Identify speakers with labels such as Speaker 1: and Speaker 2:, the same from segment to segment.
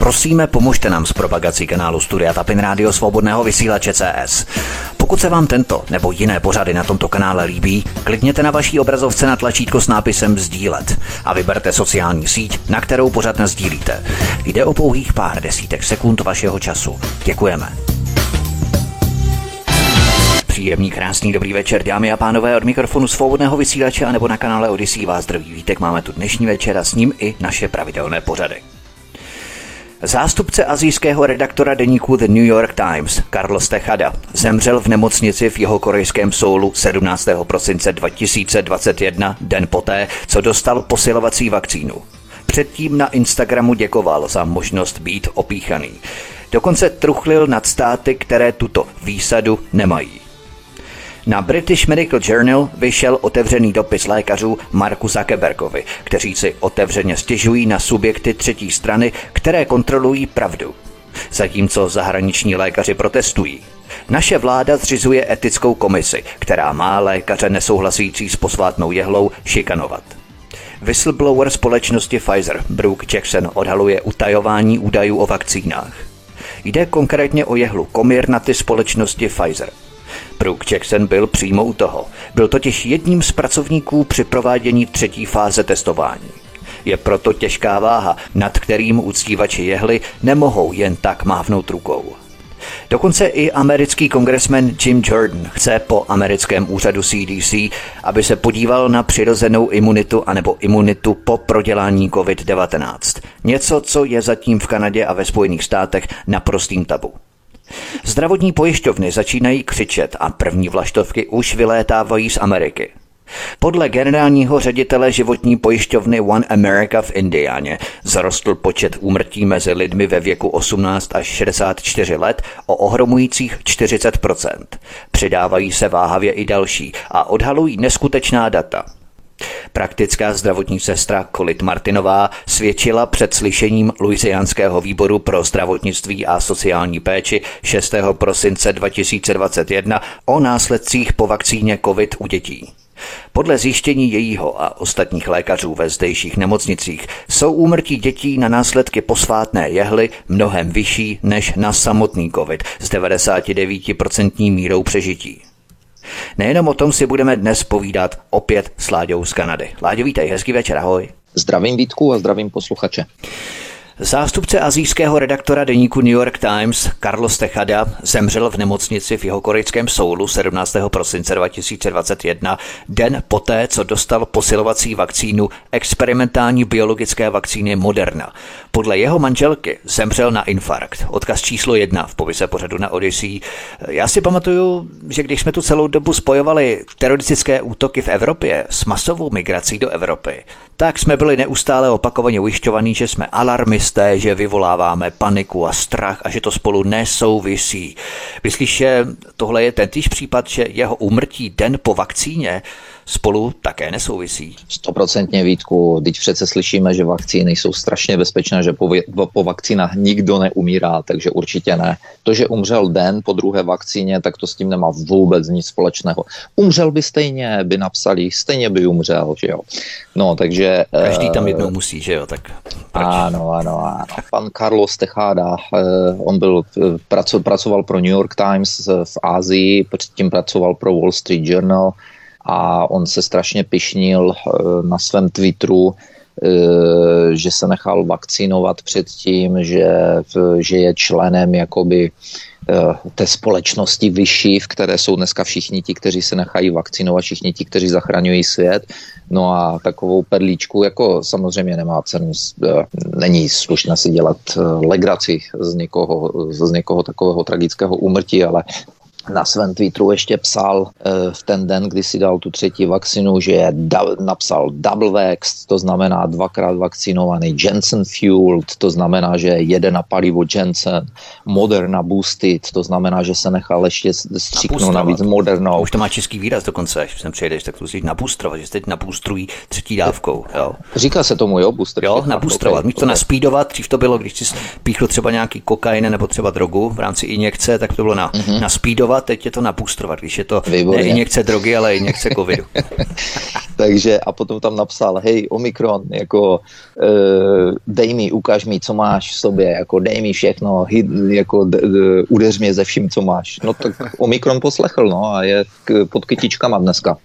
Speaker 1: Prosíme, pomožte nám s propagací kanálu Studia Tapin Rádio Svobodného vysílače CS. Pokud se vám tento nebo jiné pořady na tomto kanále líbí, klikněte na vaší obrazovce na tlačítko s nápisem Sdílet a vyberte sociální síť, na kterou pořad sdílíte. Jde o pouhých pár desítek sekund vašeho času. Děkujeme. Příjemný, krásný, dobrý večer, dámy a pánové, od mikrofonu svobodného vysílače nebo na kanále Odyssey vás zdraví vítek. Máme tu dnešní večer a s ním i naše pravidelné pořady. Zástupce azijského redaktora deníku The New York Times, Carlos Tejada, zemřel v nemocnici v jeho korejském Soulu 17. prosince 2021, den poté, co dostal posilovací vakcínu. Předtím na Instagramu děkoval za možnost být opíchaný. Dokonce truchlil nad státy, které tuto výsadu nemají. Na British Medical Journal vyšel otevřený dopis lékařů Marku Zuckerbergovi, kteří si otevřeně stěžují na subjekty třetí strany, které kontrolují pravdu. Zatímco zahraniční lékaři protestují. Naše vláda zřizuje etickou komisi, která má lékaře nesouhlasící s posvátnou jehlou šikanovat. Whistleblower společnosti Pfizer Brooke Jackson odhaluje utajování údajů o vakcínách. Jde konkrétně o jehlu komírnaty společnosti Pfizer – Brooke Jackson byl přímo u toho. Byl totiž jedním z pracovníků při provádění třetí fáze testování. Je proto těžká váha, nad kterým uctívači jehly nemohou jen tak mávnout rukou. Dokonce i americký kongresmen Jim Jordan chce po americkém úřadu CDC, aby se podíval na přirozenou imunitu anebo imunitu po prodělání COVID-19. Něco, co je zatím v Kanadě a ve Spojených státech naprostým tabu. Zdravotní pojišťovny začínají křičet a první vlaštovky už vylétávají z Ameriky. Podle generálního ředitele životní pojišťovny One America v Indiáně zrostl počet úmrtí mezi lidmi ve věku 18 až 64 let o ohromujících 40% Přidávají se váhavě i další a odhalují neskutečná data – Praktická zdravotní sestra Kolit Martinová svědčila před slyšením Luisiánského výboru pro zdravotnictví a sociální péči 6. prosince 2021 o následcích po vakcíně COVID u dětí. Podle zjištění jejího a ostatních lékařů ve zdejších nemocnicích jsou úmrtí dětí na následky posvátné jehly mnohem vyšší než na samotný COVID s 99% mírou přežití. Nejenom o tom si budeme dnes povídat opět s Láďou z Kanady. Láďo, vítej, hezký večer, ahoj.
Speaker 2: Zdravím Vítku a zdravím posluchače.
Speaker 1: Zástupce azijského redaktora deníku New York Times Carlos Tejada zemřel v nemocnici v jeho korejském soulu 17. prosince 2021, den poté, co dostal posilovací vakcínu experimentální biologické vakcíny Moderna. Podle jeho manželky zemřel na infarkt. Odkaz číslo jedna v povise pořadu na Odyssey. Já si pamatuju, že když jsme tu celou dobu spojovali teroristické útoky v Evropě s masovou migrací do Evropy, tak jsme byli neustále opakovaně ujišťovaní, že jsme alarmisté, že vyvoláváme paniku a strach a že to spolu nesouvisí. Myslíš, že tohle je tentýž případ, že jeho úmrtí den po vakcíně spolu také nesouvisí.
Speaker 2: Stoprocentně Vítku, teď přece slyšíme, že vakcíny jsou strašně bezpečné, že po, po vakcínách nikdo neumírá, takže určitě ne. To, že umřel den po druhé vakcíně, tak to s tím nemá vůbec nic společného. Umřel by stejně, by napsali, stejně by umřel, že jo. No, takže...
Speaker 1: Každý tam eh, jednou musí, že jo, tak
Speaker 2: proč? Ano, ano, ano. Pan Carlos Tejada, eh, on byl, eh, pracoval pro New York Times v Ázii, předtím pracoval pro Wall Street Journal, a on se strašně pišnil eh, na svém Twitteru, eh, že se nechal vakcinovat předtím, že, že je členem jakoby eh, té společnosti vyšší, v které jsou dneska všichni ti, kteří se nechají vakcinovat, všichni ti, kteří zachraňují svět. No a takovou perlíčku, jako samozřejmě nemá cenu, není slušné si dělat legraci z někoho, z někoho takového tragického úmrtí, ale na svém Twitteru ještě psal e, v ten den, kdy si dal tu třetí vakcinu, že je da, napsal double vax, to znamená dvakrát vakcinovaný Jensen fueled, to znamená, že jede na palivo Jensen, Moderna boosted, to znamená, že se nechal ještě stříknout navíc Modernou.
Speaker 1: A už to má český výraz dokonce, když sem přijedeš, tak to musíš naboostrovat, že se teď naboostrují třetí dávkou. Jo.
Speaker 2: Říká se tomu, jo, booster.
Speaker 1: Jo, naboostrovat, okay. to naspídovat, dřív to bylo, když si píchl třeba nějaký kokain nebo třeba drogu v rámci injekce, tak to bylo na, mm-hmm. naspídovat nabuzovat, teď je to napůstrovat, když je to Výborně. ne injekce drogy, ale injekce covidu.
Speaker 2: Takže a potom tam napsal, hej, Omikron, jako uh, dej mi, ukáž mi, co máš v sobě, jako dej mi všechno, hit, jako d, d, udeř mě ze vším, co máš. No tak Omikron poslechl, no a je k, pod kytičkama dneska.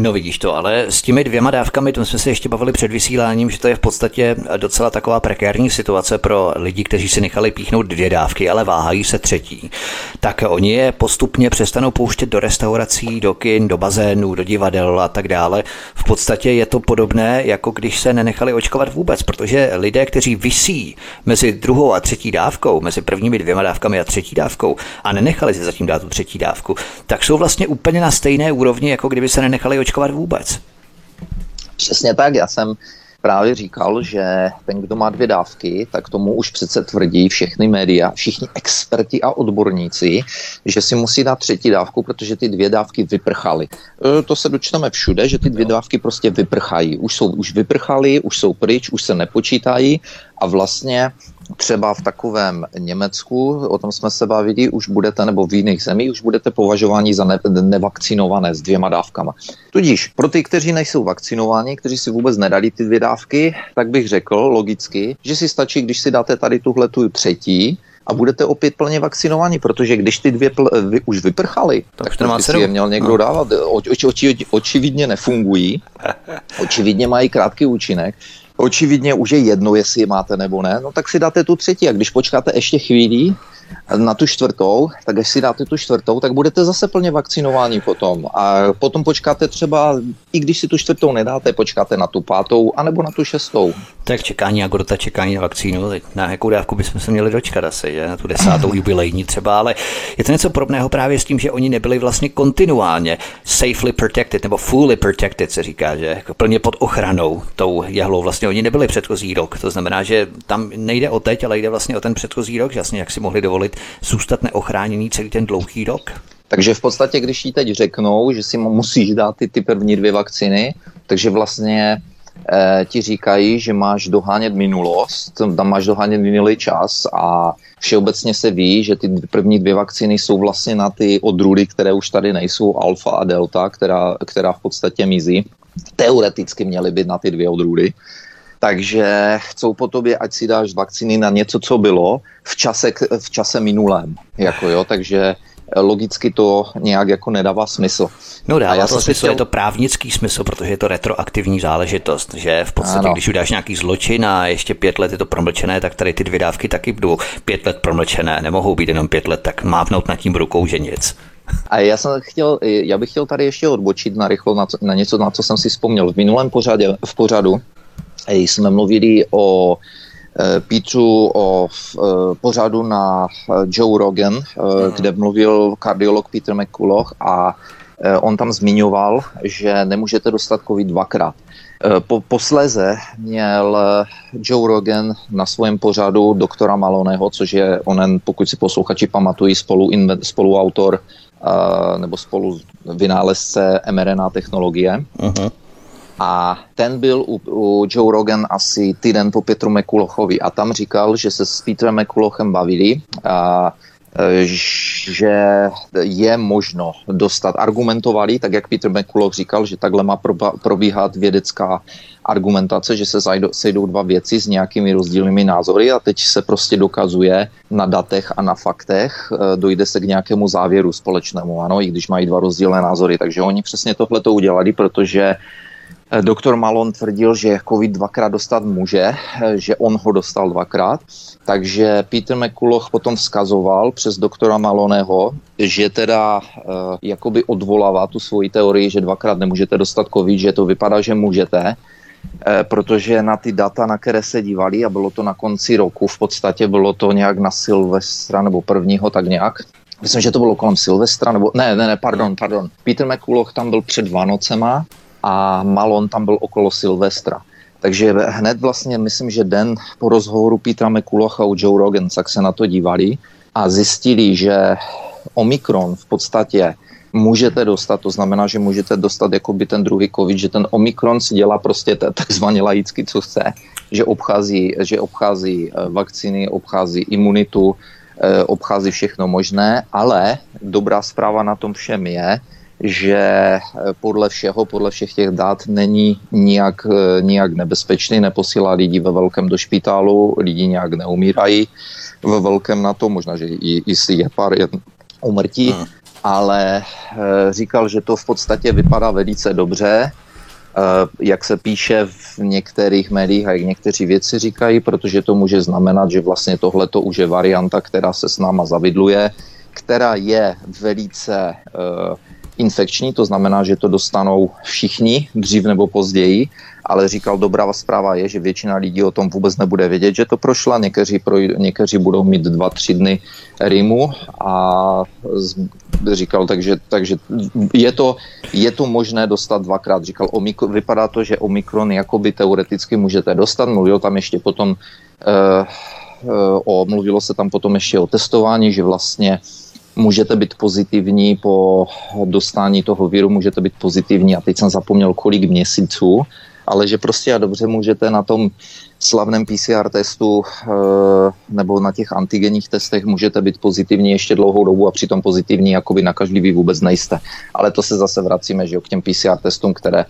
Speaker 1: No vidíš to, ale s těmi dvěma dávkami, to jsme se ještě bavili před vysíláním, že to je v podstatě docela taková prekérní situace pro lidi, kteří si nechali píchnout dvě dávky, ale váhají se třetí. Tak oni je postupně přestanou pouštět do restaurací, do kin, do bazénů, do divadel a tak dále. V podstatě je to podobné, jako když se nenechali očkovat vůbec, protože lidé, kteří visí mezi druhou a třetí dávkou, mezi prvními dvěma dávkami a třetí dávkou a nenechali si zatím dát tu třetí dávku, tak jsou vlastně úplně na stejné úrovni, jako kdyby se nenechali očkovat vůbec.
Speaker 2: Přesně tak, já jsem právě říkal, že ten, kdo má dvě dávky, tak tomu už přece tvrdí všechny média, všichni experti a odborníci, že si musí dát třetí dávku, protože ty dvě dávky vyprchaly. E, to se dočteme všude, že ty dvě dávky prostě vyprchají. Už, jsou, už vyprchaly, už jsou pryč, už se nepočítají a vlastně třeba v takovém Německu, o tom jsme se bavili, už budete, nebo v jiných zemích, už budete považováni za ne, nevakcinované s dvěma dávkama. Tudíž pro ty, kteří nejsou vakcinováni, kteří si vůbec nedali ty dvě dávky, tak bych řekl logicky, že si stačí, když si dáte tady tuhle tu třetí, a budete opět plně vakcinováni, protože když ty dvě pl- vy, už vyprchaly, tak, tak to si je měl někdo no. dávat. Oči, oči, oči, očividně nefungují, očividně mají krátký účinek očividně už je jedno, jestli je máte nebo ne, no tak si dáte tu třetí a když počkáte ještě chvíli, na tu čtvrtou, tak až si dáte tu čtvrtou, tak budete zase plně vakcinováni potom. A potom počkáte třeba, i když si tu čtvrtou nedáte, počkáte na tu pátou, anebo na tu šestou.
Speaker 1: Tak čekání Agorota, čekání na vakcínu, na jakou dávku bychom se měli dočkat asi, že? na tu desátou jubilejní třeba, ale je to něco podobného právě s tím, že oni nebyli vlastně kontinuálně safely protected, nebo fully protected se říká, že jako plně pod ochranou tou jehlou. Vlastně oni nebyli předchozí rok, to znamená, že tam nejde o teď, ale jde vlastně o ten předchozí rok, že vlastně jak si mohli dovolit dovolit zůstat neochráněný celý ten dlouhý rok?
Speaker 2: Takže v podstatě, když jí teď řeknou, že si musíš dát ty, ty první dvě vakcíny, takže vlastně eh, ti říkají, že máš dohánět minulost, tam máš dohánět minulý čas a všeobecně se ví, že ty první dvě vakcíny jsou vlastně na ty odrůdy, které už tady nejsou, alfa a delta, která, která v podstatě mizí. Teoreticky měly být na ty dvě odrůdy. Takže chcou po tobě, ať si dáš vakcíny na něco, co bylo v čase, v čase minulém. Jako jo, takže logicky to nějak jako nedává smysl.
Speaker 1: No dává to smysl, chtěl... je to právnický smysl, protože je to retroaktivní záležitost, že v podstatě, ano. když udáš nějaký zločin a ještě pět let je to promlčené, tak tady ty dvě dávky taky budou pět let promlčené, nemohou být jenom pět let, tak mávnout nad tím rukou, že nic.
Speaker 2: A já jsem chtěl, já bych chtěl tady ještě odbočit na rychlo na, na něco, na co jsem si vzpomněl. V minulém pořadě, v pořadu jsme mluvili o e, Petru o e, pořadu na e, Joe Rogan, mm. kde mluvil kardiolog Peter McCulloch a on tam zmiňoval, že nemůžete dostat COVID dvakrát. Po, posléze měl Joe Rogan na svém pořadu doktora Maloneho, což je onen, pokud si posluchači pamatují, spolu, spoluautor nebo spolu vynálezce mRNA technologie. Uh-huh a ten byl u, u Joe Rogan asi týden po Petru McCullochovi a tam říkal, že se s Petrem McCullochem bavili a e, že je možno dostat, argumentovali, tak jak Peter McCulloch říkal, že takhle má probíhat vědecká argumentace, že se sejdou dva věci s nějakými rozdílnými názory a teď se prostě dokazuje na datech a na faktech, e, dojde se k nějakému závěru společnému, ano, i když mají dva rozdílné názory. Takže oni přesně tohle to udělali, protože Eh, doktor Malon tvrdil, že COVID dvakrát dostat může, eh, že on ho dostal dvakrát, takže Peter McCulloch potom vzkazoval přes doktora Maloneho, že teda uh, jakoby odvolává tu svoji teorii, že dvakrát nemůžete dostat COVID, že to vypadá, že můžete, protože na ty data, na které se dívali, a bylo to na konci roku, v podstatě bylo to nějak na Silvestra nebo prvního, tak nějak, myslím, že to bylo kolem Silvestra, nebo ne, ne, ne, pardon, pardon. Peter McCulloch tam byl před Vánocema, a Malon tam byl okolo Silvestra. Takže hned vlastně, myslím, že den po rozhovoru Petra McCullocha u Joe Rogan, tak se na to dívali a zjistili, že Omikron v podstatě můžete dostat, to znamená, že můžete dostat jakoby ten druhý covid, že ten Omikron si dělá prostě takzvaně laicky, co chce, že obchází, že obchází eh, vakcíny, obchází imunitu, obchází všechno možné, ale dobrá zpráva na tom všem je, že podle všeho, podle všech těch dat není nijak, nijak nebezpečný, neposílá lidi ve velkém do špitálu, lidi nějak neumírají ve velkém na to, možná, že i, i si je pár umrtí, hmm. ale říkal, že to v podstatě vypadá velice dobře, Eh, jak se píše v některých médiích a jak někteří věci říkají, protože to může znamenat, že vlastně tohle to už je varianta, která se s náma zavidluje, která je velice uh, infekční, to znamená, že to dostanou všichni dřív nebo později, ale říkal, dobrá zpráva je, že většina lidí o tom vůbec nebude vědět, že to prošla, někteří, pro, někteří budou mít dva, tři dny rýmu a říkal, takže, takže je, to, je to možné dostat dvakrát. Říkal, omikro, vypadá to, že Omikron jakoby teoreticky můžete dostat, mluvil tam ještě potom uh, uh, o, mluvilo se tam potom ještě o testování, že vlastně můžete být pozitivní po dostání toho viru, můžete být pozitivní a teď jsem zapomněl kolik měsíců, ale že prostě a dobře můžete na tom slavném PCR testu eh, nebo na těch antigenních testech můžete být pozitivní ještě dlouhou dobu a přitom pozitivní jakoby nakažlivý vůbec nejste. Ale to se zase vracíme že jo, k těm PCR testům, které,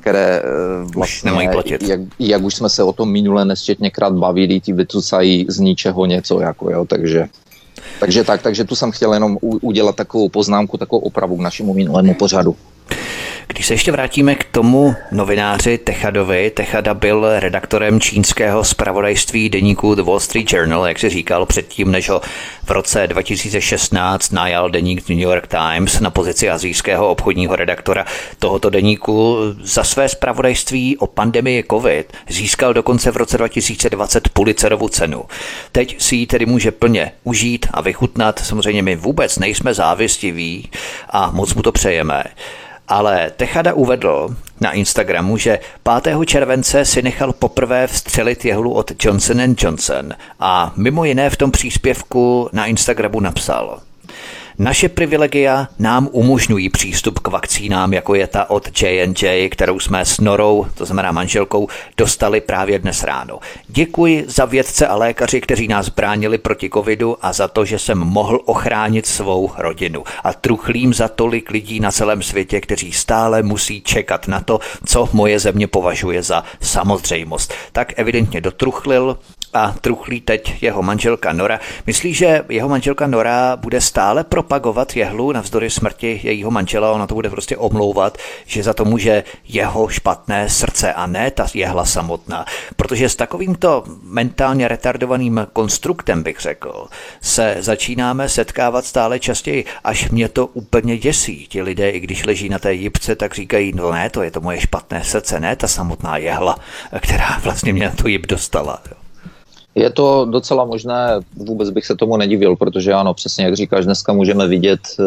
Speaker 2: které eh, vlastně, už platit. Jak, jak už jsme se o tom minule nesčetněkrát bavili, ti vycucají z ničeho něco, jako jo, takže takže tak, takže tu jsem chtěl jenom udělat takovou poznámku, takovou opravu k našemu minulému pořadu.
Speaker 1: Když se ještě vrátíme k tomu novináři Techadovi, Techada byl redaktorem čínského zpravodajství deníku The Wall Street Journal, jak se říkal předtím, než ho v roce 2016 najal deník New York Times na pozici azijského obchodního redaktora tohoto deníku. Za své zpravodajství o pandemii COVID získal dokonce v roce 2020 Pulitzerovu cenu. Teď si ji tedy může plně užít a vychutnat. Samozřejmě my vůbec nejsme závistiví a moc mu to přejeme. Ale Techada uvedl na Instagramu, že 5. července si nechal poprvé vstřelit jehlu od Johnson Johnson a mimo jiné v tom příspěvku na Instagramu napsal – naše privilegia nám umožňují přístup k vakcínám, jako je ta od J&J, kterou jsme s Norou, to znamená manželkou, dostali právě dnes ráno. Děkuji za vědce a lékaři, kteří nás bránili proti covidu a za to, že jsem mohl ochránit svou rodinu. A truchlím za tolik lidí na celém světě, kteří stále musí čekat na to, co moje země považuje za samozřejmost. Tak evidentně dotruchlil a truchlí teď jeho manželka Nora. Myslí, že jeho manželka Nora bude stále propagovat jehlu navzdory smrti jejího manžela, ona to bude prostě omlouvat, že za to může jeho špatné srdce a ne ta jehla samotná. Protože s takovýmto mentálně retardovaným konstruktem, bych řekl, se začínáme setkávat stále častěji, až mě to úplně děsí. Ti lidé, i když leží na té jipce, tak říkají, no ne, to je to moje špatné srdce, ne ta samotná jehla, která vlastně mě na tu jip dostala. Jo.
Speaker 2: Je to docela možné, vůbec bych se tomu nedivil, protože ano, přesně jak říkáš, dneska můžeme vidět uh,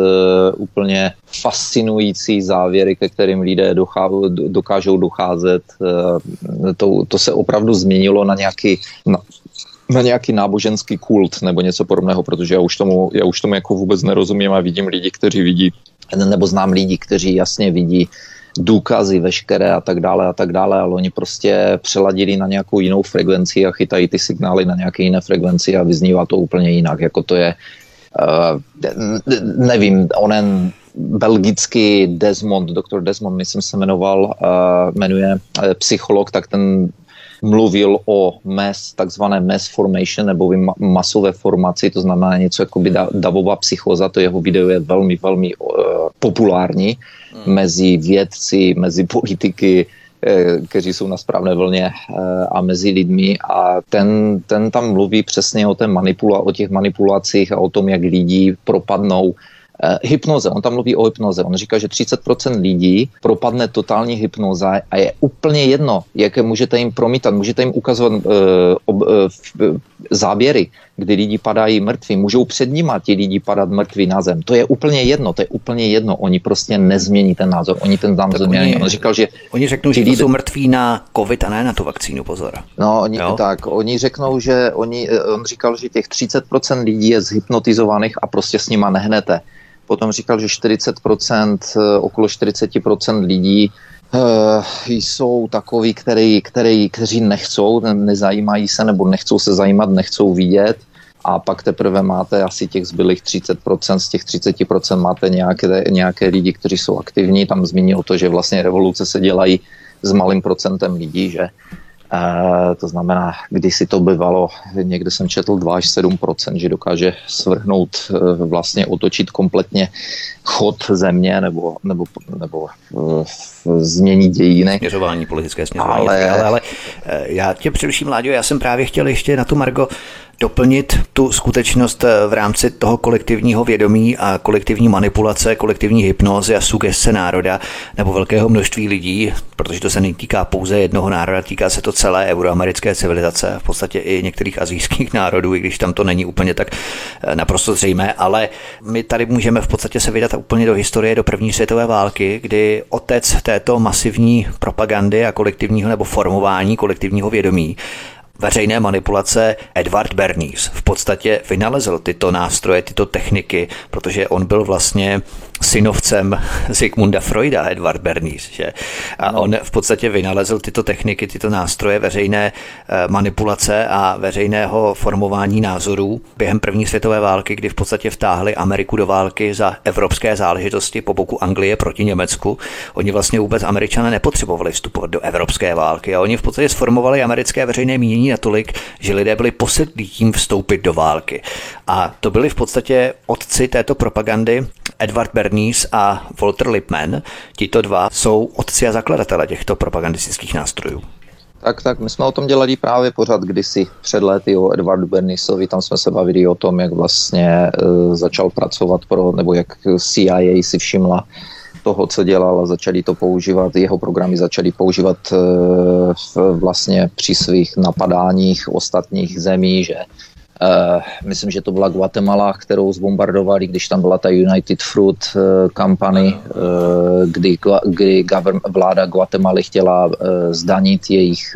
Speaker 2: úplně fascinující závěry, ke kterým lidé dochá, dokážou docházet. Uh, to, to se opravdu změnilo na nějaký, na, na nějaký náboženský kult nebo něco podobného, protože já už tomu, já už tomu jako vůbec nerozumím a vidím lidi, kteří vidí, nebo znám lidi, kteří jasně vidí důkazy veškeré a tak dále a tak dále, ale oni prostě přeladili na nějakou jinou frekvenci a chytají ty signály na nějaké jiné frekvenci a vyznívá to úplně jinak, jako to je uh, nevím, onen belgický Desmond, doktor Desmond, myslím se jmenoval, uh, jmenuje uh, psycholog, tak ten mluvil o mass, takzvané mass formation nebo masové formaci, to znamená něco jako by davová psychoza, to jeho video je velmi, velmi uh, populární hmm. mezi vědci, mezi politiky, eh, kteří jsou na správné vlně eh, a mezi lidmi a ten, ten tam mluví přesně o, té manipula, o těch manipulacích a o tom, jak lidi propadnou hypnoze, on tam mluví o hypnoze. On říká, že 30% lidí propadne totální hypnoza a je úplně jedno, jaké můžete jim promítat, můžete jim ukazovat uh, ob, uh, záběry, kdy lidi padají mrtví, můžou před nima ti lidi padat mrtví na zem. To je úplně jedno, to je úplně jedno. Oni prostě nezmění ten názor, oni ten názor změní. On říkal, že...
Speaker 1: Oni řeknou, že lidé... jsou mrtví na covid a ne na tu vakcínu, pozor.
Speaker 2: No, oni, tak, oni řeknou, že oni, on říkal, že těch 30% lidí je zhypnotizovaných a prostě s nima nehnete. Potom říkal, že 40%, eh, okolo 40% lidí Uh, jsou takoví, který, který, kteří nechcou, nezajímají se nebo nechcou se zajímat, nechcou vidět. A pak teprve máte asi těch zbylých 30%, z těch 30% máte nějaké, nějaké lidi, kteří jsou aktivní, tam zmínil to, že vlastně revoluce se dělají s malým procentem lidí, že E, to znamená, když si to bývalo, někde jsem četl 2 až 7 že dokáže svrhnout, e, vlastně otočit kompletně chod země nebo, nebo, nebo e, změnit dějiny.
Speaker 1: Směřování, politické směřování. Ale, ale, ale já tě především, Láďo, já jsem právě chtěl ještě na tu Margo doplnit tu skutečnost eh, v rámci toho kolektivního vědomí a kolektivní manipulace, kolektivní hypnózy a sugestce národa nebo velkého množství lidí, protože to se netýká pouze jednoho národa, týká se to celé euroamerické civilizace, v podstatě i některých azijských národů, i když tam to není úplně tak eh, naprosto zřejmé, ale my tady můžeme v podstatě se vydat úplně do historie, do první světové války, kdy otec této masivní propagandy a kolektivního nebo formování kolektivního vědomí veřejné manipulace Edward Bernays v podstatě vynalezl tyto nástroje, tyto techniky, protože on byl vlastně synovcem Sigmunda Freuda, Edward Bernays. Že? A no. on v podstatě vynalezl tyto techniky, tyto nástroje veřejné eh, manipulace a veřejného formování názorů během první světové války, kdy v podstatě vtáhli Ameriku do války za evropské záležitosti po boku Anglie proti Německu. Oni vlastně vůbec američané nepotřebovali vstupovat do evropské války a oni v podstatě sformovali americké veřejné mínění natolik, že lidé byli posedlí tím vstoupit do války. A to byli v podstatě otci této propagandy Edward Bernays a Walter Lippmann. Tito dva jsou otci a zakladatele těchto propagandistických nástrojů.
Speaker 2: Tak, tak, my jsme o tom dělali právě pořád kdysi před lety o Edwardu Bernisovi, tam jsme se bavili o tom, jak vlastně e, začal pracovat pro, nebo jak CIA si všimla toho, co dělal a začali to používat, jeho programy začali používat e, v, vlastně při svých napadáních ostatních zemí, že myslím, že to byla Guatemala, kterou zbombardovali, když tam byla ta United Fruit uh, Company, uh, kdy, kdy vláda Guatemaly chtěla zdanit jejich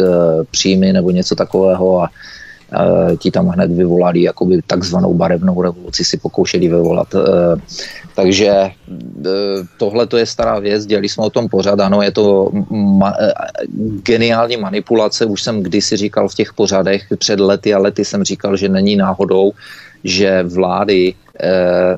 Speaker 2: příjmy nebo něco takového a Eh, ti tam hned vyvolali jakoby takzvanou barevnou revoluci, si pokoušeli vyvolat. Takže eh, tohle to je stará věc, dělali jsme o tom pořád, ano, je to ma- geniální manipulace, už jsem kdysi říkal v těch pořadech, před lety a lety jsem říkal, že není náhodou, že vlády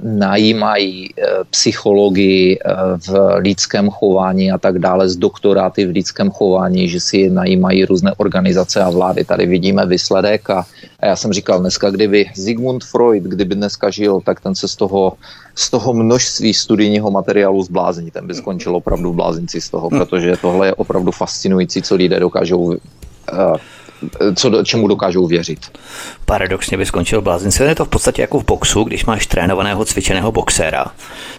Speaker 2: najímají eh, psychologii eh, v lidském chování a tak dále, z doktoráty v lidském chování, že si najímají různé organizace a vlády. Tady vidíme výsledek a, a já jsem říkal dneska, kdyby Sigmund Freud, kdyby dneska žil, tak ten se z toho, z toho množství studijního materiálu zblázní, ten by skončil opravdu v blázinci z toho, hm. protože tohle je opravdu fascinující, co lidé dokážou co do, čemu dokážou věřit.
Speaker 1: Paradoxně by skončil blázince. Je to v podstatě jako v boxu, když máš trénovaného cvičeného boxéra,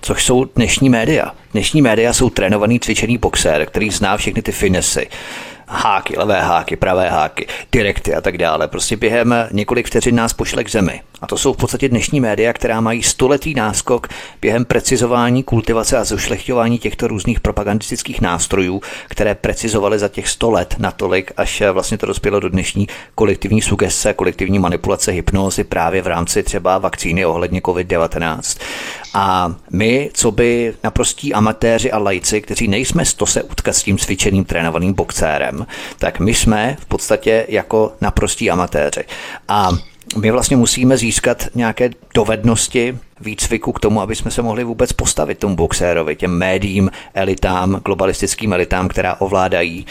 Speaker 1: což jsou dnešní média. Dnešní média jsou trénovaný cvičený boxér, který zná všechny ty finesy háky, levé háky, pravé háky, direkty a tak dále. Prostě během několik vteřin nás pošle k zemi. A to jsou v podstatě dnešní média, která mají stoletý náskok během precizování, kultivace a zošlechťování těchto různých propagandistických nástrojů, které precizovaly za těch 100 let natolik, až vlastně to dospělo do dnešní kolektivní sugestce, kolektivní manipulace, hypnózy právě v rámci třeba vakcíny ohledně COVID-19. A my, co by naprostí amatéři a lajci, kteří nejsme to se utkat s tím cvičeným trénovaným boxérem, tak my jsme v podstatě jako naprostí amatéři. A my vlastně musíme získat nějaké dovednosti výcviku k tomu, aby jsme se mohli vůbec postavit tomu boxérovi, těm médiím, elitám, globalistickým elitám, která ovládají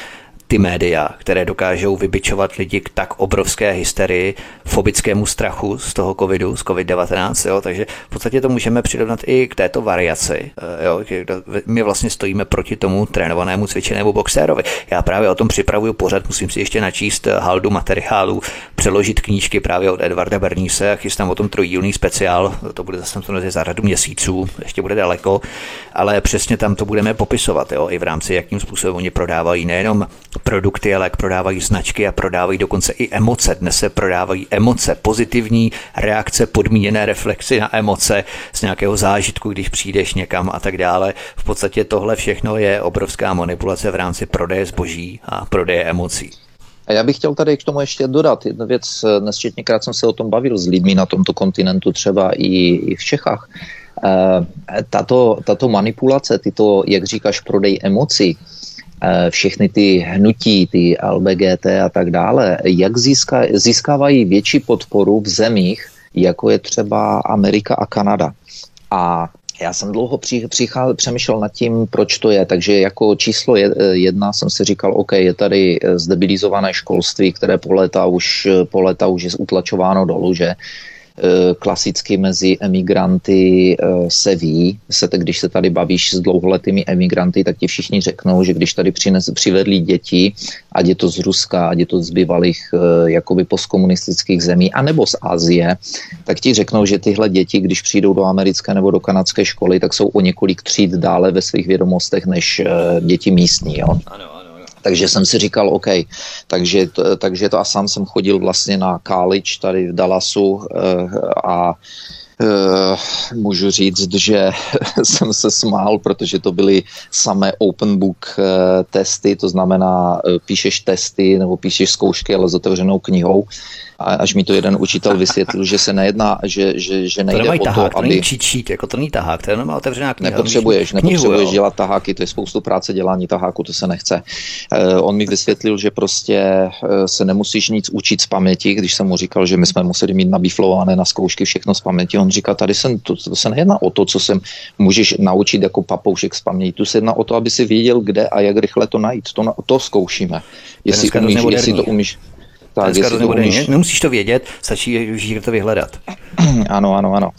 Speaker 1: ty média, které dokážou vybičovat lidi k tak obrovské hysterii, fobickému strachu z toho covidu, z covid-19, jo, takže v podstatě to můžeme přirovnat i k této variaci, eh, jo, my vlastně stojíme proti tomu trénovanému cvičenému boxérovi. Já právě o tom připravuju pořad, musím si ještě načíst eh, haldu materiálů, přeložit knížky právě od Edvarda Berníse a chystám o tom trojdílný speciál, to bude zase za řadu měsíců, ještě bude daleko, ale přesně tam to budeme popisovat, jo, i v rámci, jakým způsobem oni prodávají nejenom produkty, ale jak prodávají značky a prodávají dokonce i emoce. Dnes se prodávají emoce, pozitivní reakce, podmíněné reflexy na emoce z nějakého zážitku, když přijdeš někam a tak dále. V podstatě tohle všechno je obrovská manipulace v rámci prodeje zboží a prodeje emocí.
Speaker 2: A já bych chtěl tady k tomu ještě dodat jednu věc. Nesčetněkrát jsem se o tom bavil s lidmi na tomto kontinentu, třeba i, i v Čechách. E, tato, tato manipulace, tyto, jak říkáš, prodej emocí, všechny ty hnutí, ty LBGT a tak dále, jak získa, získávají větší podporu v zemích, jako je třeba Amerika a Kanada. A já jsem dlouho při, přicházel, přemýšlel nad tím, proč to je, takže jako číslo jedna jsem si říkal, OK, je tady zdebilizované školství, které po léta už, po léta už je utlačováno dolů, že Eh, klasicky mezi emigranty eh, se ví, se, když se tady bavíš s dlouholetými emigranty, tak ti všichni řeknou, že když tady přines, přivedli děti, ať je to z Ruska, ať je to z bývalých eh, jakoby postkomunistických zemí, anebo z Asie, tak ti řeknou, že tyhle děti, když přijdou do americké nebo do kanadské školy, tak jsou o několik tříd dále ve svých vědomostech než děti místní. Jo? Ano. Takže jsem si říkal, OK, takže to, takže to a sám jsem chodil vlastně na college tady v Dallasu eh, a Uh, můžu říct, že jsem se smál, protože to byly samé open book uh, testy, to znamená, uh, píšeš testy nebo píšeš zkoušky, ale s otevřenou knihou a až mi to jeden učitel vysvětlil, že se nejedná, že, že, že nejde
Speaker 1: to
Speaker 2: o
Speaker 1: tahák,
Speaker 2: to, aby...
Speaker 1: To není cheat sheet, jako to není tahák, to je jenom otevřená kniha.
Speaker 2: Nepotřebuješ, knihu, nepotřebuješ jo. dělat taháky, to je spoustu práce dělání taháku, to se nechce. Uh, on mi vysvětlil, že prostě uh, se nemusíš nic učit z paměti, když jsem mu říkal, že my jsme museli mít nabiflované na zkoušky všechno z paměti. On říká, tady se, to, to se nejedná o to, co se můžeš naučit jako papoušek z paměti, tu se jedná o to, aby si věděl, kde a jak rychle to najít. To, to zkoušíme. Jestli, umíš, jestli to umíš,
Speaker 1: tak, Dneska to nebude, umíš... nemusíš to vědět, stačí už to vyhledat.
Speaker 2: Ano, ano, ano.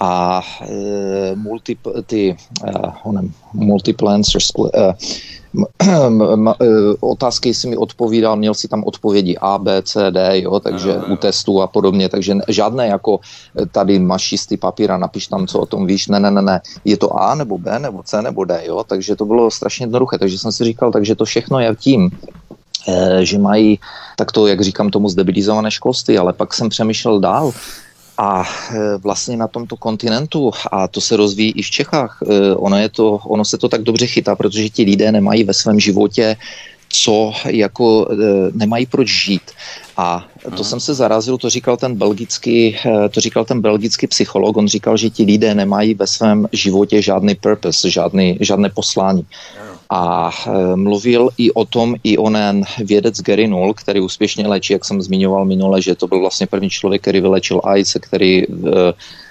Speaker 2: A e, multi, ty uh, onem, multiple answers, uh, otázky si mi odpovídal, měl si tam odpovědi A, B, C, D, jo, takže ano, ano. u testů a podobně, takže žádné jako tady máš čistý papír a napiš tam, co o tom víš, ne, ne, ne, ne, je to A nebo B nebo C nebo D, jo, takže to bylo strašně jednoduché, takže jsem si říkal, takže to všechno je tím, Eh, že mají takto, jak říkám tomu, zdebilizované školství, ale pak jsem přemýšlel dál, a eh, vlastně na tomto kontinentu, a to se rozvíjí i v Čechách, eh, ono, je to, ono se to tak dobře chytá, protože ti lidé nemají ve svém životě co jako nemají proč žít. A to hmm. jsem se zarazil, to říkal ten belgický, to říkal ten belgický psycholog, on říkal, že ti lidé nemají ve svém životě žádný purpose, žádný, žádné poslání. A e, mluvil i o tom i onen vědec Gary Null, který úspěšně léčí, jak jsem zmiňoval minule, že to byl vlastně první člověk, který vylečil AIDS, který e,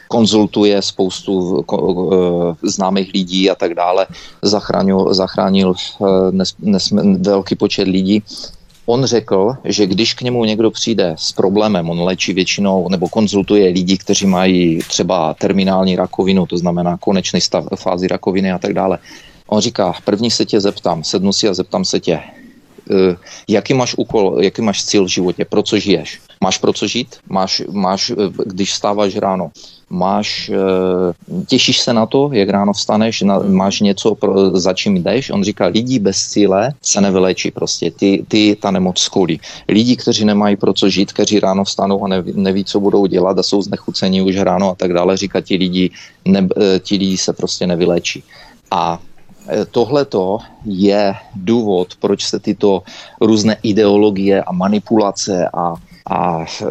Speaker 2: konzultuje spoustu e, známých lidí a tak dále, zachránil, zachránil nes, nes, velký počet lidí. On řekl, že když k němu někdo přijde s problémem, on léčí většinou nebo konzultuje lidi, kteří mají třeba terminální rakovinu, to znamená konečný stav fázi rakoviny a tak dále, On říká, první se tě zeptám, sednu si a zeptám se tě, uh, jaký máš úkol, jaký máš cíl v životě, pro co žiješ? Máš pro co žít? Máš, máš eh, když vstáváš ráno, máš, uh, těšíš se na to, jak ráno vstaneš, na, máš něco, pro, za čím jdeš? On říká, lidi bez cíle se nevyléčí prostě, ty, ty ta nemoc skolí. Lidi, kteří nemají pro co žít, kteří ráno vstanou a neví, neví, co budou dělat a jsou znechucení už ráno a tak dále, říká, ti lidi, ne, ti lidi se prostě nevyléčí. A tohleto je důvod, proč se tyto různé ideologie a manipulace a a e,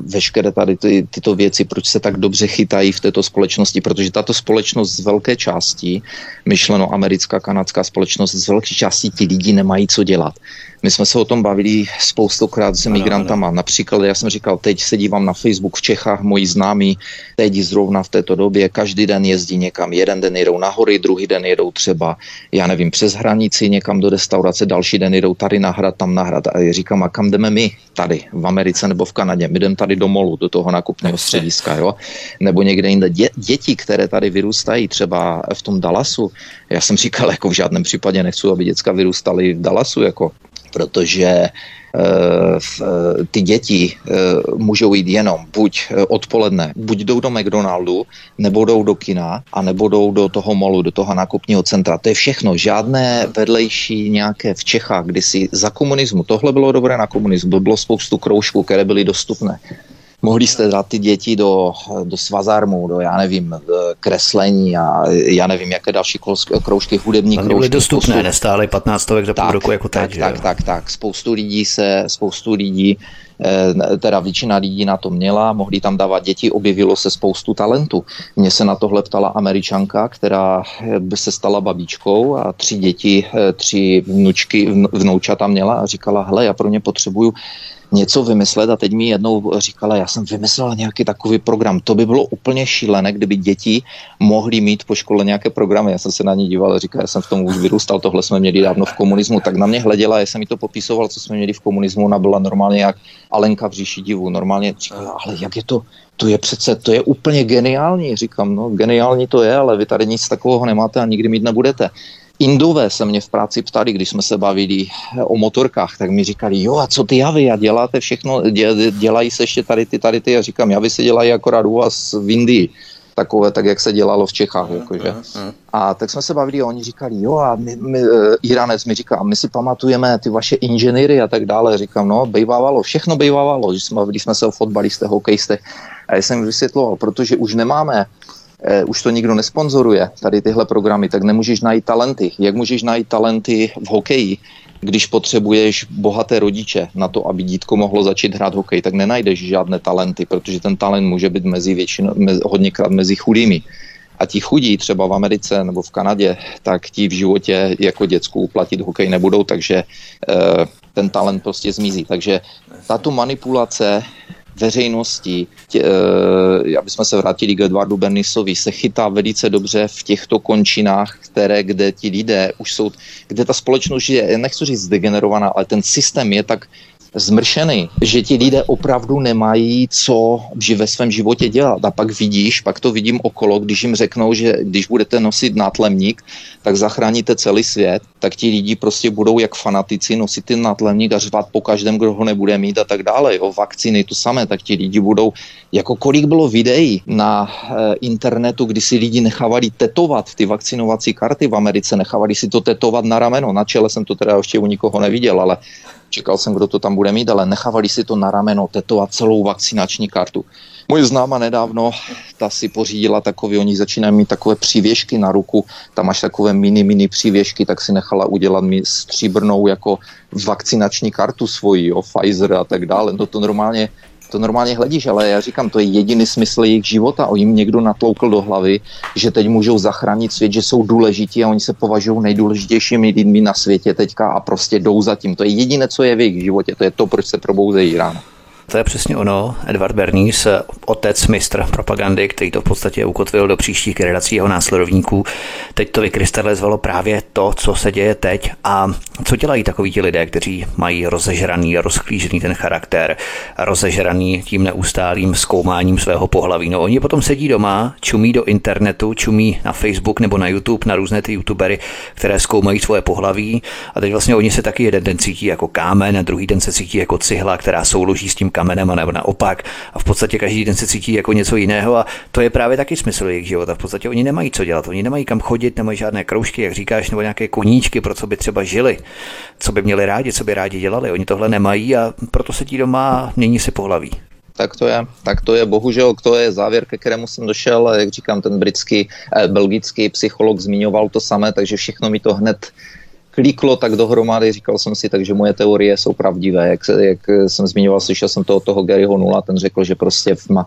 Speaker 2: veškeré tady ty, tyto věci, proč se tak dobře chytají v této společnosti, protože tato společnost z velké části, myšleno americká, kanadská společnost, z velké části ti lidi nemají co dělat. My jsme se o tom bavili spoustukrát s migrantama. Například já jsem říkal, teď se dívám na Facebook v Čechách, moji známí, teď zrovna v této době, každý den jezdí někam. Jeden den jedou na hory, druhý den jedou třeba, já nevím, přes hranici někam do restaurace, další den jedou tady na hrad, tam na hrad. A já říkám, a kam jdeme my tady v Americe nebo v Kanadě? My jdeme tady do molu, do toho nakupného střediska, jo? Nebo někde jinde. Dě, děti, které tady vyrůstají, třeba v tom Dallasu, já jsem říkal, jako v žádném případě nechci, aby děcka vyrůstaly v Dallasu, jako protože eh, eh, ty děti eh, můžou jít jenom buď odpoledne, buď jdou do McDonaldu, nebo jdou do kina, a nebo jdou do toho molu, do toho nákupního centra. To je všechno. Žádné vedlejší nějaké v Čechách, kdysi za komunismu. Tohle bylo dobré na komunismu. Bylo spoustu kroužků, které byly dostupné mohli jste dát ty děti do, do svazarmu, do, já nevím, kreslení a já nevím, jaké další kroužky, hudební kroužky.
Speaker 1: Byly dostupné, spoustu... nestály 15 stovek za půl roku jako
Speaker 2: tak,
Speaker 1: teď.
Speaker 2: Tak, tak, tak, tak. Spoustu lidí se, spoustu lidí teda většina lidí na to měla, mohli tam dávat děti, objevilo se spoustu talentu. Mně se na tohle ptala američanka, která by se stala babičkou a tři děti, eh, tři vnučky, vnoučata měla a říkala, hele, já pro ně potřebuju něco vymyslet a teď mi jednou říkala, já jsem vymyslela nějaký takový program. To by bylo úplně šílené, kdyby děti mohly mít po škole nějaké programy. Já jsem se na ní díval a říkal, já jsem v tom už vyrůstal, tohle jsme měli dávno v komunismu. Tak na mě hleděla, já jsem mi to popisoval, co jsme měli v komunismu. Ona byla normálně jak Alenka v říši divu. Normálně říkala, ale jak je to, to je přece, to je úplně geniální. Říkám, no geniální to je, ale vy tady nic takového nemáte a nikdy mít nebudete. Indové se mě v práci ptali, když jsme se bavili o motorkách, tak mi říkali, jo a co ty javy a děláte všechno, dělají se ještě tady ty, tady ty a říkám, javy se dělají akorát u vás v Indii takové, tak jak se dělalo v Čechách. Jakože. A tak jsme se bavili a oni říkali, jo a my, my, uh, Iranec mi říká, my si pamatujeme ty vaše inženýry a tak dále. Říkám, no, bejvávalo, všechno bejvávalo, když jsme, když jsme se o fotbalistech, hokejistech. A já jsem vysvětloval, protože už nemáme eh, už to nikdo nesponzoruje, tady tyhle programy, tak nemůžeš najít talenty. Jak můžeš najít talenty v hokeji, když potřebuješ bohaté rodiče na to, aby dítko mohlo začít hrát hokej, tak nenajdeš žádné talenty, protože ten talent může být mezi většinou, mezi, hodněkrát mezi chudými. A ti chudí třeba v Americe nebo v Kanadě, tak ti v životě jako děcku platit hokej nebudou, takže e, ten talent prostě zmizí. Takže tato manipulace veřejnosti, tě, e, aby jsme se vrátili k Edwardu Bernisovi, se chytá velice dobře v těchto končinách, které, kde ti lidé už jsou, kde ta společnost je, nechci říct degenerovaná, ale ten systém je tak zmršený, že ti lidé opravdu nemají co ve svém životě dělat. A pak vidíš, pak to vidím okolo, když jim řeknou, že když budete nosit nátlemník, tak zachráníte celý svět, tak ti lidi prostě budou jak fanatici nosit ten nátlemník a řvat po každém, kdo ho nebude mít a tak dále. Jo, vakcíny to samé, tak ti lidi budou, jako kolik bylo videí na e, internetu, kdy si lidi nechávali tetovat ty vakcinovací karty v Americe, nechávali si to tetovat na rameno, na čele jsem to teda ještě u nikoho neviděl, ale čekal jsem, kdo to tam bude mít, ale nechávali si to na rameno, tetovat celou vakcinační kartu. Moje známa nedávno, ta si pořídila takový, oni začínají mít takové přívěšky na ruku, tam máš takové mini, mini přívěšky, tak si nechala udělat mi stříbrnou jako vakcinační kartu svoji, jo, Pfizer a tak dále. No to normálně to normálně hledíš, ale já říkám, to je jediný smysl jejich života. O jim někdo natloukl do hlavy, že teď můžou zachránit svět, že jsou důležití a oni se považují nejdůležitějšími lidmi na světě teďka a prostě jdou za tím. To je jediné, co je v jejich životě, to je to, proč se probouzejí ráno.
Speaker 1: To je přesně ono. Edward Bernays, otec mistr propagandy, který to v podstatě ukotvil do příštích generací jeho následovníků. Teď to vykrystalizovalo právě to, co se děje teď a co dělají takoví ti lidé, kteří mají rozežraný, rozklížený ten charakter, rozežraný tím neustálým zkoumáním svého pohlaví. No oni potom sedí doma, čumí do internetu, čumí na Facebook nebo na YouTube, na různé ty youtubery, které zkoumají svoje pohlaví a teď vlastně oni se taky jeden den cítí jako kámen, a druhý den se cítí jako cihla, která souloží s tím kamenem, nebo naopak. A v podstatě každý den se cítí jako něco jiného a to je právě taky smysl jejich života. V podstatě oni nemají co dělat, oni nemají kam chodit, nemají žádné kroužky, jak říkáš, nebo nějaké koníčky, pro co by třeba žili, co by měli rádi, co by rádi dělali. Oni tohle nemají a proto se tí doma mění si pohlaví
Speaker 2: tak to je. Tak to je, bohužel, to je závěr, ke kterému jsem došel. Jak říkám, ten britský, eh, belgický psycholog zmiňoval to samé, takže všechno mi to hned klíklo tak dohromady, říkal jsem si, takže moje teorie jsou pravdivé. Jak, jak jsem zmiňoval, slyšel jsem to od toho Garyho Nula, ten řekl, že prostě v,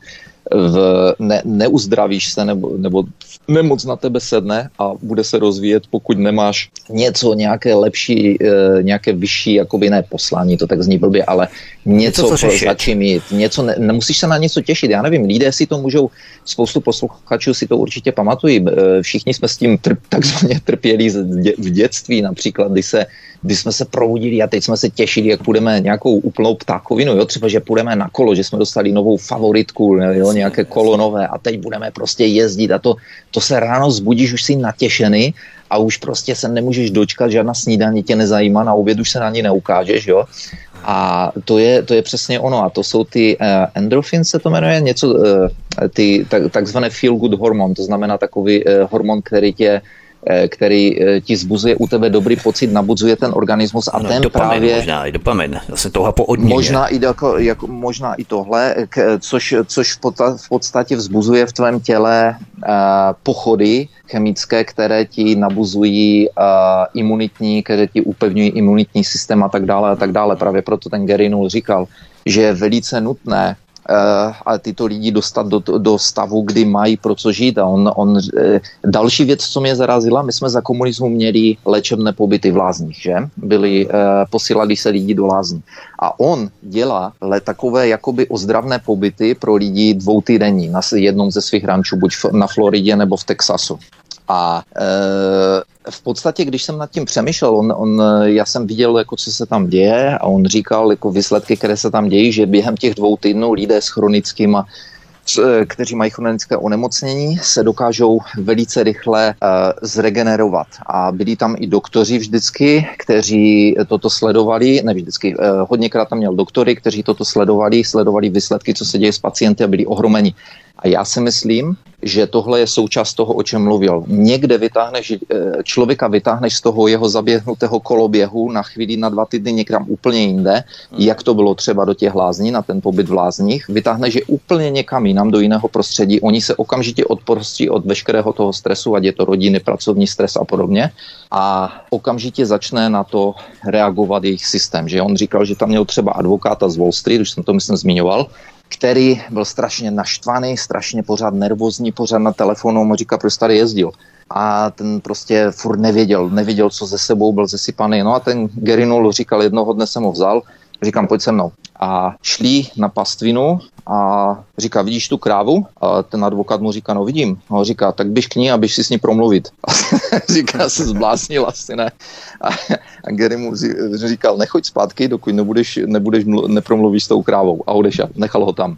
Speaker 2: v, ne, neuzdravíš se nebo, nebo nemoc na tebe sedne a bude se rozvíjet, pokud nemáš něco, nějaké lepší, e, nějaké vyšší, jakoby ne poslání, to tak zní blbě, ale něco, něco za čím mít, něco, ne, nemusíš se na něco těšit, já nevím, lidé si to můžou, spoustu posluchačů si to určitě pamatují, e, všichni jsme s tím trp, takzvaně trpěli v dětství, například, kdy se kdy jsme se probudili a teď jsme se těšili, jak půjdeme nějakou úplnou ptákovinu, jo, třeba, že půjdeme na kolo, že jsme dostali novou favoritku, jo, nějaké kolo nové a teď budeme prostě jezdit a to, to se ráno zbudíš už si natěšený a už prostě se nemůžeš dočkat, žádná snídaní tě nezajímá, na oběd už se na ní neukážeš, jo. A to je, to je přesně ono. A to jsou ty uh, endorfin se to jmenuje, něco, uh, ty tak, takzvané feel good hormon, to znamená takový uh, hormon, který tě Eh, který eh, ti zbuzuje u tebe dobrý pocit, nabuzuje ten organismus a no, ten
Speaker 1: dopamin,
Speaker 2: právě...
Speaker 1: Možná i dopamin, zase touha po odměně.
Speaker 2: Možná i, jako, jako, možná i tohle, k, což, což v, podstatě vzbuzuje v tvém těle uh, pochody chemické, které ti nabuzují uh, imunitní, které ti upevňují imunitní systém a tak dále a tak dále. Právě proto ten Gary Null říkal, že je velice nutné a tyto lidi dostat do, do stavu, kdy mají pro co žít. A on, on, další věc, co mě zarazila, my jsme za komunismu měli léčebné pobyty v lázních, že? Byli, posílali se lidi do lázní. A on dělá le, takové jakoby ozdravné pobyty pro lidi dvou týdenní na jednom ze svých rančů, buď na Floridě nebo v Texasu. A e, v podstatě, když jsem nad tím přemýšlel, on, on, já jsem viděl, jako, co se tam děje a on říkal jako výsledky, které se tam dějí, že během těch dvou týdnů lidé s chronickým e, kteří mají chronické onemocnění, se dokážou velice rychle uh, zregenerovat. A byli tam i doktoři vždycky, kteří toto sledovali, ne vždycky, uh, hodněkrát tam měl doktory, kteří toto sledovali, sledovali výsledky, co se děje s pacienty a byli ohromeni. A já si myslím, že tohle je součást toho, o čem mluvil. Někde vytáhneš, eh, člověka vytáhneš z toho jeho zaběhnutého koloběhu na chvíli, na dva týdny někam úplně jinde, jak to bylo třeba do těch lázní, na ten pobyt v lázních, vytáhneš je úplně někam jinam, do jiného prostředí, oni se okamžitě odprostí od veškerého toho stresu, ať je to rodiny, pracovní stres a podobně, a okamžitě začne na to reagovat jejich systém. Že on říkal, že tam měl třeba advokáta z Wall Street, už jsem to myslím zmiňoval, který byl strašně naštvaný, strašně pořád nervózní, pořád na telefonu, mu říká, proč tady jezdil. A ten prostě furt nevěděl, nevěděl, co ze sebou, byl zesypaný. No a ten Gary Null říkal, jednoho dne jsem ho vzal, říkám, pojď se mnou. A šli na pastvinu a říká, vidíš tu krávu? A ten advokát mu říká, no vidím. A on říká, tak běž k ní a běž si s ní promluvit. A říká, se zbláznil asi ne. A, a Gary mu říkal, nechoď zpátky, dokud nebudeš, nebudeš mlu, nepromluvíš s tou krávou. A odešel, nechal ho tam.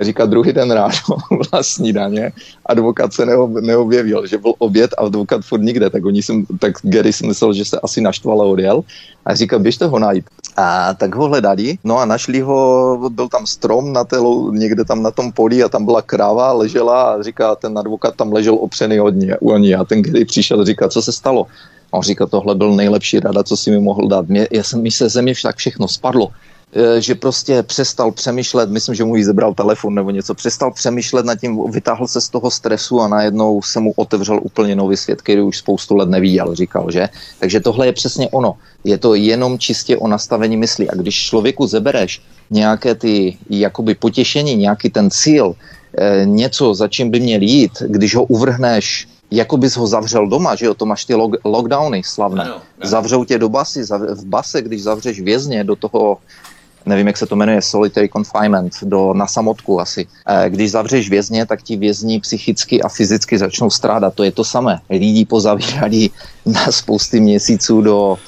Speaker 2: Říká druhý den ráno byla snídaně, advokát se neobjevil, že byl oběd a advokát furt nikde, tak, oni jsem, tak Gary si myslel, že se asi naštval a odjel a říká, běžte ho najít. A tak ho hledali, no a našli ho, byl tam strom na telu, někde tam na tom poli a tam byla kráva, ležela a říká, ten advokát tam ležel opřený od ní, u ní a ten Gary přišel, říká, co se stalo? A on říká, tohle byl nejlepší rada, co si mi mohl dát. Mě, já jsem, mi se země však všechno spadlo. E, že prostě přestal přemýšlet, myslím, že mu jí zebral telefon nebo něco, přestal přemýšlet nad tím, vytáhl se z toho stresu a najednou se mu otevřel úplně nový svět, který už spoustu let neviděl, říkal, že? Takže tohle je přesně ono. Je to jenom čistě o nastavení mysli. A když člověku zebereš nějaké ty jakoby potěšení, nějaký ten cíl, e, něco, za čím by měl jít, když ho uvrhneš jako bys ho zavřel doma, že jo, to máš ty log, lockdowny slavné. Ano, ano. Zavřou tě do basy, zav, v base, když zavřeš vězně do toho nevím, jak se to jmenuje, solitary confinement, do, na samotku asi. E, když zavřeš vězně, tak ti vězni psychicky a fyzicky začnou strádat. To je to samé. Lidi pozavírali na spousty měsíců do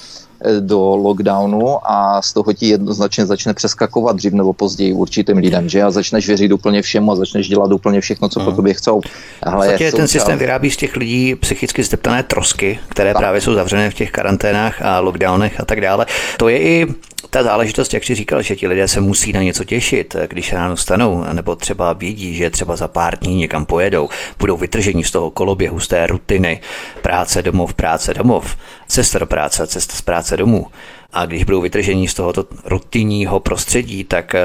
Speaker 2: Eh, do lockdownu a z toho ti jednoznačně začne přeskakovat dřív nebo později určitým lidem, že a začneš věřit úplně všemu a začneš dělat úplně všechno, co po tobě chcou.
Speaker 1: Hele, v ten systém vyrábí z těch lidí psychicky zdeptané trosky, které tak. právě jsou zavřené v těch karanténách a lockdownech a tak dále. To je i ta záležitost, jak jsi říkal, že ti lidé se musí na něco těšit, když ráno stanou, nebo třeba vědí, že třeba za pár dní někam pojedou, budou vytržení z toho koloběhu, z té rutiny, práce domov, práce domov, cesta do práce, cesta z práce domů. A když budou vytržení z tohoto rutinního prostředí, tak eh,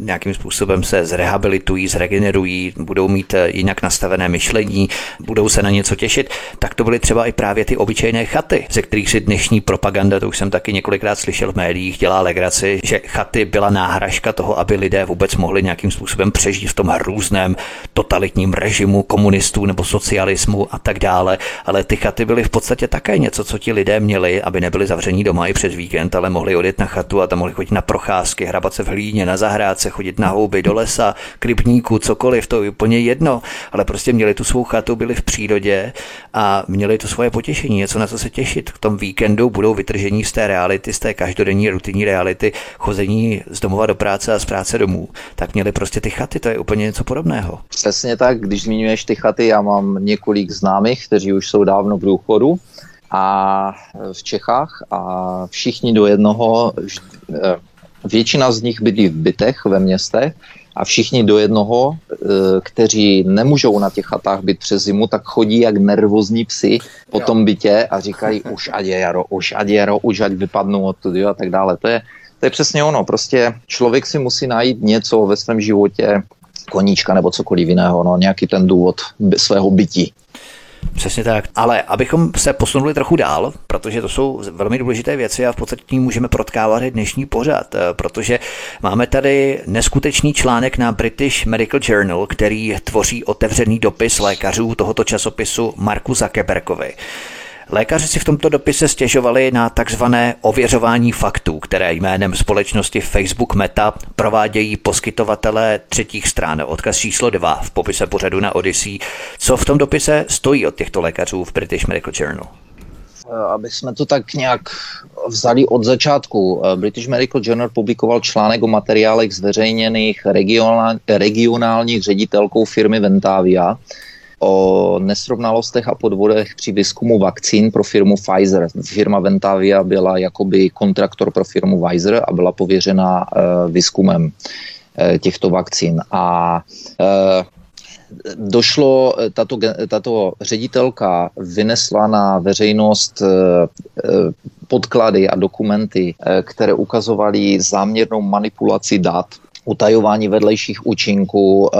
Speaker 1: nějakým způsobem se zrehabilitují, zregenerují, budou mít eh, jinak nastavené myšlení, budou se na něco těšit. Tak to byly třeba i právě ty obyčejné chaty, ze kterých si dnešní propaganda, to už jsem taky několikrát slyšel v médiích, dělá legraci, že chaty byla náhražka toho, aby lidé vůbec mohli nějakým způsobem přežít v tom různém totalitním režimu komunistů nebo socialismu a tak dále. Ale ty chaty byly v podstatě také něco, co ti lidé měli, aby nebyli zavření doma i přes víkend víkend, ale mohli odjet na chatu a tam mohli chodit na procházky, hrabat se v hlíně, na zahrádce, chodit na houby, do lesa, k rybníku, cokoliv, to je úplně jedno, ale prostě měli tu svou chatu, byli v přírodě a měli to svoje potěšení, něco na co se těšit. V tom víkendu budou vytržení z té reality, z té každodenní rutinní reality, chození z domova do práce a z práce domů. Tak měli prostě ty chaty, to je úplně něco podobného.
Speaker 2: Přesně tak, když zmiňuješ ty chaty, já mám několik známých, kteří už jsou dávno v důchodu a v Čechách a všichni do jednoho, e, většina z nich bydlí v bytech ve městech a všichni do jednoho, e, kteří nemůžou na těch chatách být přes zimu, tak chodí jak nervózní psy po tom bytě a říkají už ať je jaro, už ať je jaro, už ať vypadnou odtud a tak dále. To je, to je přesně ono. Prostě člověk si musí najít něco ve svém životě, koníčka nebo cokoliv jiného, no, nějaký ten důvod svého bytí.
Speaker 1: Přesně tak. Ale abychom se posunuli trochu dál, protože to jsou velmi důležité věci a v podstatě tím můžeme protkávat i dnešní pořad, eh, protože máme tady neskutečný článek na British Medical Journal, který tvoří otevřený dopis lékařů tohoto časopisu Marku Zuckerbergovi. Lékaři si v tomto dopise stěžovali na takzvané ověřování faktů, které jménem společnosti Facebook Meta provádějí poskytovatelé třetích stran. Odkaz číslo 2 v popise pořadu na Odyssey. Co v tom dopise stojí od těchto lékařů v British Medical Journal?
Speaker 2: Eh, aby jsme to tak nějak vzali od začátku. Eh, British Medical Journal publikoval článek o materiálech zveřejněných regionálních ředitelkou firmy Ventavia, o nesrovnalostech a podvodech při výzkumu vakcín pro firmu Pfizer. Firma Ventavia byla jakoby kontraktor pro firmu Pfizer a byla pověřena uh, výzkumem uh, těchto vakcín. A uh, došlo, tato, tato ředitelka vynesla na veřejnost podklady a dokumenty, které ukazovaly záměrnou manipulaci dat, utajování vedlejších účinků,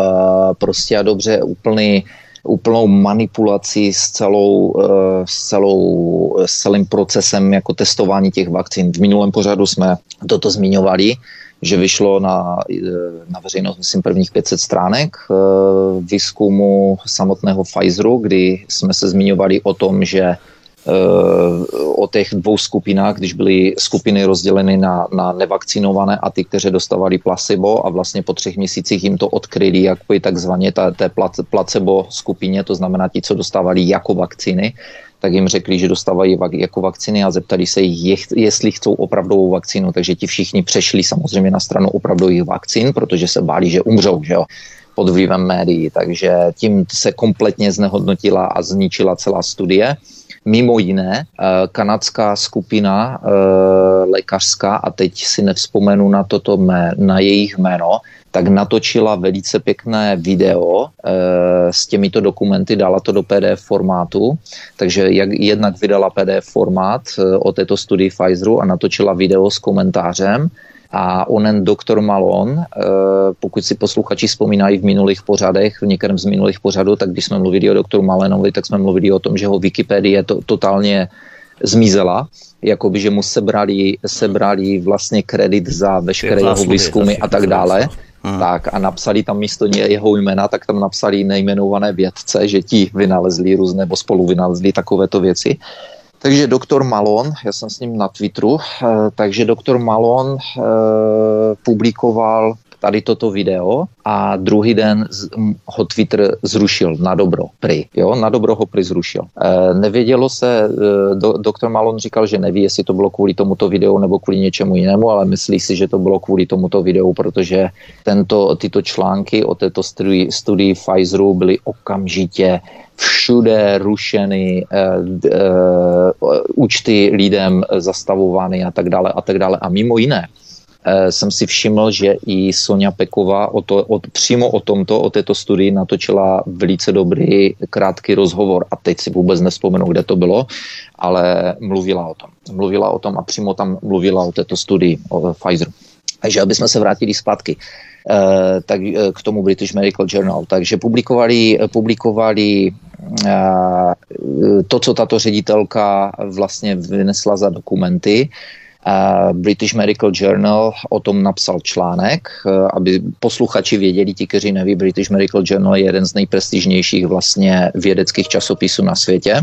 Speaker 2: prostě a dobře úplný úplnou manipulaci s, celou, eh, s, celou, s celým procesem jako testování těch vakcín. V minulém pořadu jsme toto zmiňovali, že vyšlo na, eh, na veřejnost, myslím, prvních 500 stránek eh, výzkumu samotného Pfizeru, kdy jsme se zmiňovali o tom, že o těch dvou skupinách, když byly skupiny rozděleny na, na nevakcinované a ty, kteří dostávali placebo a vlastně po třech měsících jim to odkryli jako takzvaně té, té placebo skupině, to znamená ti, co dostávali jako vakcíny, tak jim řekli, že dostávají jako vakcíny a zeptali se jich, jestli chcou opravdovou vakcínu. Takže ti všichni přešli samozřejmě na stranu opravdových vakcín, protože se báli, že umřou, že jo pod vlivem médií, takže tím se kompletně znehodnotila a zničila celá studie. Mimo jiné, eh, kanadská skupina eh, lékařská, a teď si nevzpomenu na, toto mé, na jejich jméno, tak natočila velice pěkné video e, s těmito dokumenty, dala to do PDF formátu, takže jak, jednak vydala PDF formát e, o této studii Pfizeru a natočila video s komentářem a onen doktor Malon, eh, pokud si posluchači vzpomínají v minulých pořadech, v některém z minulých pořadů, tak když jsme mluvili o doktoru Malenovi, tak jsme mluvili o tom, že ho Wikipedie to, totálně zmizela, jakoby, že mu sebrali, sebrali vlastně kredit za veškeré jeho výzkumy a tak dále. Hmm. Tak a napsali tam místo jeho jména, tak tam napsali nejmenované vědce, že ti vynalezli různé, nebo spolu vynalezli takovéto věci. Takže doktor Malon, já jsem s ním na Twitteru, eh, takže doktor Malon eh, publikoval tady toto video a druhý den ho Twitter zrušil na dobro, prý, jo, na dobro ho prý zrušil. E, nevědělo se, do, doktor Malon říkal, že neví, jestli to bylo kvůli tomuto videu nebo kvůli něčemu jinému, ale myslí si, že to bylo kvůli tomuto videu, protože tento, tyto články o této studii, studii Pfizeru byly okamžitě všude rušeny, uh, uh, účty lidem zastavovány a tak dále a tak dále. A mimo jiné, jsem si všiml, že i Sonja Peková o to, o, přímo o tomto, o této studii natočila velice dobrý krátký rozhovor a teď si vůbec nespomenu, kde to bylo, ale mluvila o tom. Mluvila o tom a přímo tam mluvila o této studii o Pfizeru. Takže aby jsme se vrátili zpátky. Uh, tak k tomu British Medical Journal. Takže publikovali, publikovali to, co tato ředitelka vlastně vynesla za dokumenty, British Medical Journal o tom napsal článek, aby posluchači věděli, ti, kteří neví, British Medical Journal je jeden z nejprestižnějších vlastně vědeckých časopisů na světě.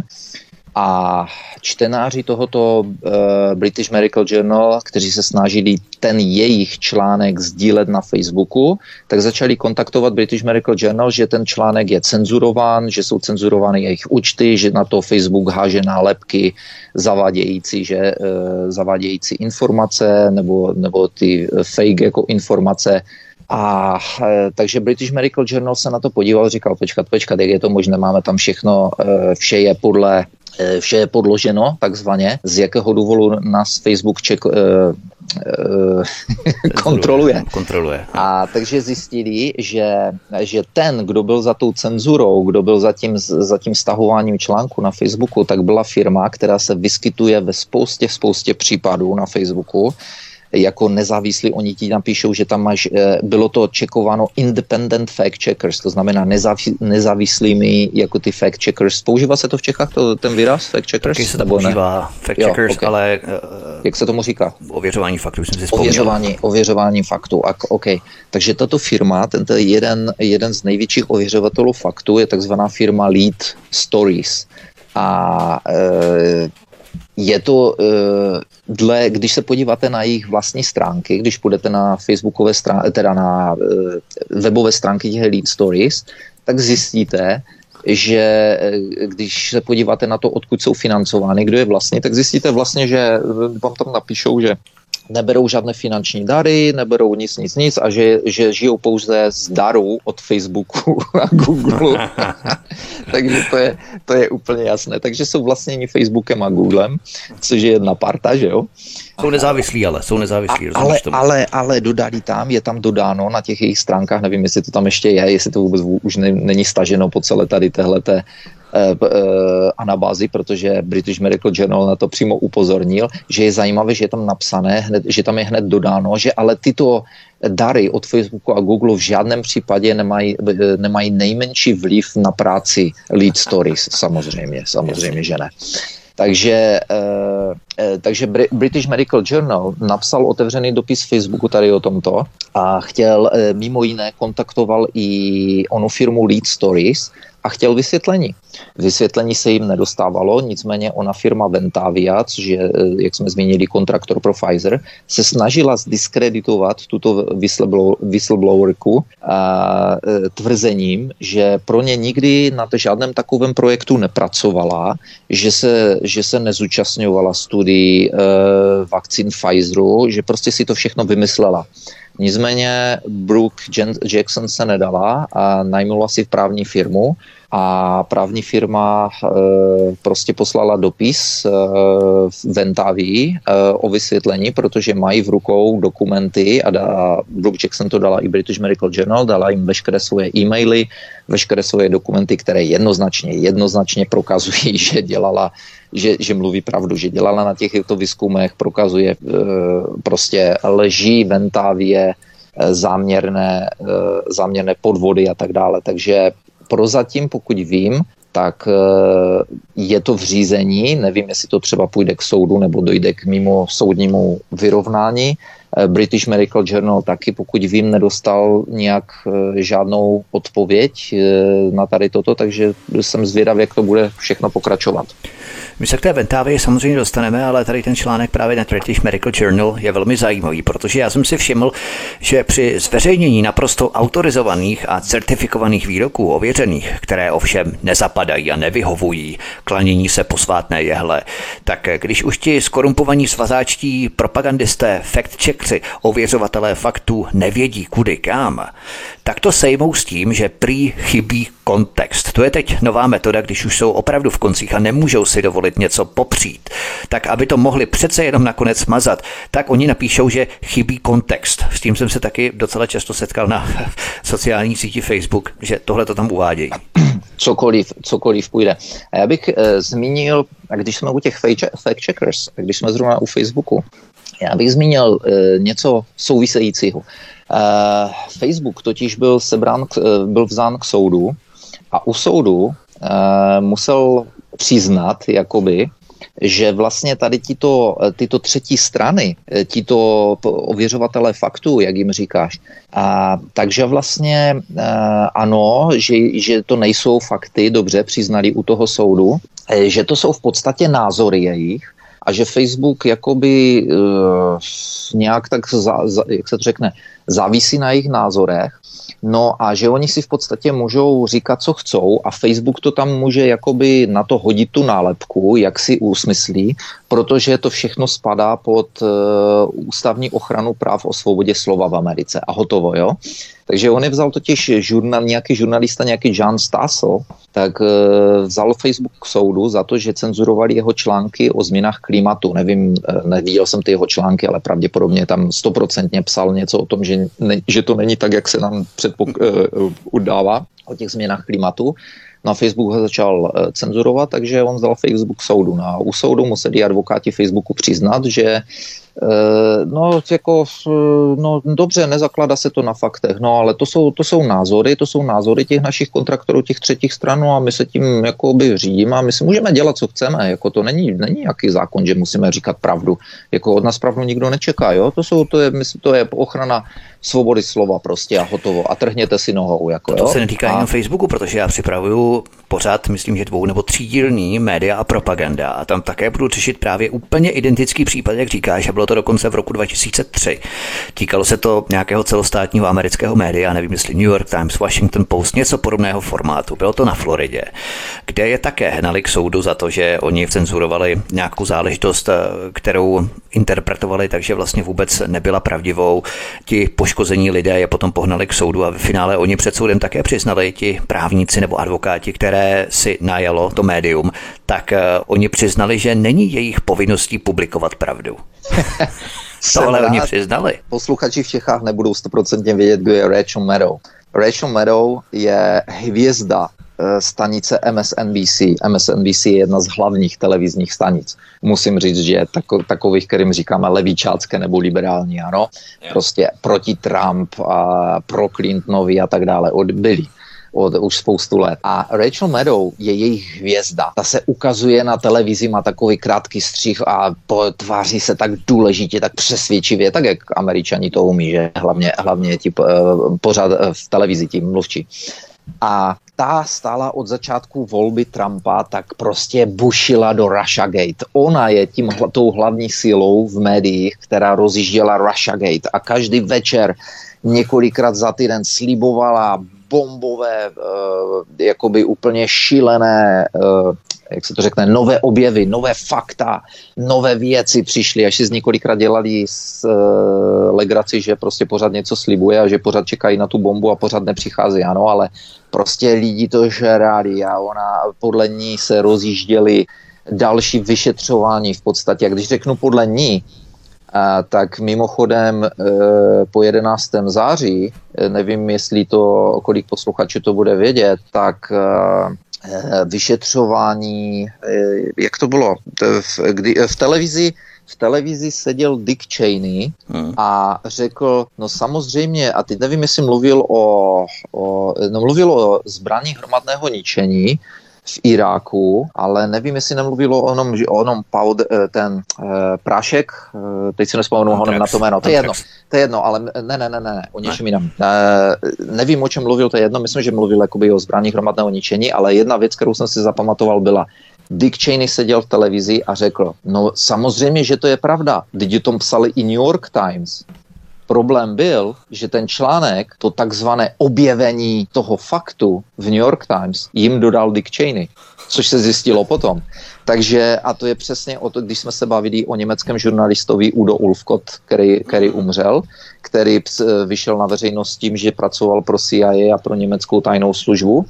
Speaker 2: A čtenáři tohoto uh, British Medical Journal, kteří se snažili ten jejich článek sdílet na Facebooku, tak začali kontaktovat British Medical Journal, že ten článek je cenzurován, že jsou cenzurovány jejich účty, že na to Facebook háže nálepky zavadějící, že uh, zavadějící informace nebo, nebo ty fake jako informace. A takže British Medical Journal se na to podíval, říkal, počkat, počkat, jak je to možné, máme tam všechno, vše je podle Eh, vše je podloženo takzvaně, z jakého důvodu nás Facebook ček, uh, uh, kontroluje.
Speaker 1: kontroluje.
Speaker 2: A takže zjistili, že, že ten, kdo byl za tou cenzurou, kdo byl za tím, za tím stahováním článku na Facebooku, tak byla firma, která se vyskytuje ve spoustě, spoustě případů na Facebooku, jako nezávislí, oni ti napíšou, že tam máš, bylo to čekováno independent fact checkers, to znamená nezávis, nezávislými jako ty fact checkers. Používá se to v Čechách, to, ten výraz fact checkers?
Speaker 1: Taky se to používá, ne? fact checkers, jo, okay. ale...
Speaker 2: Uh, Jak se tomu říká?
Speaker 1: Ověřování faktů, jsem si
Speaker 2: vzpomněl. Ověřování, ověřování faktů, a, OK. Takže tato firma, tento jeden, jeden z největších ověřovatelů faktů je takzvaná firma Lead Stories. A e, je to e, dle, když se podíváte na jejich vlastní stránky, když půjdete na facebookové stránky, teda na e, webové stránky těch Lead Stories, tak zjistíte, že e, když se podíváte na to, odkud jsou financovány, kdo je vlastně, tak zjistíte vlastně, že vám tam napíšou, že neberou žádné finanční dary, neberou nic, nic, nic a že, že žijou pouze z darů od Facebooku a Google. Takže to je, to je úplně jasné. Takže jsou vlastněni Facebookem a Googlem, což je jedna parta, že jo?
Speaker 1: Jsou nezávislí, ale jsou nezávislí.
Speaker 2: A, ale, ale, ale dodali tam, je tam dodáno na těch jejich stránkách, nevím, jestli to tam ještě je, jestli to vůbec už ne, není staženo po celé tady téhleté anabázi, protože British Medical Journal na to přímo upozornil, že je zajímavé, že je tam napsané, hned, že tam je hned dodáno, že ale tyto dary od Facebooku a Google v žádném případě nemají, eh, nemají nejmenší vliv na práci lead stories, samozřejmě, samozřejmě, že ne. Takže, eh, takže British Medical Journal napsal otevřený dopis Facebooku tady o tomto a chtěl, eh, mimo jiné, kontaktoval i onu firmu Lead Stories, a chtěl vysvětlení. Vysvětlení se jim nedostávalo, nicméně ona firma Ventavia, což je, eh, jak jsme zmínili, kontraktor pro Pfizer, se snažila zdiskreditovat tuto whistleblowerku a, e, tvrzením, že pro ně nikdy na žádném takovém projektu nepracovala, že se, že se nezúčastňovala studií e, vakcín Pfizeru, že prostě si to všechno vymyslela. Nicméně Brooke Jackson se nedala a najmula si právní firmu a právní firma e, prostě poslala dopis e, Ventavii e, o vysvětlení, protože mají v rukou dokumenty a da, Brooke Jackson to dala i British Medical Journal, dala jim veškeré svoje e-maily, veškeré svoje dokumenty, které jednoznačně, jednoznačně prokazují, že dělala že, že mluví pravdu, že dělala na těchto výzkumech, prokazuje e, prostě leží, ventávě, e, záměrné, e, záměrné podvody a tak dále. Takže prozatím, pokud vím, tak je to v řízení, nevím, jestli to třeba půjde k soudu nebo dojde k mimo soudnímu vyrovnání. British Medical Journal taky, pokud vím, nedostal nějak žádnou odpověď na tady toto, takže jsem zvědav, jak to bude všechno pokračovat.
Speaker 1: My se k té Ventávě samozřejmě dostaneme, ale tady ten článek právě na British Medical Journal je velmi zajímavý, protože já jsem si všiml, že při zveřejnění naprosto autorizovaných a certifikovaných výroků ověřených, které ovšem nezapadají a nevyhovují klanění se posvátné jehle, tak když už ti skorumpovaní svazáčtí propagandisté, fact-checkři, ověřovatelé faktů nevědí kudy kam, tak to sejmou s tím, že prý chybí kontext. To je teď nová metoda, když už jsou opravdu v koncích a nemůžou si dovolit něco popřít. Tak aby to mohli přece jenom nakonec smazat, tak oni napíšou, že chybí kontext. S tím jsem se taky docela často setkal na sociální síti Facebook, že tohle to tam uvádějí.
Speaker 2: Cokoliv, cokoliv půjde. A já bych e, zmínil, když jsme u těch fact checkers, když jsme zrovna u Facebooku, já bych zmínil e, něco souvisejícího. E, Facebook totiž byl sebrán, e, byl vzán k soudu a u soudu musel přiznat, jakoby, že vlastně tady tyto, tyto třetí strany, tyto ověřovatelé faktů, jak jim říkáš, a, takže vlastně a, ano, že, že to nejsou fakty, dobře přiznali u toho soudu, že to jsou v podstatě názory jejich, a že Facebook jakoby uh, nějak tak, za, za, jak se to řekne, závisí na jejich názorech, no a že oni si v podstatě můžou říkat, co chcou a Facebook to tam může jakoby na to hodit tu nálepku, jak si usmyslí, protože to všechno spadá pod uh, ústavní ochranu práv o svobodě slova v Americe a hotovo, jo. Takže on je vzal totiž žurnal, nějaký žurnalista, nějaký John Stasso, tak uh, vzal Facebook k soudu za to, že cenzurovali jeho články o změnách klimatu. Nevím, uh, neviděl jsem ty jeho články, ale pravděpodobně tam stoprocentně psal něco o tom, že, ne, že to není tak, jak se nám předpok- uh, udává o těch změnách klimatu. Na Facebook ho začal cenzurovat, takže on vzal Facebook soudu. No a u soudu museli advokáti Facebooku přiznat, že Eh, no, jako, no dobře, nezakládá se to na faktech, no ale to jsou, to jsou názory, to jsou názory těch našich kontraktorů, těch třetích stran no, a my se tím jako by řídíme a my si můžeme dělat, co chceme, jako to není, není nějaký zákon, že musíme říkat pravdu, jako od nás pravdu nikdo nečeká, jo, to jsou, to je, myslím, to je ochrana svobody slova prostě a hotovo a trhněte si nohou. Jako,
Speaker 1: to jo? se netýká a... jenom Facebooku, protože já připravuju pořád, myslím, že dvou nebo třídílný média a propaganda a tam také budu řešit právě úplně identický případ, jak říkáš, a bylo to dokonce v roku 2003. Týkalo se to nějakého celostátního amerického média, nevím, jestli New York Times, Washington Post, něco podobného formátu. Bylo to na Floridě, kde je také hnali k soudu za to, že oni cenzurovali nějakou záležitost, eh, kterou interpretovali, takže vlastně vůbec nebyla pravdivou. Ti poškození lidé je potom pohnali k soudu a v finále oni před soudem také přiznali ti právníci nebo advokáti, které si najalo to médium, tak uh, oni přiznali, že není jejich povinností publikovat pravdu. Tohle oni přiznali.
Speaker 2: Posluchači v Čechách nebudou 100% vědět, kdo je Rachel Maddow. Rachel Maddow je hvězda Eh, stanice MSNBC. MSNBC je jedna z hlavních televizních stanic. Musím říct, že tako, takových, kterým říkáme levičácké nebo liberální, ano. Prostě proti Trump a pro Clintonovi a tak dále. Byli od už spoustu let. A Rachel Maddow je jejich hvězda. Ta se ukazuje na televizi, má takový krátký střih a tváří se tak důležitě, tak přesvědčivě, tak jak američani to umí, že hlavně, hlavně ti eh, pořád eh, v televizi tím mluvčí. A ta stála od začátku volby Trumpa, tak prostě bušila do Russiagate. Ona je tím tou hlavní silou v médiích, která rozjížděla Russiagate a každý večer několikrát za týden slibovala bombové, uh, jakoby úplně šílené uh, jak se to řekne, nové objevy, nové fakta, nové věci přišly, až si z několikrát dělali z uh, legraci, že prostě pořád něco slibuje a že pořád čekají na tu bombu a pořád nepřichází, ano, ale prostě lidi to žrali a ona podle ní se rozjížděli další vyšetřování v podstatě. A když řeknu podle ní, tak mimochodem e, po 11. září, e, nevím, jestli to, kolik posluchačů to bude vědět, tak Eh, vyšetřování, eh, jak to bylo, v, kdy, v televizi v televizi seděl Dick Cheney hmm. a řekl, no samozřejmě, a teď nevím, jestli mluvil o, o no mluvil o zbraní hromadného ničení, v Iráku, ale nevím, jestli nemluvilo o onom, že onom powder, eh, ten uh, prášek, uh, teď si nespomenu honem na to jméno, to je jedno, to je jedno, ale ne, ne, ne, ne, o něčem jiném. Uh, nevím, o čem mluvil, to je jedno, myslím, že mluvil jakoby o zbraních hromadného ničení, ale jedna věc, kterou jsem si zapamatoval, byla, Dick Cheney seděl v televizi a řekl, no samozřejmě, že to je pravda, teď o tom psali i New York Times, Problém byl, že ten článek, to takzvané objevení toho faktu v New York Times, jim dodal Dick Cheney, což se zjistilo potom. Takže, a to je přesně o to, když jsme se bavili o německém žurnalistovi Udo Ulfkot, který, který umřel, který vyšel na veřejnost tím, že pracoval pro CIA a pro německou tajnou službu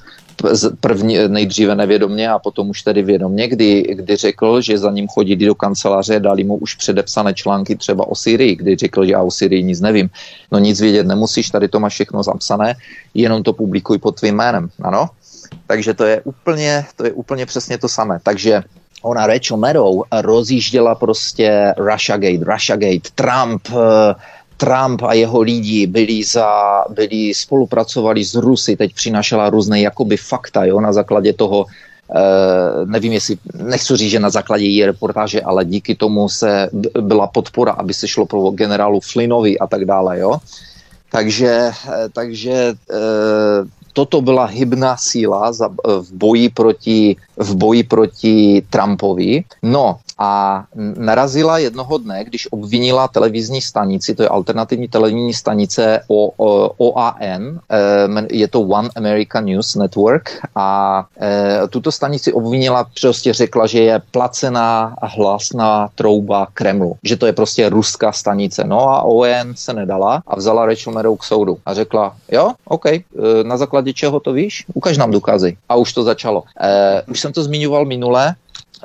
Speaker 2: první, nejdříve nevědomně a potom už tedy vědomně, kdy, kdy řekl, že za ním chodí do kanceláře, dali mu už předepsané články třeba o Syrii, kdy řekl, že já o Syrii nic nevím. No nic vědět nemusíš, tady to máš všechno zapsané, jenom to publikuj pod tvým jménem, ano? Takže to je úplně, to je úplně přesně to samé. Takže ona Rachel Maddow rozjížděla prostě Russiagate, Russiagate, Trump, eh, Trump a jeho lidi byli, za, byli spolupracovali s Rusy, teď přinašela různé jakoby fakta, jo, na základě toho, Uh, nevím, jestli, nechci říct, že na základě její reportáže, ale díky tomu se byla podpora, aby se šlo pro generálu Flynnovi a tak dále, jo. Takže, eh, takže toto byla hybná síla za, v boji proti, v boji proti Trumpovi. No, a narazila jednoho dne, když obvinila televizní stanici, to je alternativní televizní stanice o, o, OAN, eh, je to One American News Network a eh, tuto stanici obvinila, prostě řekla, že je placená hlasná trouba Kremlu, že to je prostě ruská stanice. No a OAN se nedala a vzala Rachel Maddow k soudu a řekla, jo, OK, eh, na základě čeho to víš? Ukaž nám důkazy. A už to začalo. Už jsem to zmiňoval minule,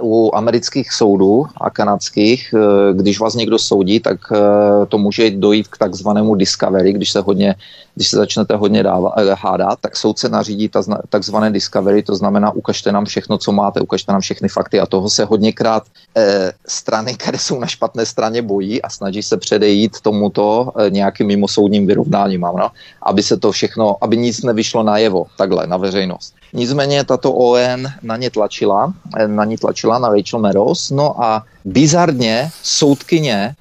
Speaker 2: u amerických soudů a kanadských, eh, když vás někdo soudí, tak eh, to může dojít k takzvanému discovery, když se hodně když se začnete hodně dávat, eh, hádat, tak soudce nařídí ta, takzvané discovery, to znamená ukažte nám všechno, co máte, ukažte nám všechny fakty a toho se hodněkrát strany, které jsou na špatné straně bojí a snaží se předejít tomuto nějakým mimosoudním vyrovnáním, no? aby se to všechno, aby nic nevyšlo najevo, takhle, na veřejnost. Nicméně tato ON na ně tlačila, eh, na ní tlačila, na Rachel Meadows, no a bizarně soudkyně,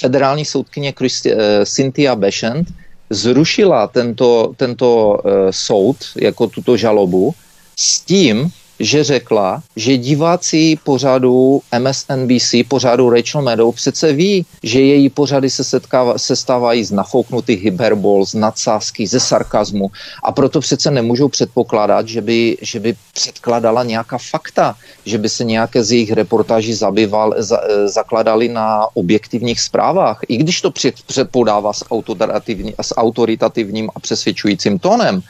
Speaker 2: federální soudkyně Christi, uh, Cynthia Beshant zrušila tento, tento uh, soud jako tuto žalobu s tím, že řekla, že diváci pořadu MSNBC, pořadu Rachel Meadow, přece ví, že její pořady se, setkává, se stávají z nafouknutých hyperbol, z nadsázky, ze sarkazmu. A proto přece nemůžou předpokládat, že by, že by předkladala nějaká fakta, že by se nějaké z jejich reportáží zabýval, za, e, zakladali na objektivních zprávách, i když to před, předpodává s, s autoritativním a přesvědčujícím tónem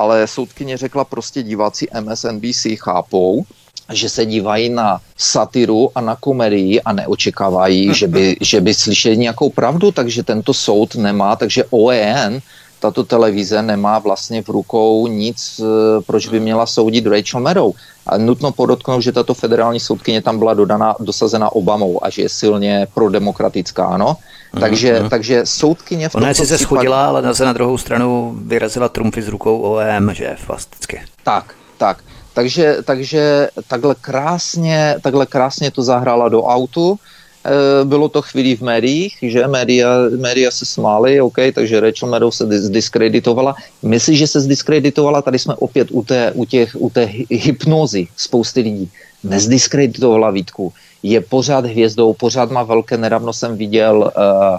Speaker 2: ale soudkyně řekla prostě diváci MSNBC chápou, že se dívají na satiru a na komedii a neočekávají, že by, že by slyšeli nějakou pravdu, takže tento soud nemá, takže OEN, tato televize nemá vlastně v rukou nic, eh, proč by měla soudit Rachel Maddow. A nutno podotknout, že tato federální soudkyně tam byla dodaná, dosazena Obamou a že je silně prodemokratická, ano. Mm, takže, mm. takže soudkyně
Speaker 1: v Ona je sice schodila, ale zase na druhou stranu vyrazila trumfy s rukou OEM, že fantasticky.
Speaker 2: Tak, tak. Takže, takže takhle, krásně, takhle krásně to zahrála do autu. E, bylo to chvíli v médiích, že média, média se smály, OK, takže Rachel Maddow se zdiskreditovala. Myslíš, že se zdiskreditovala? Tady jsme opět u té, u těch, u té hypnozy spousty lidí. Nezdiskreditovala Vítku je pořád hvězdou, pořád má velké, nedávno jsem viděl uh,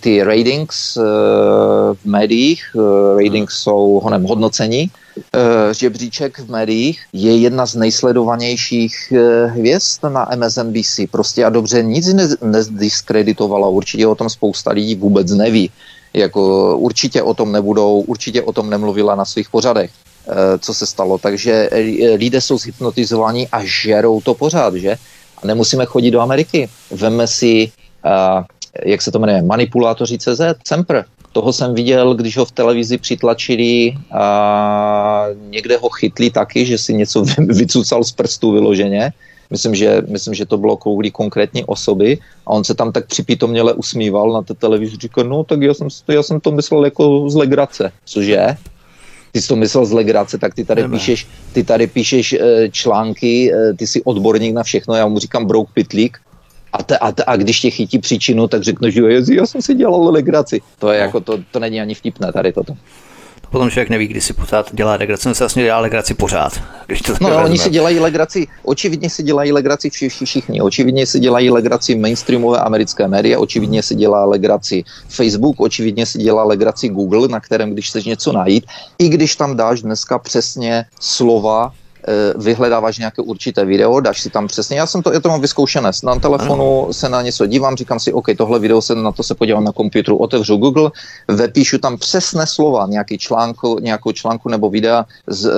Speaker 2: ty ratings uh, v médiích, uh, ratings jsou honem hodnocení, uh, žebříček v médiích je jedna z nejsledovanějších hvězd na MSNBC. Prostě a dobře nic ne- nezdiskreditovalo, určitě o tom spousta lidí vůbec neví. Jako určitě o tom nebudou, určitě o tom nemluvila na svých pořadech co se stalo. Takže lidé jsou zhypnotizovaní a žerou to pořád, že? A nemusíme chodit do Ameriky. Vemme si, uh, jak se to jmenuje, manipulátoři CZ, Semper. Toho jsem viděl, když ho v televizi přitlačili a někde ho chytli taky, že si něco vycucal z prstů vyloženě. Myslím že, myslím, že to bylo kvůli konkrétní osoby a on se tam tak připítomněle usmíval na té televizi, říkal, no tak já jsem, já jsem to myslel jako z legrace. Cože? ty jsi to myslel z legrace, tak ty tady píšeš, ty tady píšeš eh, články, eh, ty jsi odborník na všechno, já mu říkám brouk pitlík, a, te, a, te, a když tě chytí příčinu, tak řekneš, že já jsem si dělal legraci. To je no. jako, to, to není ani vtipné tady toto
Speaker 1: potom člověk neví, kdy si pořád dělá legraci. On se vlastně dělá legraci pořád.
Speaker 2: Když to no, vezme. oni si dělají legraci, očividně si dělají legraci všichni. Očividně si dělají legraci mainstreamové americké média, očividně si dělá legraci Facebook, očividně si dělá legraci Google, na kterém, když chceš něco najít, i když tam dáš dneska přesně slova, vyhledáváš nějaké určité video, dáš si tam přesně, já jsem to, já to mám vyzkoušené, na telefonu se na něco dívám, říkám si, OK, tohle video se na to se podívám na počítači, otevřu Google, vepíšu tam přesné slova, nějaký článku, nějakou článku nebo videa, z, uh,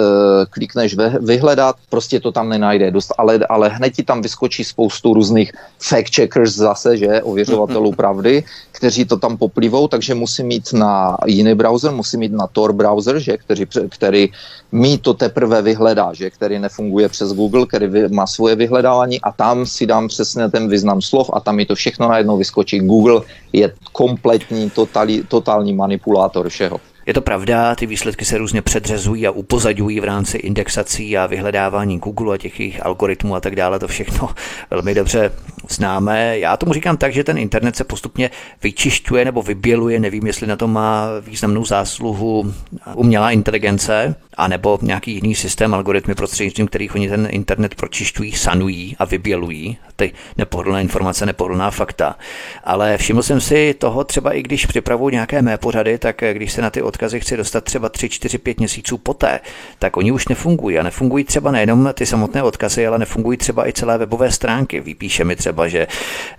Speaker 2: klikneš ve, vyhledat, prostě to tam nenajde, dost, ale, ale hned ti tam vyskočí spoustu různých fact checkers zase, že, ověřovatelů pravdy, kteří to tam poplivou, takže musí mít na jiný browser, musí mít na Tor browser, že, který, který mi to teprve vyhledá, že, který nefunguje přes Google, který má svoje vyhledávání a tam si dám přesně ten význam slov a tam mi to všechno najednou vyskočí. Google je kompletní, totální, totální manipulátor všeho.
Speaker 1: Je to pravda, ty výsledky se různě předřezují a upozaďují v rámci indexací a vyhledávání Google a těch jejich algoritmů a tak dále. To všechno velmi dobře známe. Já tomu říkám tak, že ten internet se postupně vyčišťuje nebo vyběluje. Nevím, jestli na to má významnou zásluhu umělá inteligence, anebo nějaký jiný systém, algoritmy prostřednictvím kterých oni ten internet pročišťují, sanují a vybělují ty nepohodlné informace, nepohodlná fakta. Ale všiml jsem si toho třeba i když připravuju nějaké mé pořady, tak když se na ty odkazy chci dostat třeba 3, 4, 5 měsíců poté, tak oni už nefungují. A nefungují třeba nejenom ty samotné odkazy, ale nefungují třeba i celé webové stránky. Vypíše mi třeba, že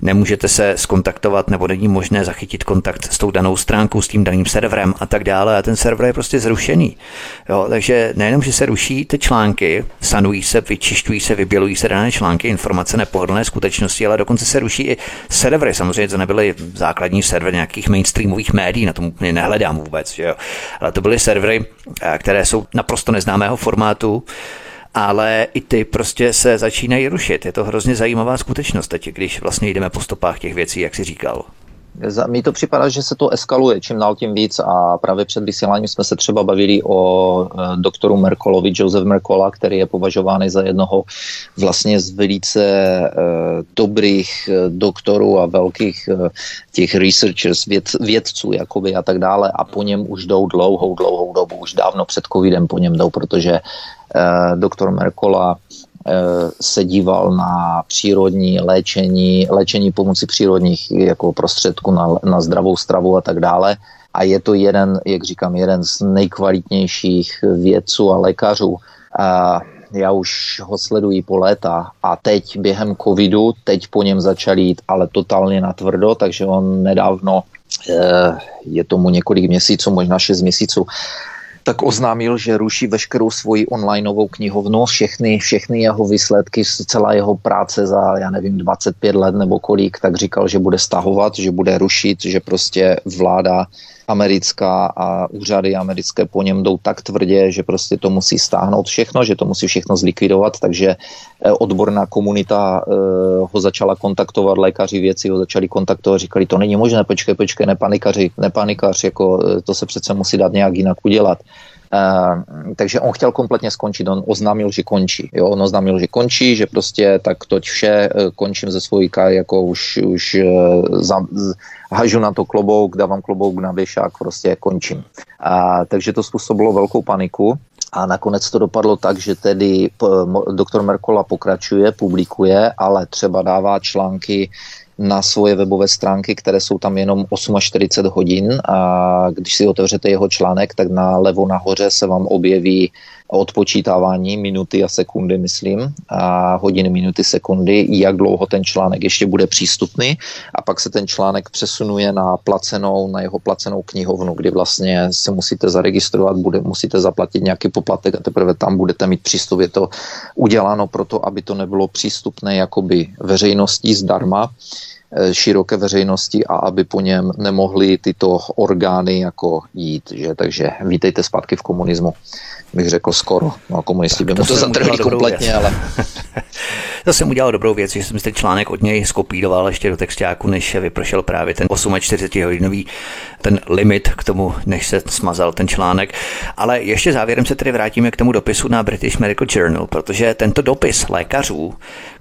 Speaker 1: nemůžete se skontaktovat nebo není možné zachytit kontakt s tou danou stránkou, s tím daným serverem a tak dále. A ten server je prostě zrušený. Jo, takže že nejenom, že se ruší ty články, sanují se, vyčišťují se, vybělují se dané články, informace nepohodlné skutečnosti, ale dokonce se ruší i servery. Samozřejmě to nebyly základní servery nějakých mainstreamových médií, na tom nehledám vůbec, že jo. Ale to byly servery, eh, které jsou naprosto neznámého formátu, ale i ty prostě se začínají rušit. Je to hrozně zajímavá skutečnost teď, když vlastně jdeme po stopách těch věcí, jak si říkal.
Speaker 2: Mně to připadá, že se to eskaluje čím dál tím víc a právě před vysíláním jsme se třeba bavili o e, doktoru Merkolovi, Joseph Merkola, který je považovaný za jednoho vlastně z velice e, dobrých e, doktorů a velkých těch researchers, věd, vědců jakoby a tak dále. A po něm už jdou dlouhou, dlouhou dobu, už dávno před covidem po něm jdou, protože doktor Merkola Eh, se díval na přírodní léčení, léčení pomocí přírodních jako prostředků na, na zdravou stravu a tak dále. A je to jeden, jak říkám, jeden z nejkvalitnějších vědců a lékařů. A já už ho sleduji po léta a teď během covidu, teď po něm začali jít ale totálně natvrdo, takže on nedávno, eh, je tomu několik měsíců, možná šest měsíců, tak oznámil, že ruší veškerou svoji onlineovou knihovnu, všechny, všechny jeho výsledky, celá jeho práce za, já nevím, 25 let nebo kolik, tak říkal, že bude stahovat, že bude rušit, že prostě vláda americká a úřady americké po něm jdou tak tvrdě, že prostě to musí stáhnout všechno, že to musí všechno zlikvidovat, takže eh, odborná komunita eh, ho začala kontaktovat, lékaři věci ho začali kontaktovat, říkali, to není možné, počkej, počkej, nepanikaři, nepanikař, jako eh, to se přece musí dát nějak jinak udělat. Uh, takže on chtěl kompletně skončit, on oznámil, že končí. Jo? On oznámil, že končí, že prostě tak toť vše, uh, končím ze svojí kary, jako už, už uh, za, hažu na to klobouk, dávám klobouk na věšák, prostě končím. Uh, takže to způsobilo velkou paniku. A nakonec to dopadlo tak, že tedy doktor Merkola pokračuje, publikuje, ale třeba dává články na svoje webové stránky, které jsou tam jenom 48 hodin. A když si otevřete jeho článek, tak na levo nahoře se vám objeví odpočítávání minuty a sekundy, myslím, a hodiny, minuty, sekundy, jak dlouho ten článek ještě bude přístupný a pak se ten článek přesunuje na placenou, na jeho placenou knihovnu, kdy vlastně se musíte zaregistrovat, bude, musíte zaplatit nějaký poplatek a teprve tam budete mít přístup. Je to uděláno proto, aby to nebylo přístupné jakoby veřejností zdarma, široké veřejnosti a aby po něm nemohly tyto orgány jako jít. Že? Takže vítejte zpátky v komunismu, bych řekl skoro. No, komunisti by mu to zatrhli kompletně, věc. ale...
Speaker 1: to jsem udělal dobrou věc, že jsem si ten článek od něj skopíroval ještě do textáku, než vypršel právě ten 48 hodinový ten limit k tomu, než se smazal ten článek. Ale ještě závěrem se tedy vrátíme k tomu dopisu na British Medical Journal, protože tento dopis lékařů,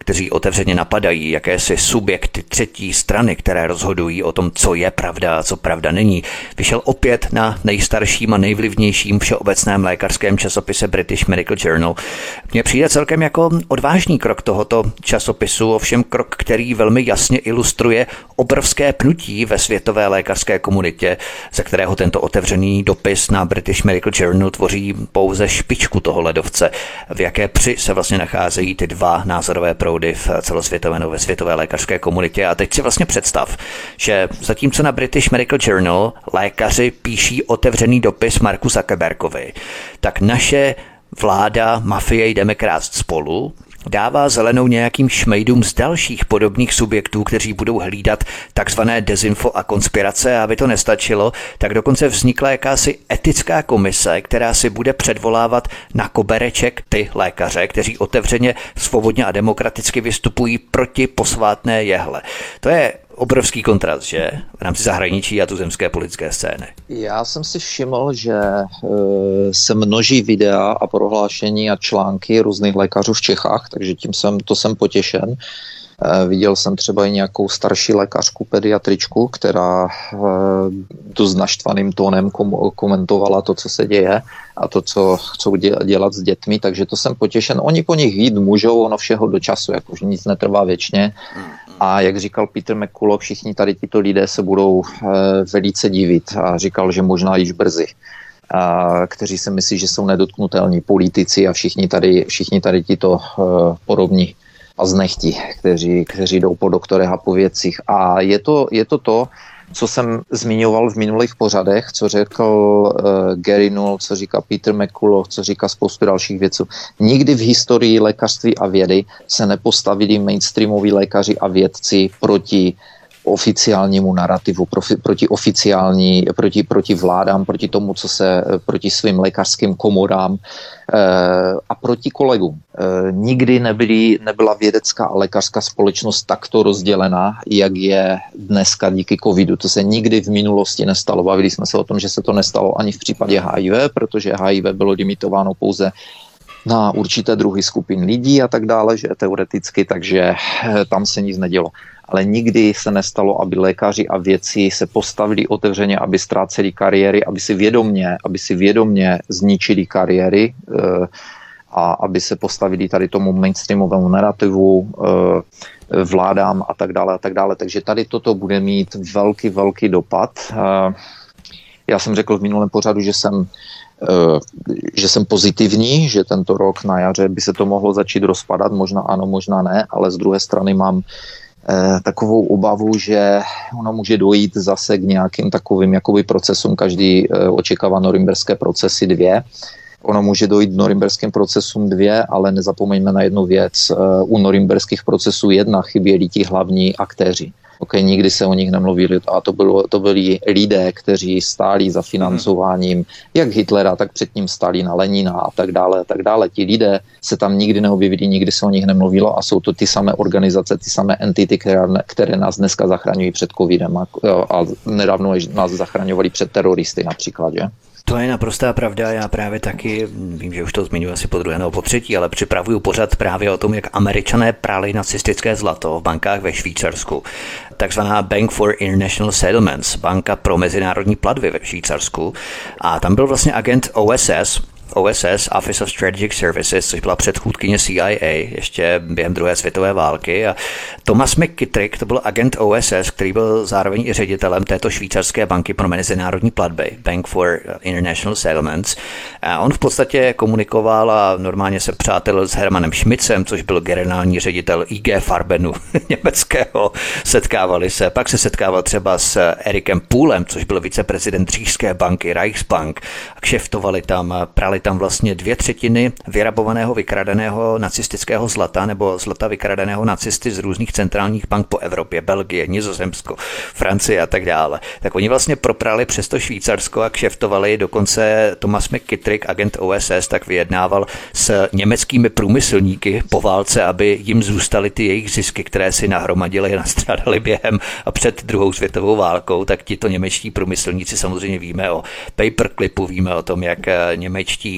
Speaker 1: kteří otevřeně napadají jakési subjekty třetí strany, které rozhodují o tom, co je pravda a co pravda není, vyšel opět na nejstarším a nejvlivnějším všeobecném lékařském časopise British Medical Journal. Mně přijde celkem jako odvážný krok tohoto časopisu, ovšem krok, který velmi jasně ilustruje obrovské pnutí ve světové lékařské komunitě, ze kterého tento otevřený dopis na British Medical Journal tvoří pouze špičku toho ledovce, v jaké při se vlastně nacházejí ty dva názorové proudy v celosvětové nebo ve světové lékařské komunitě. A teď si vlastně představ, že zatímco na British Medical Journal lékaři píší otevřený dopis Marku Zuckerbergovi, tak naše vláda, mafie jdeme krást spolu dává zelenou nějakým šmejdům z dalších podobných subjektů, kteří budou hlídat takzvané dezinfo a konspirace a aby to nestačilo, tak dokonce vznikla jakási etická komise, která si bude předvolávat na kobereček ty lékaře, kteří otevřeně, svobodně a demokraticky vystupují proti posvátné jehle. To je obrovský kontrast, že? V rámci zahraničí a tuzemské politické scény.
Speaker 2: Já jsem si všiml, že e, se množí videa a prohlášení a články různých lékařů v Čechách, takže tím jsem, to jsem potěšen. E, viděl jsem třeba i nějakou starší lékařku, pediatričku, která e, tu s naštvaným tónem kom- komentovala to, co se děje a to, co chcou dělat s dětmi, takže to jsem potěšen. Oni po nich jít můžou, ono všeho do času, jakože nic netrvá věčně. A jak říkal Peter McCullough, všichni tady tyto lidé se budou e, velice divit a říkal, že možná již brzy. A, kteří si myslí, že jsou nedotknutelní politici a všichni tady, všichni tady tyto e, podobní a znechti, kteří, kteří jdou po doktorech a po věcích. A je to, je to to, co jsem zmiňoval v minulých pořadech, co řekl uh, Gary Null, co říká Peter McCullough, co říká spoustu dalších věcí. Nikdy v historii lékařství a vědy se nepostavili mainstreamoví lékaři a vědci proti oficiálnímu narrativu, profi, proti oficiální, proti, proti vládám, proti tomu, co se, proti svým lékařským komorám e, a proti kolegům. E, nikdy nebyly, nebyla vědecká a lékařská společnost takto rozdělená, jak je dneska díky covidu. To se nikdy v minulosti nestalo. Bavili jsme se o tom, že se to nestalo ani v případě HIV, protože HIV bylo limitováno pouze na určité druhy skupin lidí a tak dále, že teoreticky, takže eh, tam se nic nedělo ale nikdy se nestalo, aby lékaři a věci se postavili otevřeně, aby ztráceli kariéry, aby si vědomně, aby si vědomně zničili kariéry eh, a aby se postavili tady tomu mainstreamovému narrativu, eh, vládám a tak dále a tak dále. Takže tady toto bude mít velký, velký dopad. Eh, já jsem řekl v minulém pořadu, že jsem že jsem pozitivní, že tento rok na jaře by se to mohlo začít rozpadat, možná ano, možná ne, ale z druhé strany mám takovou obavu, že ono může dojít zase k nějakým takovým jakoby procesům, každý eh, očekává norimberské procesy dvě, ono může dojít k norimberským procesům dvě, ale nezapomeňme na jednu věc. Eh, u norimberských procesů jedna chyběli ti hlavní aktéři. Okay, nikdy se o nich nemluvili a to, bylo, to byli lidé, kteří stáli za financováním jak Hitlera, tak předtím Stalina, Lenina a tak dále a tak dále. Ti lidé se tam nikdy neobjevili, nikdy se o nich nemluvilo a jsou to ty samé organizace, ty samé entity, které, které nás dneska zachraňují před covidem a, a nedávno nás zachraňovali před teroristy například. Že?
Speaker 1: To je naprostá pravda. Já právě taky, vím, že už to zmiňuji asi po druhé nebo po třetí, ale připravuju pořad právě o tom, jak američané prali nacistické zlato v bankách ve Švýcarsku. Takzvaná Bank for International Settlements, banka pro mezinárodní platby ve Švýcarsku. A tam byl vlastně agent OSS, OSS, Office of Strategic Services, což byla předchůdkyně CIA ještě během druhé světové války. A Thomas McKittrick, to byl agent OSS, který byl zároveň i ředitelem této švýcarské banky pro mezinárodní platby, Bank for International Settlements. A on v podstatě komunikoval a normálně se přátel s Hermanem Schmidcem, což byl generální ředitel IG Farbenu německého. Setkávali se, pak se setkával třeba s Erikem Půlem, což byl viceprezident Říšské banky Reichsbank. Kšeftovali tam, prali tam vlastně dvě třetiny vyrabovaného, vykradeného nacistického zlata nebo zlata vykradeného nacisty z různých centrálních bank po Evropě, Belgie, Nizozemsko, Francie a tak dále. Tak oni vlastně proprali přes to Švýcarsko a kšeftovali, dokonce Thomas McKittrick, agent OSS, tak vyjednával s německými průmyslníky po válce, aby jim zůstaly ty jejich zisky, které si nahromadili a nastrádali během a před druhou světovou válkou, tak tito němečtí průmyslníci samozřejmě víme o paperclipu, víme o tom, jak němečtí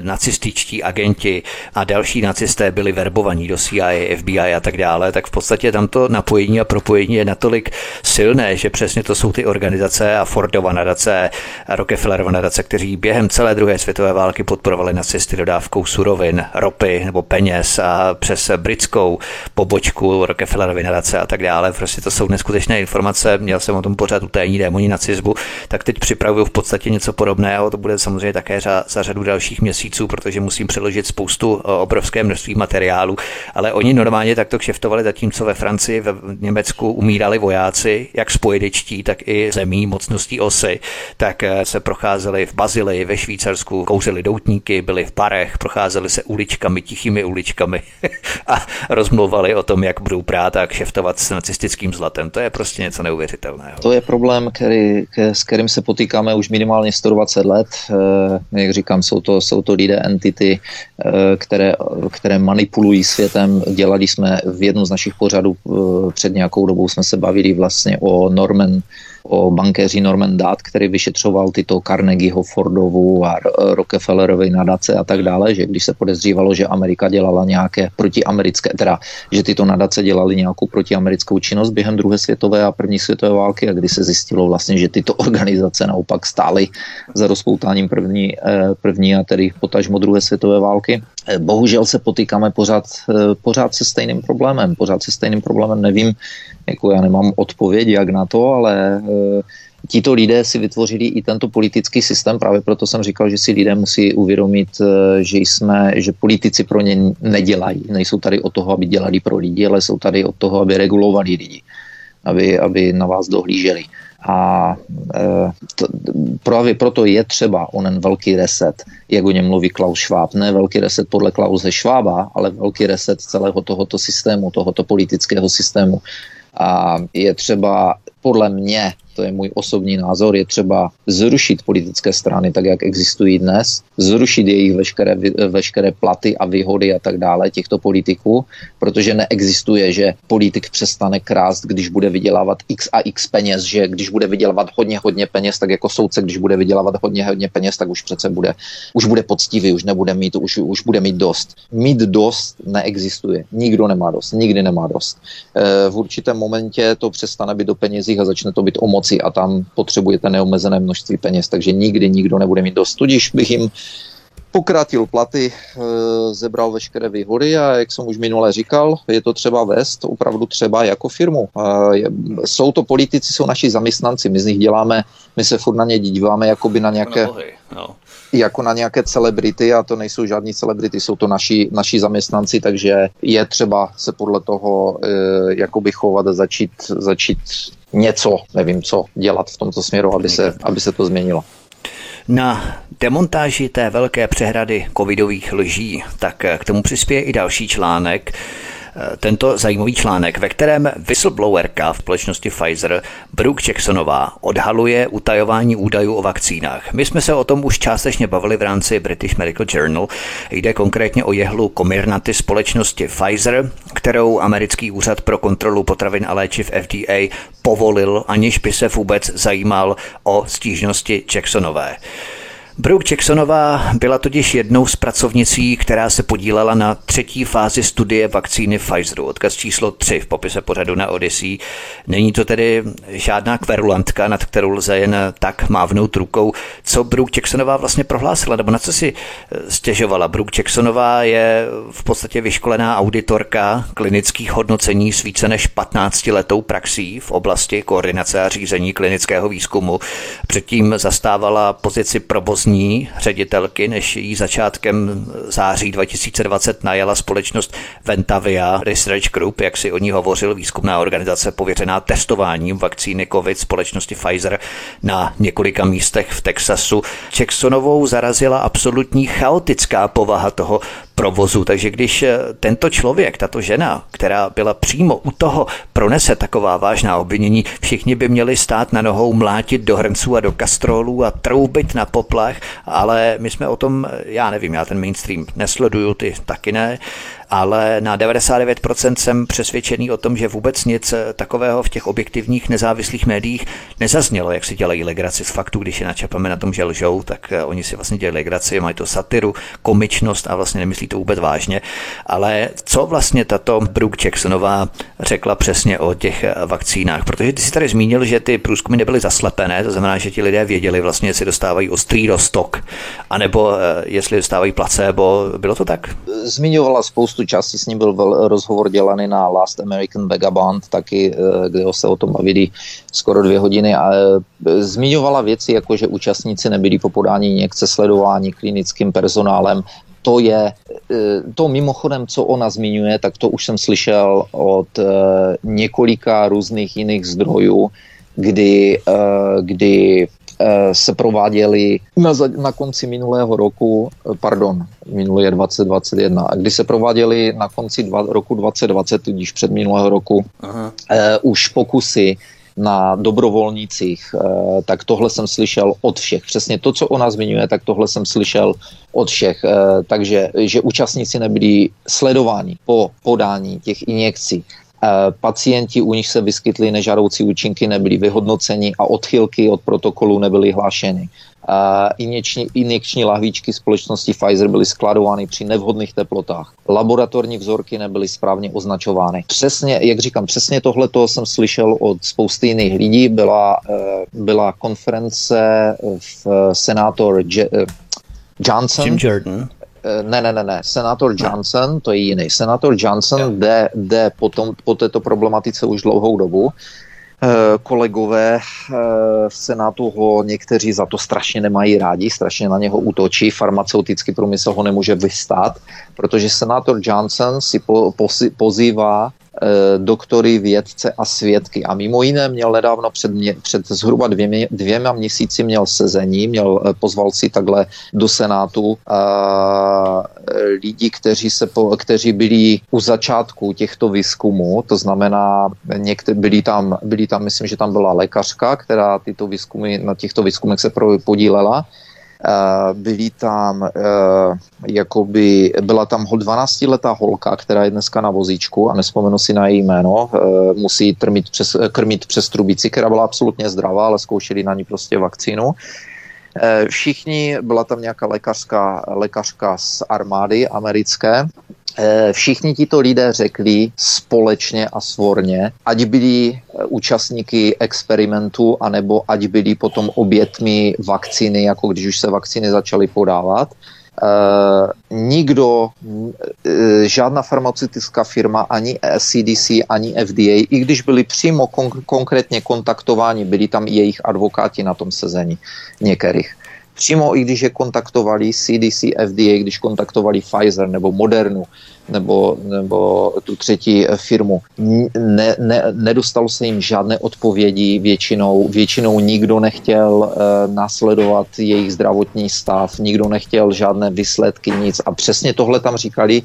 Speaker 1: nacističtí agenti a další nacisté byli verbovaní do CIA, FBI a tak dále, tak v podstatě tam to napojení a propojení je natolik silné, že přesně to jsou ty organizace a Fordova nadace, a Rockefellerova nadace, kteří během celé druhé světové války podporovali nacisty dodávkou surovin, ropy nebo peněz a přes britskou pobočku Rockefellerovy nadace a tak dále. Prostě to jsou neskutečné informace. Měl jsem o tom pořád u tajní démoni nacismu, tak teď připravuju v podstatě něco podobného. To bude samozřejmě také za řadu dalších dalších měsíců, protože musím přeložit spoustu eh, obrovské množství materiálu, ale oni normálně takto kšeftovali, zatímco ve Francii, ve Německu umírali vojáci, jak spojedečtí, tak i zemí mocností osy, tak eh, se procházeli v Bazilii, ve Švýcarsku, kouřili doutníky, byli v parech, procházeli se uličkami, tichými uličkami a rozmluvali o tom, jak budou prát a kšeftovat s nacistickým zlatem. To je prostě něco neuvěřitelného.
Speaker 2: To je problém, který, s kterým se potýkáme už minimálně 120 let. Eh, jak říkám, jsou to to, jsou to lidé, entity, eh, které, které manipulují světem. Dělali jsme v jednu z našich pořadů eh, před nějakou dobou, jsme se bavili vlastně o Norman o bankéři Norman Dát, který vyšetřoval tyto Carnegieho, Fordovu a Rockefellerovy nadace a tak dále, že když se podezřívalo, že Amerika dělala nějaké protiamerické, teda, že tyto nadace dělali nějakou protiamerickou činnost během druhé světové a první světové války a kdy se zjistilo vlastně, že tyto organizace naopak stály za rozpoutáním první, eh, první a tedy potažmo druhé světové války. Eh, bohužel se potýkáme pořád, eh, pořád se stejným problémem. Pořád se stejným problémem nevím, jako já nemám odpověď jak na to, ale e, tito lidé si vytvořili i tento politický systém, právě proto jsem říkal, že si lidé musí uvědomit, e, že jsme, že politici pro ně nedělají. Nejsou tady od toho, aby dělali pro lidi, ale jsou tady od toho, aby regulovali lidi, aby, aby na vás dohlíželi. A e, to, právě proto je třeba onen velký reset, jak o něm mluví Klaus Schwab. Ne velký reset podle Klause Schwaba, ale velký reset celého tohoto systému, tohoto politického systému. A je třeba podle mě to je můj osobní názor, je třeba zrušit politické strany tak, jak existují dnes, zrušit jejich veškeré, veškeré platy a výhody a tak dále těchto politiků, protože neexistuje, že politik přestane krást, když bude vydělávat x a x peněz, že když bude vydělávat hodně, hodně peněz, tak jako soudce, když bude vydělávat hodně, hodně peněz, tak už přece bude, už bude poctivý, už nebude mít, už, už bude mít dost. Mít dost neexistuje. Nikdo nemá dost, nikdy nemá dost. E, v určitém momentě to přestane být do penězích a začne to být o moci moci a tam potřebujete neomezené množství peněz, takže nikdy nikdo nebude mít dost. Tudíž bych jim pokratil platy, e, zebral veškeré výhody a jak jsem už minule říkal, je to třeba vést opravdu třeba jako firmu. Jsou to politici, jsou naši zaměstnanci, my z nich děláme, my se furt na ně díváme jakoby na nějaké... Na no. jako na nějaké celebrity a to nejsou žádní celebrity, jsou to naši, naši zaměstnanci, takže je třeba se podle toho e, jakoby chovat a začít, začít něco, nevím co, dělat v tomto směru, aby se, aby se to změnilo.
Speaker 1: Na demontáži té velké přehrady covidových lží, tak k tomu přispěje i další článek, tento zajímavý článek, ve kterém whistleblowerka v společnosti Pfizer Brooke Jacksonová odhaluje utajování údajů o vakcínách. My jsme se o tom už částečně bavili v rámci British Medical Journal. Jde konkrétně o jehlu Comirnaty společnosti Pfizer, kterou americký úřad pro kontrolu potravin a léčiv FDA povolil, aniž by se vůbec zajímal o stížnosti Jacksonové. Brooke Jacksonová byla totiž jednou z pracovnicí, která se podílela na třetí fázi studie vakcíny Pfizeru. Odkaz číslo 3 v popise pořadu na Odyssey. Není to tedy žádná kverulantka, nad kterou lze jen tak mávnout rukou. Co Brooke Jacksonová vlastně prohlásila, nebo na co si eh, stěžovala? Brooke Jacksonová je v podstatě vyškolená auditorka klinických hodnocení s více než 15 letou praxí v oblasti koordinace a řízení klinického výzkumu. Předtím zastávala pozici provozní ní ředitelky, než jí začátkem září 2020 najala společnost Ventavia Research Group, jak si o ní hovořil výzkumná organizace pověřená testováním vakcíny COVID společnosti Pfizer na několika místech v Texasu. Jacksonovou zarazila absolutní chaotická povaha toho provozu. Takže když eh, tento člověk, tato žena, která byla přímo u toho, pronese taková vážná obvinění, všichni by měli stát na nohou, mlátit do hrnců a do kastrolů a troubit na poplach, ale my jsme o tom, já nevím, já ten mainstream nesleduju, ty taky ne, ale na 99% jsem přesvědčený o tom, že vůbec nic takového v těch objektivních nezávislých médiích nezaznělo, jak si dělají legraci z faktů, když je načapame na tom, že lžou, tak eh, oni si vlastně dělají legraci, mají to satiru, komičnost a vlastně nemyslí to vůbec vážně. Ale co vlastně tato Brooke Jacksonová řekla přesně o těch eh, vakcínách? Protože ty si tady zmínil, že ty průzkumy nebyly zaslepené, to znamená, že ti lidé věděli vlastně, jestli dostávají ostrý rostok, anebo eh, jestli dostávají placebo. Bylo to tak?
Speaker 2: Zmiňovala spoustu spoustu částí s ním byl rozhovor dělaný na Last American Vagabond, taky, eh, kde se o tom bavili skoro dvě hodiny a eh, zmiňovala věci, jako že účastníci nebyli po podání někce sledování klinickým personálem, to je, eh, to mimochodem, co ona zmiňuje, tak to už jsem slyšel od několika různých jiných zdrojů, kdy, kdy se prováděly na, na konci minulého roku, eh, pardon, minulý je 2021, kdy se prováděly na konci dva, roku 2020, tudíž před minulého roku, Aha. Uh, už pokusy na dobrovolnících, tak tohle jsem slyšel od všech. Přesně to, co ona zmiňuje, tak tohle jsem slyšel od všech. Takže, že účastníci nebyli sledováni po podání těch injekcí, Eh, pacienti, u nich se vyskytly nežádoucí účinky, nebyly vyhodnoceni a odchylky od protokolu nebyly hlášeny. Uh, injekční, injekční lahvíčky společnosti Pfizer byly skladovány při nevhodných teplotách. Laboratorní vzorky nebyly správně označovány. Přesně, jak říkám, přesně tohle jsem slyšel od spousty jiných lidí. Byla, uh, byla konference v senátor Johnson.
Speaker 1: Jim Jordan
Speaker 2: Eh, ne, ne, ne, ne, senátor Johnson, to je jiný. Senátor Johnson jde, jde potom, po této problematice už dlouhou dobu. Eh, kolegové eh, v Senátu ho někteří za to strašně nemají rádi, strašně na něho útočí, farmaceutický průmysl ho nemůže vystát, protože senátor Johnson si po, posi, pozývá doktory, vědce a svědky. A mimo jiné měl nedávno před, mě, před zhruba dvěmi, dvěma měsíci měl sezení, měl, pozval si takhle do Senátu uh, lidi, kteří, se po, kteří byli u začátku těchto výzkumů, to znamená, někde, byli, tam, byli tam, myslím, že tam byla lékařka, která tyto výzkumy, na těchto výzkumech se podílela, byli tam, jakoby, byla tam 12-letá holka, která je dneska na vozíčku a nespomenu si na její jméno, musí trmit přes, krmit přes trubici, která byla absolutně zdravá, ale zkoušeli na ní prostě vakcínu. Všichni, byla tam nějaká lékařská, lékařka z armády americké, Všichni tito lidé řekli společně a svorně, ať byli účastníky experimentu, anebo ať byli potom obětmi vakcíny, jako když už se vakcíny začaly podávat, nikdo, uh, žádná farmaceutická firma, ani CDC, ani FDA, i když byli přímo kon- konkrétně kontaktováni, byli tam jejich advokáti na tom sezení některých. Přímo i když je kontaktovali CDC, FDA, když kontaktovali Pfizer nebo Modernu, nebo, nebo tu třetí firmu. Ne, ne, nedostalo se jim žádné odpovědi, většinou, většinou nikdo nechtěl uh, následovat jejich zdravotní stav, nikdo nechtěl žádné výsledky, nic. A přesně tohle tam říkali,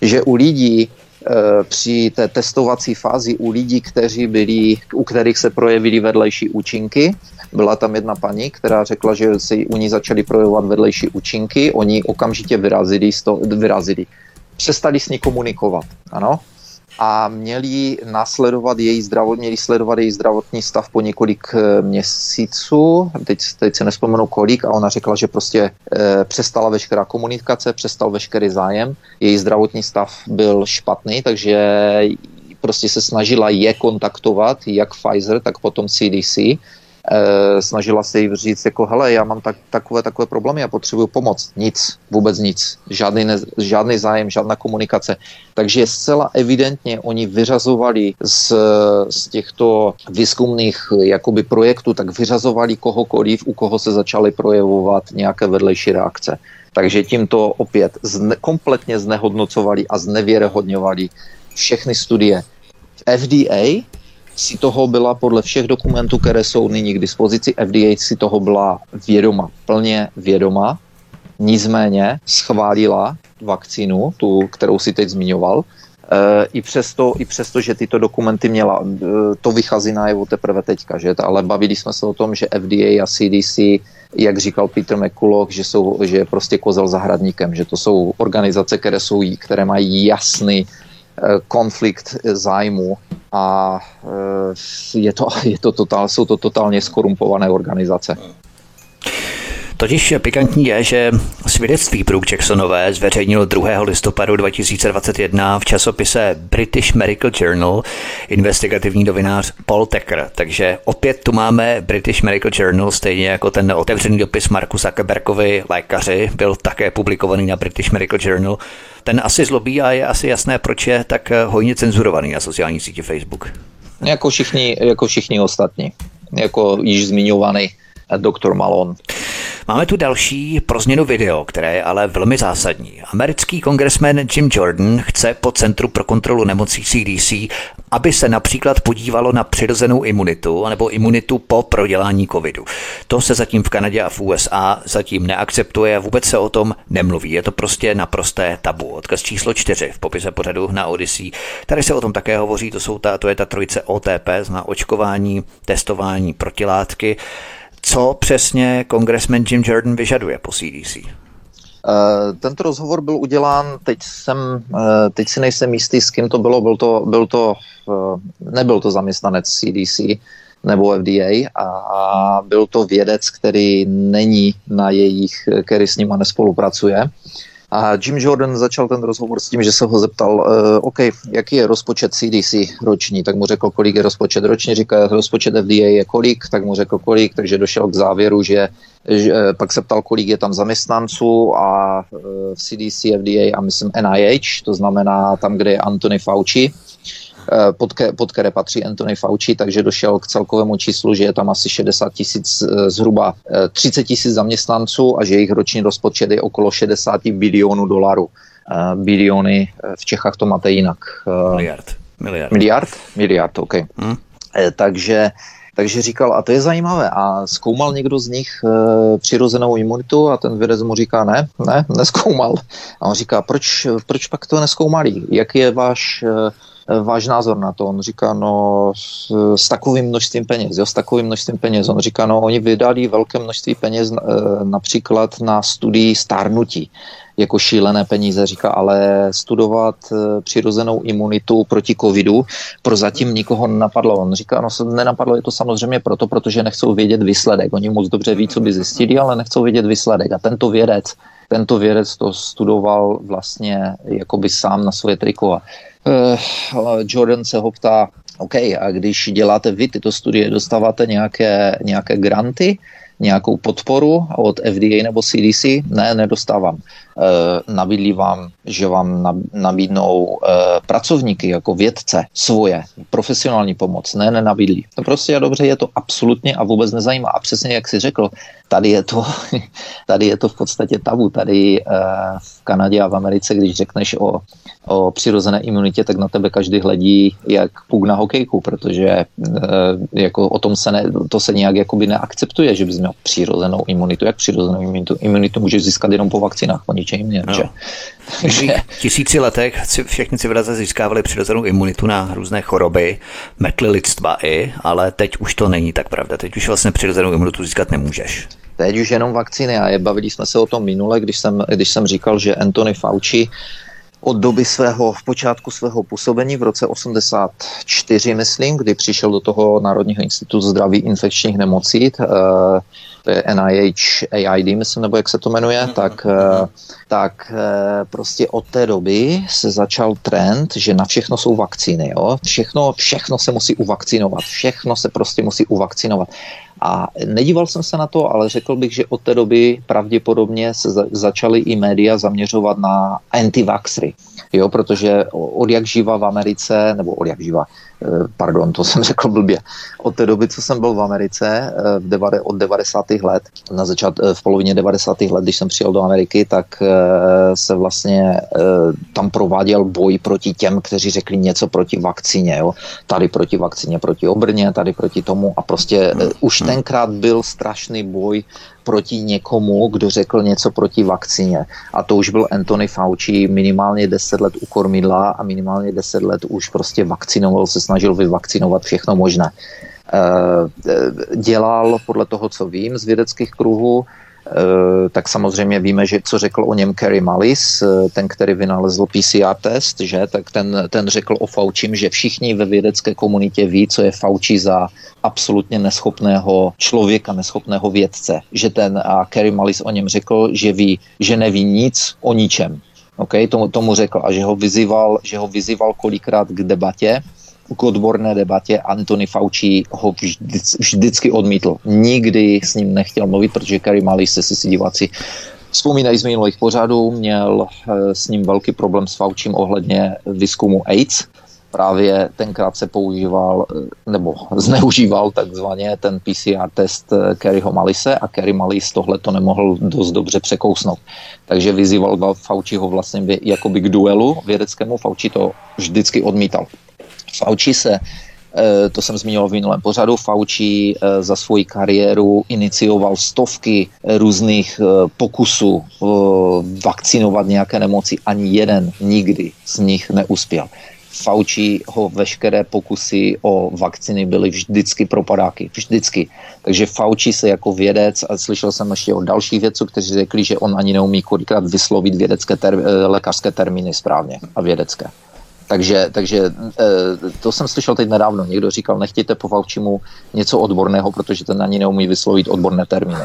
Speaker 2: že u lidí, eh, při té testovací fázi u lidí, kteří byli, u kterých se projevily vedlejší účinky, byla tam jedna paní, která řekla, že se u ní začaly projevovat vedlejší účinky, oni okamžitě vyrazili, sto, vyrazili přestali s ní komunikovat. Ano? a měli následovat její zdravot, měli sledovat její zdravotní stav po několik eh, měsíců, teď, teď se nespomenu kolik, a ona řekla, že prostě e, přestala veškerá komunikace, přestal veškerý zájem, její zdravotní stav byl špatný, takže prostě se snažila je kontaktovat, jak Pfizer, tak potom CDC, e, snažila se jí říct, jako hele, já mám tak, takové, takové problémy, já potřebuju pomoc. Nic, vůbec nic. Žádný, ne, žádný zájem, žádná komunikace. Takže zcela evidentně oni vyřazovali z, z těchto výzkumných jakoby projektů, tak vyřazovali kohokoliv, u koho se začaly projevovat nějaké vedlejší reakce. Takže tímto opět zne, kompletně znehodnocovali a znevěrohodňovali všechny studie. FDA si toho byla podle všech dokumentů, které jsou nyní k dispozici, FDA si toho byla vědoma, plně vědoma, nicméně schválila vakcínu, tu, kterou si teď zmiňoval, e, i přesto, i přesto, že tyto dokumenty měla, e, to vychází najevo teprve teďka, že? ale bavili jsme se o tom, že FDA a CDC, jak říkal Peter McCulloch, že, jsou, že je prostě kozel zahradníkem, že to jsou organizace, které, jsou, které mají jasný konflikt zájmu a eh, je to, je to totál, jsou to totálně skorumpované organizace.
Speaker 1: Totiž pikantní je, že svědectví Brooke Jacksonové zveřejnil 2. listopadu 2021 v časopise British Medical Journal investigativní novinář Paul Tecker. Takže opět tu máme British Medical Journal, stejně jako ten otevřený dopis Marku Zuckerbergovi, lékaři, byl také publikovaný na British Medical Journal. Ten asi zlobí a je asi jasné, proč je tak hojně cenzurovaný na sociální síti Facebook.
Speaker 2: Jako všichni, jako všichni ostatní. Jako již zmiňovaný doktor Malone.
Speaker 1: Máme tu další pro změnu video, které je ale velmi zásadní. Americký kongresmen Jim Jordan chce po Centru pro kontrolu nemocí CDC, aby se například podívalo na přirozenou imunitu nebo imunitu po prodělání covidu. To se zatím v Kanadě a v USA zatím neakceptuje, vůbec se o tom nemluví. Je to prostě naprosté tabu. Odkaz číslo čtyři v popise pořadu na Odyssey. Tady se o tom také hovoří, to, jsou ta, to je ta trojice OTP, zná očkování, testování protilátky. Co přesně kongresmen Jim Jordan vyžaduje po CDC?
Speaker 2: Uh, tento rozhovor byl udělán, teď, jsem, uh, teď si nejsem jistý, s kým to bylo, byl to, byl to uh, nebyl to zaměstnanec CDC nebo FDA a byl to vědec, který není na jejich, který s nima nespolupracuje. A Jim Jordan začal ten rozhovor s tím, že se ho zeptal, uh, OK, jaký je rozpočet CDC roční, tak mu řekl, kolik je rozpočet roční, říká, rozpočet FDA je kolik, tak mu řekl kolik, takže došel k závěru, že, že eh, pak se ptal, kolik je tam zaměstnanců a uh, CDC, FDA a myslím NIH, to znamená tam, kde je Anthony Fauci, Eh, pod, ke, pod které patří Anthony Fauci, takže došel k celkovému číslu, že je tam asi 60 tisíc, eh, zhruba 30 eh, tisíc zaměstnanců a že jejich roční rozpočet je okolo 60 bilionů dolarů. Biliony v Čechách to máte jinak.
Speaker 1: Miliard. Miliard.
Speaker 2: Miliard? Miliard, OK. Hmm. Takže takže říkal, a to je zajímavé, a zkoumal někdo z nich e, přirozenou imunitu a ten vědec mu říká, ne, ne, neskoumal. A on říká, proč, proč pak to neskoumalí? Jak je váš, e, váš názor na to? On říká, no s, s takovým množstvím peněz, jo, s takovým množstvím peněz. On říká, no oni vydali velké množství peněz e, například na studii stárnutí jako šílené peníze. Říká, ale studovat eh, přirozenou imunitu proti covidu prozatím nikoho nenapadlo. On říká, no nenapadlo je to samozřejmě proto, protože nechcou vědět výsledek. Oni moc dobře ví, co by zjistili, ale nechcou vědět výsledek. A tento vědec, tento vědec to studoval vlastně jakoby sám na svoje triko. Jordan se ho ptá, OK, a když děláte vy tyto studie, dostáváte nějaké, nějaké granty, nějakou podporu od FDA nebo CDC? Ne, nedostávám. E, nabídli vám, že vám nabídnou e, pracovníky jako vědce svoje, profesionální pomoc. Ne, nenabídli. To prostě je dobře, je to absolutně a vůbec nezajímá. A přesně jak si řekl, tady je to, tady je to v podstatě tabu. Tady e, v Kanadě a v Americe, když řekneš o, o přirozené imunitě, tak na tebe každý hledí jak puk na hokejku, protože e, jako o tom se ne, to se nějak jakoby neakceptuje, že bys měl přirozenou imunitu. Jak přirozenou imunitu? Imunitu můžeš získat jenom po vakcínách, po ničem jiném. No.
Speaker 1: V tisíci letech všechny civilizace získávaly přirozenou imunitu na různé choroby, metly lidstva i, ale teď už to není tak pravda. Teď už vlastně přirozenou imunitu získat nemůžeš.
Speaker 2: Teď už jenom vakcíny a je, bavili jsme se o tom minule, když jsem, když jsem říkal, že Anthony Fauci od doby svého, v počátku svého působení v roce 84, myslím, kdy přišel do toho Národního institutu zdraví infekčních nemocí, je NIH AID, myslím, nebo jak se to jmenuje, mm-hmm. tak, eh, tak eh, prostě od té doby se začal trend, že na všechno jsou vakcíny. Jo? Všechno, všechno se musí uvakcinovat. Všechno se prostě musí uvakcinovat. A nedíval jsem se na to, ale řekl bych, že od té doby pravděpodobně se za, začaly i média zaměřovat na antivaxry. Jo, protože od jak živa v Americe, nebo od jak živa, Eh, pardon, to jsem řekl blbě, od té doby, co jsem byl v Americe eh, v devade, od 90. let, na začát, eh, v polovině 90. let, když jsem přijel do Ameriky, tak se vlastně tam prováděl boj proti těm, kteří řekli něco proti vakcíně. Jo? Tady proti vakcíně, proti obrně, tady proti tomu a prostě hmm. už hmm. tenkrát byl strašný boj proti někomu, kdo řekl něco proti vakcíně. A to už byl Anthony Fauci minimálně 10 let u kormidla a minimálně 10 let už prostě vakcinoval, se snažil vyvakcinovat všechno možné. Eh, dělal podle toho, co vím z vědeckých kruhů, Eh, tak samozřejmě víme, že co řekl o něm Kerry Mullis, eh, ten, který vynalezl PCR test, že, tak ten, ten řekl o Faučím, že všichni ve vědecké komunitě ví, co je Fauci za absolutně neschopného člověka, neschopného vědce. Že ten a Kerry Mullis o něm řekl, že ví, že neví nic o ničem. Okay, tomu, tomu řekl a že ho vyzýval, že ho vyzýval kolikrát k debatě k odborné debatě Anthony Fauci ho vždy, vždycky odmítl. Nikdy s ním nechtěl mluvit, protože Kerry Mali se si diváci vzpomínají z minulých pořadů, měl eh, s ním velký problém s Faučím ohledně výzkumu AIDS. Právě tenkrát se používal, eh, nebo zneužíval takzvaně ten PCR test eh, Kerryho Malise a Kerry Malis tohle to nemohl dost dobře překousnout. Takže vyzýval Fauciho vlastně jakoby k duelu vědeckému, Fauci to vždycky odmítal. Fauci se eh, to jsem zmínil v minulém pořadu, Fauci eh, za svoji kariéru inicioval stovky různých eh, pokusů vakcinovat nějaké nemoci. Ani jeden nikdy z nich neuspěl. Fauci ho veškeré pokusy o vakciny byly vždycky propadáky. Vždycky. Takže Fauci se jako vědec, a slyšel jsem ještě o dalších vědců, kteří řekli, že on ani neumí kolikrát vyslovit vědecké ter- lékařské termíny správně a vědecké. Takže, takže eh, to jsem slyšel teď nedávno. Někdo říkal, nechtějte po Faučimu něco odborného, protože ten ani neumí vyslovit odborné termíny.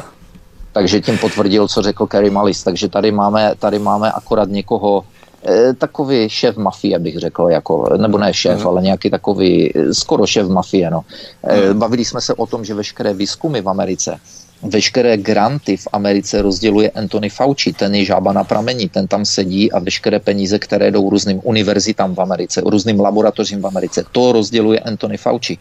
Speaker 2: Takže tím potvrdil, co řekl Kerry Malis. Takže tady máme, tady máme akorát někoho, eh, takový šéf mafie, bych řekl, jako, nebo ne šéf, mm. ale nějaký takový, skoro šéf mafie. No. Mm. Bavili jsme se o tom, že veškeré výzkumy v Americe veškeré granty v Americe rozděluje Anthony Fauci, ten je žába na pramení, ten tam sedí a veškeré peníze, které jdou různým univerzitám v Americe, různým laboratořím v Americe, to rozděluje Anthony Fauci.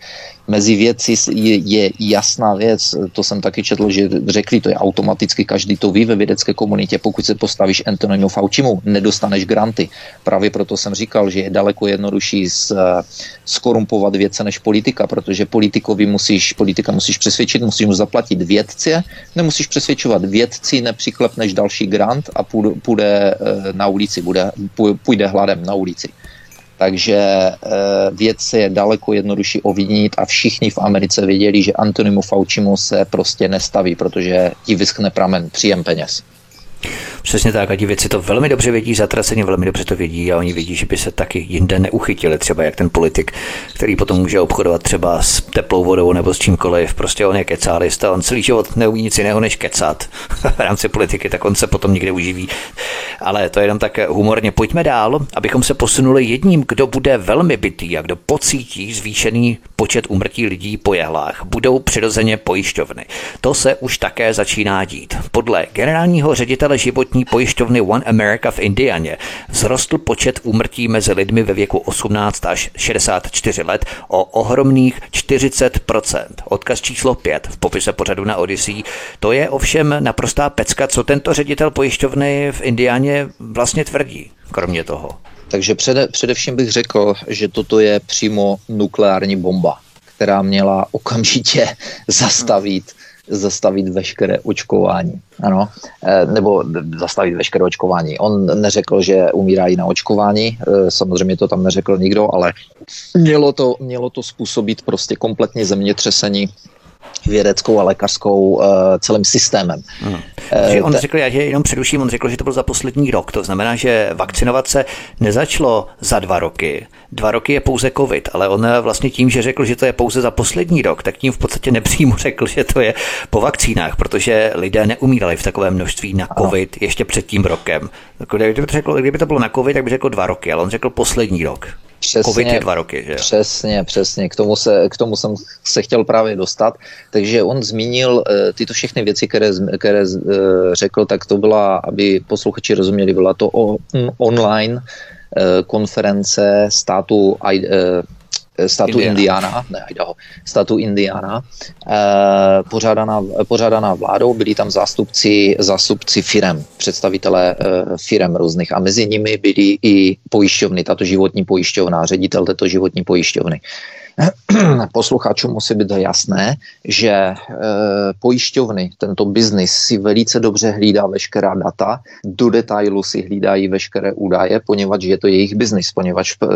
Speaker 2: Mezi věci je, je jasná věc, to jsem taky četl, že řekli, to je automaticky, každý to ví ve vědecké komunitě, pokud se postavíš Anthonymu Faucimu, nedostaneš granty. Právě proto jsem říkal, že je daleko jednodušší skorumpovat věce než politika, protože politikovi musíš, politika musíš přesvědčit, musíš mu zaplatit vědce, nemusíš přesvědčovat vědci, nepřiklepneš další grant a půjde, eh, na ulici, bude, půjde hladem na ulici. Takže e, věc je daleko jednodušší ovinit a všichni v Americe věděli, že Antonimu Faucimu se prostě nestaví, protože ti vyskne pramen příjem peněz.
Speaker 1: Přesně tak, a ti věci to velmi dobře vědí, zatraceně velmi dobře to vědí a oni vědí, že by se taky jinde neuchytili, třeba jak ten politik, který potom může obchodovat třeba s teplou vodou nebo s čímkoliv. Prostě on je kecálista, on celý život neumí nic jiného než kecat v rámci politiky, tak on se potom někde uživí. Ale to je jenom tak humorně. Pojďme dál, abychom se posunuli jedním, kdo bude velmi bytý a kdo pocítí zvýšený počet úmrtí lidí po jehlách. Budou přirozeně pojišťovny. To se už také začíná dít. Podle generálního ředitele životní zdravotní pojišťovny One America v Indianě vzrostl počet úmrtí mezi lidmi ve věku 18 až 64 let o ohromných 40%. Odkaz číslo 5 v popise pořadu na Odyssey. To je ovšem naprostá pecka, co tento ředitel pojišťovny v Indianě vlastně tvrdí, kromě toho.
Speaker 2: Takže přede, především bych řekl, že toto je přímo nukleární bomba, která měla okamžitě zastavit zastavit veškeré očkování. Ano, e, nebo zastavit veškeré očkování. On neřekl, že umírají na očkování, e, samozřejmě to tam neřekl nikdo, ale mělo to, mělo to způsobit prostě kompletně zemětřesení vědeckou a lékařskou uh, celým systémem.
Speaker 1: Hmm. Uh, on řekl, já jenom předuším, on řekl, že to byl za poslední rok. To znamená, že vakcinovat se nezačalo za dva roky. Dva roky je pouze covid, ale on vlastně tím, že řekl, že to je pouze za poslední rok, tak tím v podstatě nepřímo řekl, že to je po vakcínách, protože lidé neumírali v takovém množství na covid ano. ještě před tím rokem. Kdyby to, řekl, kdyby to bylo na covid, tak by řekl dva roky, ale on řekl poslední rok. Přesně, COVID je dva roky, že
Speaker 2: Přesně, přesně. K tomu, se, k tomu jsem se chtěl právě dostat. Takže on zmínil uh, tyto všechny věci, které, které uh, řekl, tak to byla, aby posluchači rozuměli, byla to o, online uh, konference státu uh, státu Indiana, Indiana ne Idaho, státu Indiana, eh, pořádaná, pořádaná vládou, byli tam zástupci, zástupci firem, představitelé eh, firem různých. A mezi nimi byli i pojišťovny, tato životní pojišťovna, ředitel této životní pojišťovny. posluchačům musí být jasné, že e, pojišťovny, tento biznis si velice dobře hlídá veškerá data, do detailu si hlídají veškeré údaje, poněvadž je to jejich biznis, poněvadž e,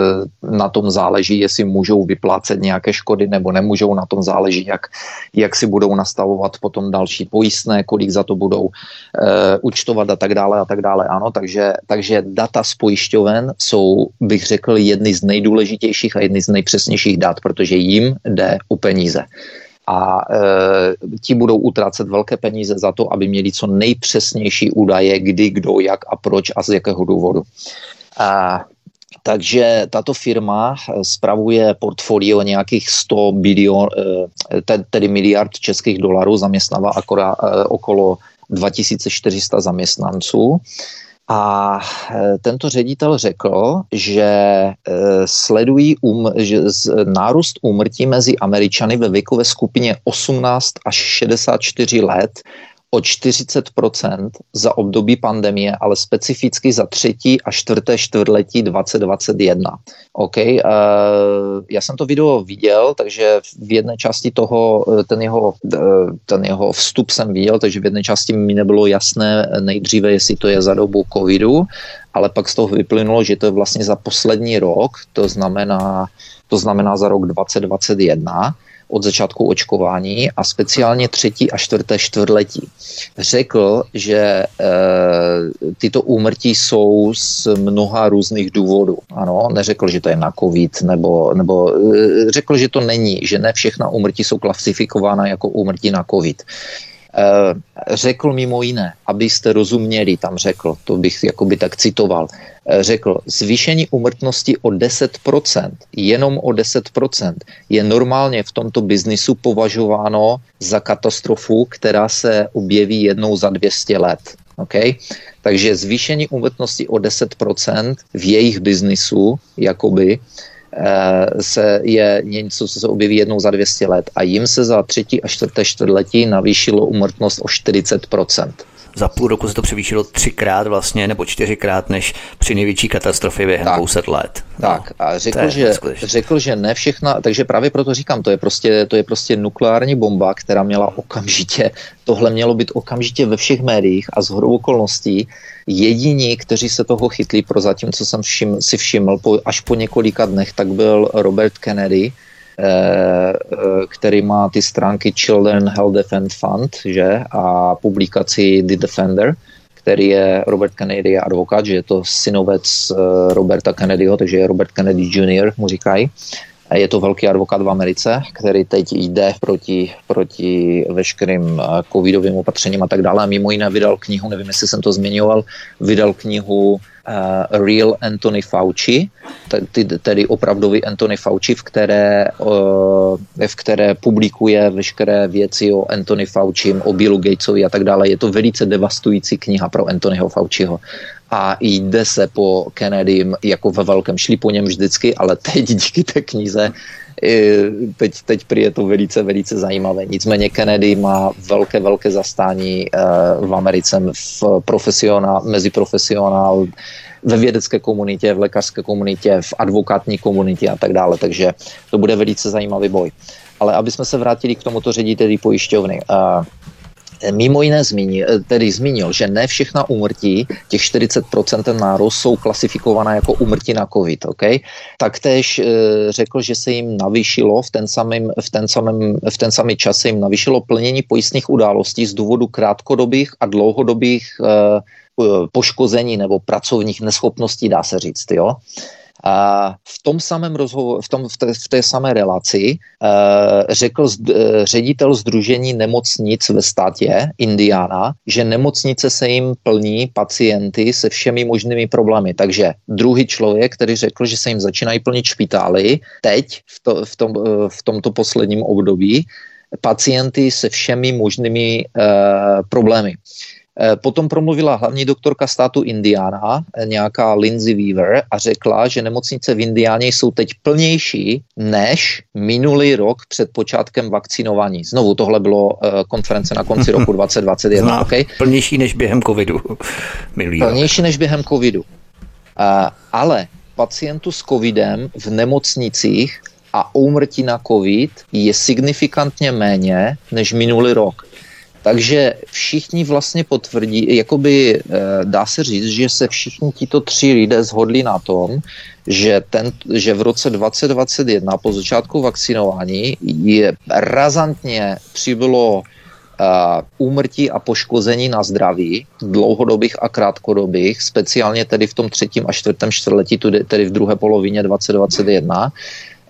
Speaker 2: na tom záleží, jestli můžou vyplácet nějaké škody nebo nemůžou, na tom záleží, jak, jak si budou nastavovat potom další pojistné, kolik za to budou e, účtovat a tak dále a tak dále. Ano, takže, takže data z pojišťoven jsou, bych řekl, jedny z nejdůležitějších a jedny z nejpřesnějších dat, protože jim jde o peníze. A e, ti budou utrácet velké peníze za to, aby měli co nejpřesnější údaje, kdy, kdo, jak a proč a z jakého důvodu. A, takže tato firma spravuje portfolio nějakých 100 bilion, e, tedy miliard českých dolarů, zaměstnává akorát, e, okolo 2400 zaměstnanců a e, tento ředitel řekl, že e, sledují um, že nárůst úmrtí mezi Američany ve věkové skupině 18 až 64 let o 40% za období pandemie, ale specificky za třetí a čtvrté čtvrtletí 2021. OK, uh, já jsem to video viděl, takže v jedné části toho, eh, ten jeho, uh, ten jeho vstup jsem viděl, takže v jedné části mi nebylo jasné nejdříve, jestli to je za dobu covidu, ale pak z toho vyplynulo, že to je vlastně za poslední rok, to znamená, to znamená za rok 2021 od začátku očkování a speciálně třetí a čtvrté čtvrtletí. Řekl, že e, tyto úmrtí jsou z mnoha různých důvodů. Ano, neřekl, že to je na covid, nebo, nebo e, řekl, že to není, že ne všechna úmrtí jsou klasifikována jako úmrtí na covid. Řekl mimo jiné, abyste rozuměli, tam řekl, to bych jakoby tak citoval, řekl, zvýšení umrtnosti o 10%, jenom o 10%, je normálně v tomto biznisu považováno za katastrofu, která se objeví jednou za 200 let. Okay? Takže zvýšení úmrtnosti o 10% v jejich biznisu, jakoby, eh, se je něco, co se objeví jednou za 200 let a jim se za třetí a čtvrté čtvrtletí navýšilo úmrtnost o 40%
Speaker 1: za půl roku se to převýšilo třikrát vlastně, nebo čtyřikrát, než při největší katastrofě během tak, 200 let.
Speaker 2: No, tak a řekl, že, řekl, že ne všechna, takže právě proto říkám, to je, prostě, to je prostě nukleární bomba, která měla okamžitě, tohle mělo být okamžitě ve všech médiích a z okolností jediní, kteří se toho chytli, prozatím, co jsem všim, si všiml, po, až po několika dnech, tak byl Robert Kennedy, Eh, který má ty stránky Children Health Defend Fund že, a publikaci The Defender, který je Robert Kennedy advokát, že je to synovec eh, Roberta Kennedyho, takže je Robert Kennedy Jr., mu říkají. Je to velký advokát v Americe, který teď jde proti, proti veškerým eh, covidovým opatřením a tak dále. Mimo jiné vydal knihu, nevím, jestli jsem to zmiňoval, vydal knihu uh, Real Anthony Fauci, tedy opravdový Anthony Fauci, v které, uh, v které publikuje veškeré věci o Anthony Fauci, o Billu Gatesovi a tak dále. Je to velice devastující kniha pro Anthonyho Fauciho a jde se po Kennedym jako ve velkém. Šli po něm vždycky, ale teď díky té knize teď, teď prý je to velice, velice zajímavé. Nicméně Kennedy má velké, velké zastání eh, v Americe v profesionál, mezi profesionál, ve vědecké komunitě, v lékařské komunitě, v advokátní komunitě a tak dále. Takže to bude velice zajímavý boj. Ale aby jsme se vrátili k tomuto řediteli pojišťovny. Mimo jiné zmínil, tedy zmínil, že ne všechna úmrtí, těch 40% nárůst, jsou klasifikovaná jako úmrtí na COVID. Okay? Taktéž e, řekl, že se jim navýšilo v ten, samým, v, ten samým, v ten samý čas se jim navýšilo plnění pojistných událostí z důvodu krátkodobých a dlouhodobých e, poškození nebo pracovních neschopností, dá se říct. Jo? A v tom samém rozhovoru, v, tom, v, té, v té samé relaci uh, řekl z, uh, ředitel Združení nemocnic ve státě Indiana, že nemocnice se jim plní pacienty se všemi možnými problémy. Takže druhý člověk, který řekl, že se jim začínají plnit špitály, teď v, to, v, tom, uh, v tomto posledním období, pacienty se všemi možnými uh, problémy. Eh, potom promluvila hlavní doktorka státu Indiana, eh, nějaká Lindsay Weaver, a řekla, že nemocnice v Indiáně jsou teď plnější než minulý rok před počátkem vakcinování. Znovu, tohle bylo uh, konference na konci roku 2021. No, okay?
Speaker 1: Plnější než během covidu.
Speaker 2: Minulý plnější rok. než během covidu. Ale pacientů s covidem v nemocnicích a úmrtí na covid je signifikantně méně než minulý rok. Takže všichni vlastně potvrdí, jakoby eh, dá se říct, že se všichni tito tři lidé shodli na tom, že, ten, že v roce 2021 po začátku vakcinování je razantně přibylo uh, úmrtí a poškození na zdraví, dlouhodobých a krátkodobých, speciálně tedy v tom třetím a čtvrtém čtvrtletí, tedy v druhé polovině 2021.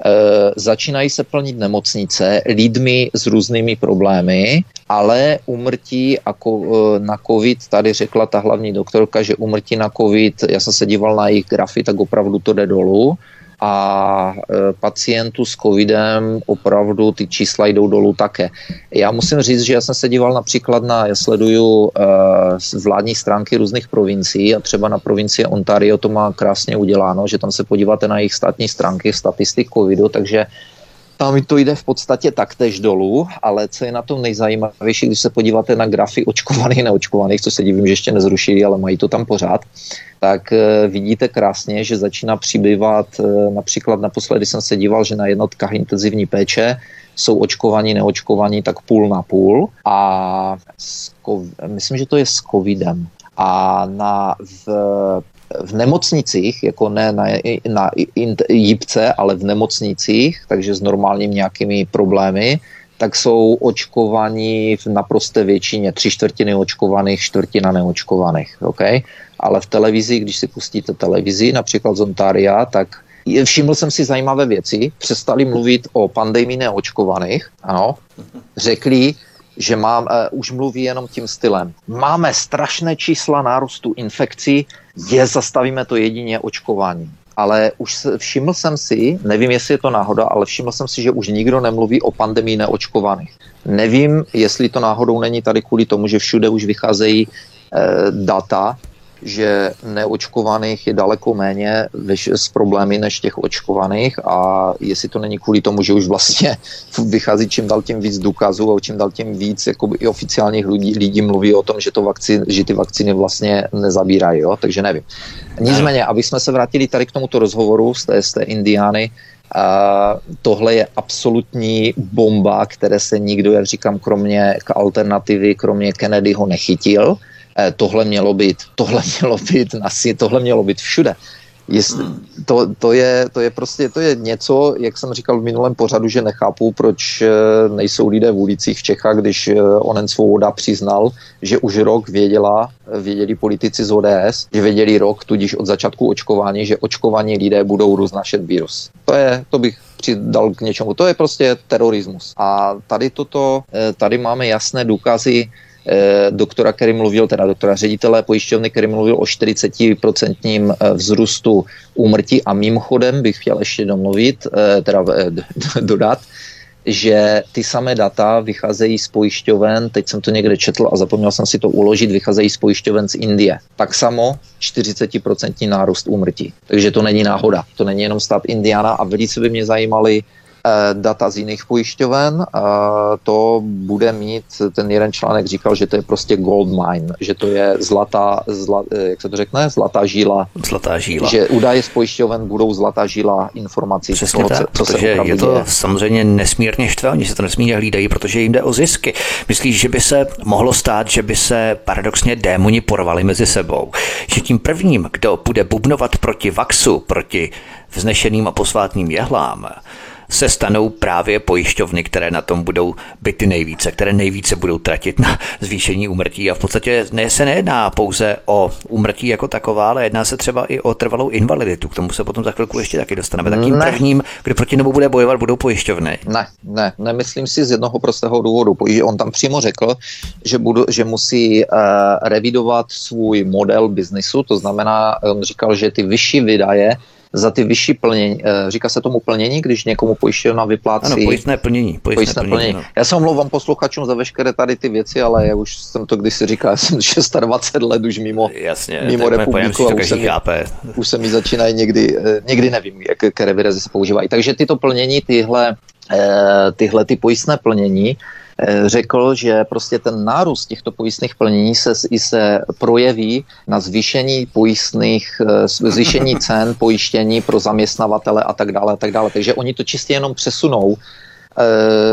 Speaker 2: E, začínají se plnit nemocnice lidmi s různými problémy, ale umrtí a ko, e, na covid, tady řekla ta hlavní doktorka, že umrtí na covid, já jsem se díval na jejich grafy, tak opravdu to jde dolů a e, pacientů s covidem opravdu ty čísla jdou dolů také. Já musím říct, že já jsem se díval například na, já sleduju e, vládní stránky různých provincií a třeba na provincii Ontario to má krásně uděláno, že tam se podíváte na jejich státní stránky statistik covidu, takže tam to jde v podstatě taktéž dolů, ale co je na tom nejzajímavější, když se podíváte na grafy očkovaných, neočkovaných, co se divím, že ještě nezrušili, ale mají to tam pořád, tak eh, vidíte krásně, že začíná přibývat, eh, například naposledy jsem se díval, že na jednotkách intenzivní péče jsou očkovaní, neočkovaní tak půl na půl a myslím, že to je s covidem. A na, v v nemocnicích, jako ne na, na jípce, ale v nemocnicích, takže s normálními nějakými problémy, tak jsou očkovaní v naprosté většině, tři čtvrtiny očkovaných, čtvrtina neočkovaných. Okay? Ale v televizi, když si pustíte televizi, například z Ontaria, tak všiml jsem si zajímavé věci. Přestali mluvit o pandemii neočkovaných, ano. Řekli, že mám, uh, už mluví jenom tím stylem. Máme strašné čísla nárůstu infekcí, je, zastavíme to jedině očkování. Ale už všiml jsem si, nevím, jestli je to náhoda, ale všiml jsem si, že už nikdo nemluví o pandemii neočkovaných. Nevím, jestli to náhodou není tady kvůli tomu, že všude už vycházejí eh, data že neočkovaných je daleko méně s problémy než těch očkovaných a jestli to není kvůli tomu, že už vlastně vychází čím dál tím víc důkazů a čím dál tím víc jako i oficiálních lidí, lidí mluví o tom, že, to vakcín, že ty vakcíny vlastně nezabírají, jo? takže nevím. Nicméně, aby jsme se vrátili tady k tomuto rozhovoru z té, z té Indiány, a tohle je absolutní bomba, které se nikdo, jak říkám, kromě k alternativy, kromě Kennedyho nechytil. Eh, tohle mělo být, tohle mělo být na tohle mělo být všude. Jestli, hmm. to, to, je, to je prostě to je něco, jak jsem říkal v minulém pořadu, že nechápu, proč eh, nejsou lidé v ulicích v Čechách, když eh, onen svoboda přiznal, že už rok věděla, věděli politici z ODS, že věděli rok, tudíž od začátku očkování, že očkovaní lidé budou roznašet virus. To je, to bych přidal k něčemu. To je prostě terorismus. A tady toto, tady máme jasné důkazy, doktora, který mluvil, teda doktora ředitele pojišťovny, který mluvil o 40% eh, vzrůstu úmrtí a mimochodem bych chtěl ještě domluvit, eh, teda dodat, že ty samé data vycházejí z pojišťoven, teď jsem to někde četl a zapomněl jsem si to uložit, vycházejí z pojišťoven z Indie. Tak samo 40% nárůst úmrtí. Takže to není náhoda, to není jenom stát Indiana a velice by mě zajímaly Eh, data z jiných pojišťoven. To bude mít, ten jeden článek říkal, že to je prostě gold mine, že to je zlatá, zla, eh, jak se to řekne, zlatá žíla.
Speaker 1: Zlatá žíla.
Speaker 2: Že údaje z pojišťoven budou zlatá žíla informací.
Speaker 1: Přesně toho, tak, co protože se je to děje. samozřejmě nesmírně štve, oni se to nesmírně hlídají, protože jim jde o zisky. Myslíš, že by se mohlo stát, že by se paradoxně démoni porvali mezi sebou? Že tím prvním, kdo bude bubnovat proti vaxu, proti vznešeným a posvátným jehlám, se stanou právě pojišťovny, které na tom budou byty nejvíce, které nejvíce budou tratit na zvýšení úmrtí. A v podstatě ne, se nejedná pouze o úmrtí jako taková, ale jedná se třeba i o trvalou invaliditu. K tomu se potom za chvilku ještě taky dostaneme. Takým ne. prvním, kdo proti němu bude bojovat, budou pojišťovny.
Speaker 2: Ne, ne, nemyslím si z jednoho prostého důvodu. On tam přímo řekl, že, budu, že musí uh, revidovat svůj model biznisu, to znamená, on říkal, že ty vyšší výdaje za ty vyšší plnění. Eh, říká se tomu plnění, když někomu pojišťovna vyplácí.
Speaker 1: Ano, pojistné plnění.
Speaker 2: Pojistné, pojistné plnění. plnění. No. Já se omlouvám posluchačům za veškeré tady ty věci, ale já už jsem to když si říkal, jsem 26 let už mimo,
Speaker 1: Jasně,
Speaker 2: mimo republiku
Speaker 1: a už se, mi,
Speaker 2: už se mi začínají někdy, eh, někdy nevím, jak, které výrazy se používají. Takže tyto plnění, tyhle, eh, tyhle ty pojistné plnění, řekl, že prostě ten nárůst těchto pojistných plnění se, i se projeví na zvýšení pojistných, eh, zvýšení cen pojištění pro zaměstnavatele a tak dále a tak dále. Takže oni to čistě jenom přesunou eh,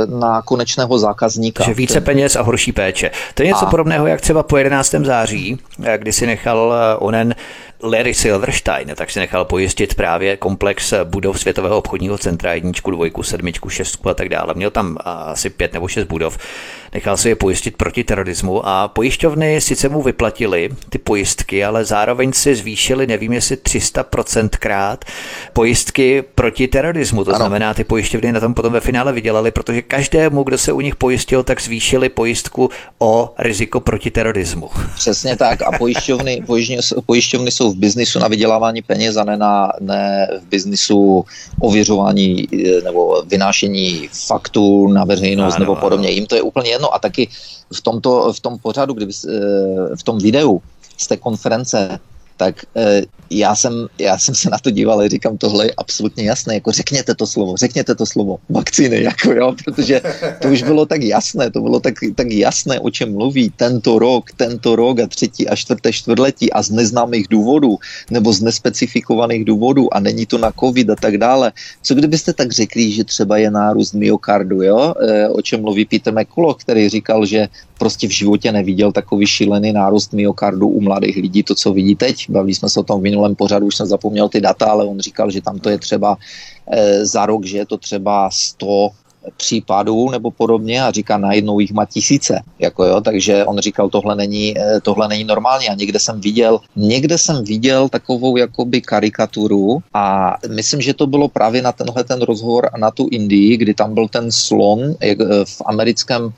Speaker 2: na konečného zákazníka.
Speaker 1: Že více peněz a horší péče. To je něco a... podobného, jak třeba po 11. září, kdy si nechal onen Larry Silverstein, tak si nechal pojistit právě komplex budov Světového obchodního centra, jedničku, dvojku, sedmičku, šestku a tak dále. Měl tam asi pět nebo šest budov. Nechal si je pojistit proti terorismu a pojišťovny sice mu vyplatili ty pojistky, ale zároveň si zvýšili, nevím jestli 300% krát, pojistky proti terorismu. To ano. znamená, ty pojišťovny na tom potom ve finále vydělali, protože každému, kdo se u nich pojistil, tak zvýšili pojistku o riziko proti terorismu.
Speaker 2: Přesně tak a pojišťovny, pojišťovny jsou v biznisu na vydělávání peněz a ne, na, ne v biznisu ověřování eh, nebo vynášení faktů na veřejnost ano, nebo podobně. Jim to je úplně jedno a taky v, tomto, v tom pořadu, kdyby, eh, v tom videu z té konference tak e, já, jsem, já jsem se na to díval a říkám, tohle je absolutně jasné, jako řekněte to slovo, řekněte to slovo, vakcíny, jako jo, protože to už bylo tak jasné, to bylo tak, tak jasné, o čem mluví tento rok, tento rok a třetí a čtvrté čtvrtletí a z neznámých důvodů nebo z nespecifikovaných důvodů a není to na covid a tak dále. Co kdybyste tak řekli, že třeba je nárůst myokardu, jo, e, o čem mluví Peter McCulloch, který říkal, že prostě v životě neviděl takový šílený nárůst myokardu u mladých lidí, to, co vidí teď. Bavili jsme se o tom v minulém pořadu, už jsem zapomněl ty data, ale on říkal, že tam to je třeba e, za rok, že je to třeba 100 případů nebo podobně a říká, najednou jich má tisíce. Jako jo, takže on říkal, tohle není, eh, tohle není normální a někde jsem viděl, někde jsem viděl takovou jakoby karikaturu a myslím, že to bylo právě na tenhle ten rozhovor a na tu Indii, kdy tam byl ten slon jak eh, v americkém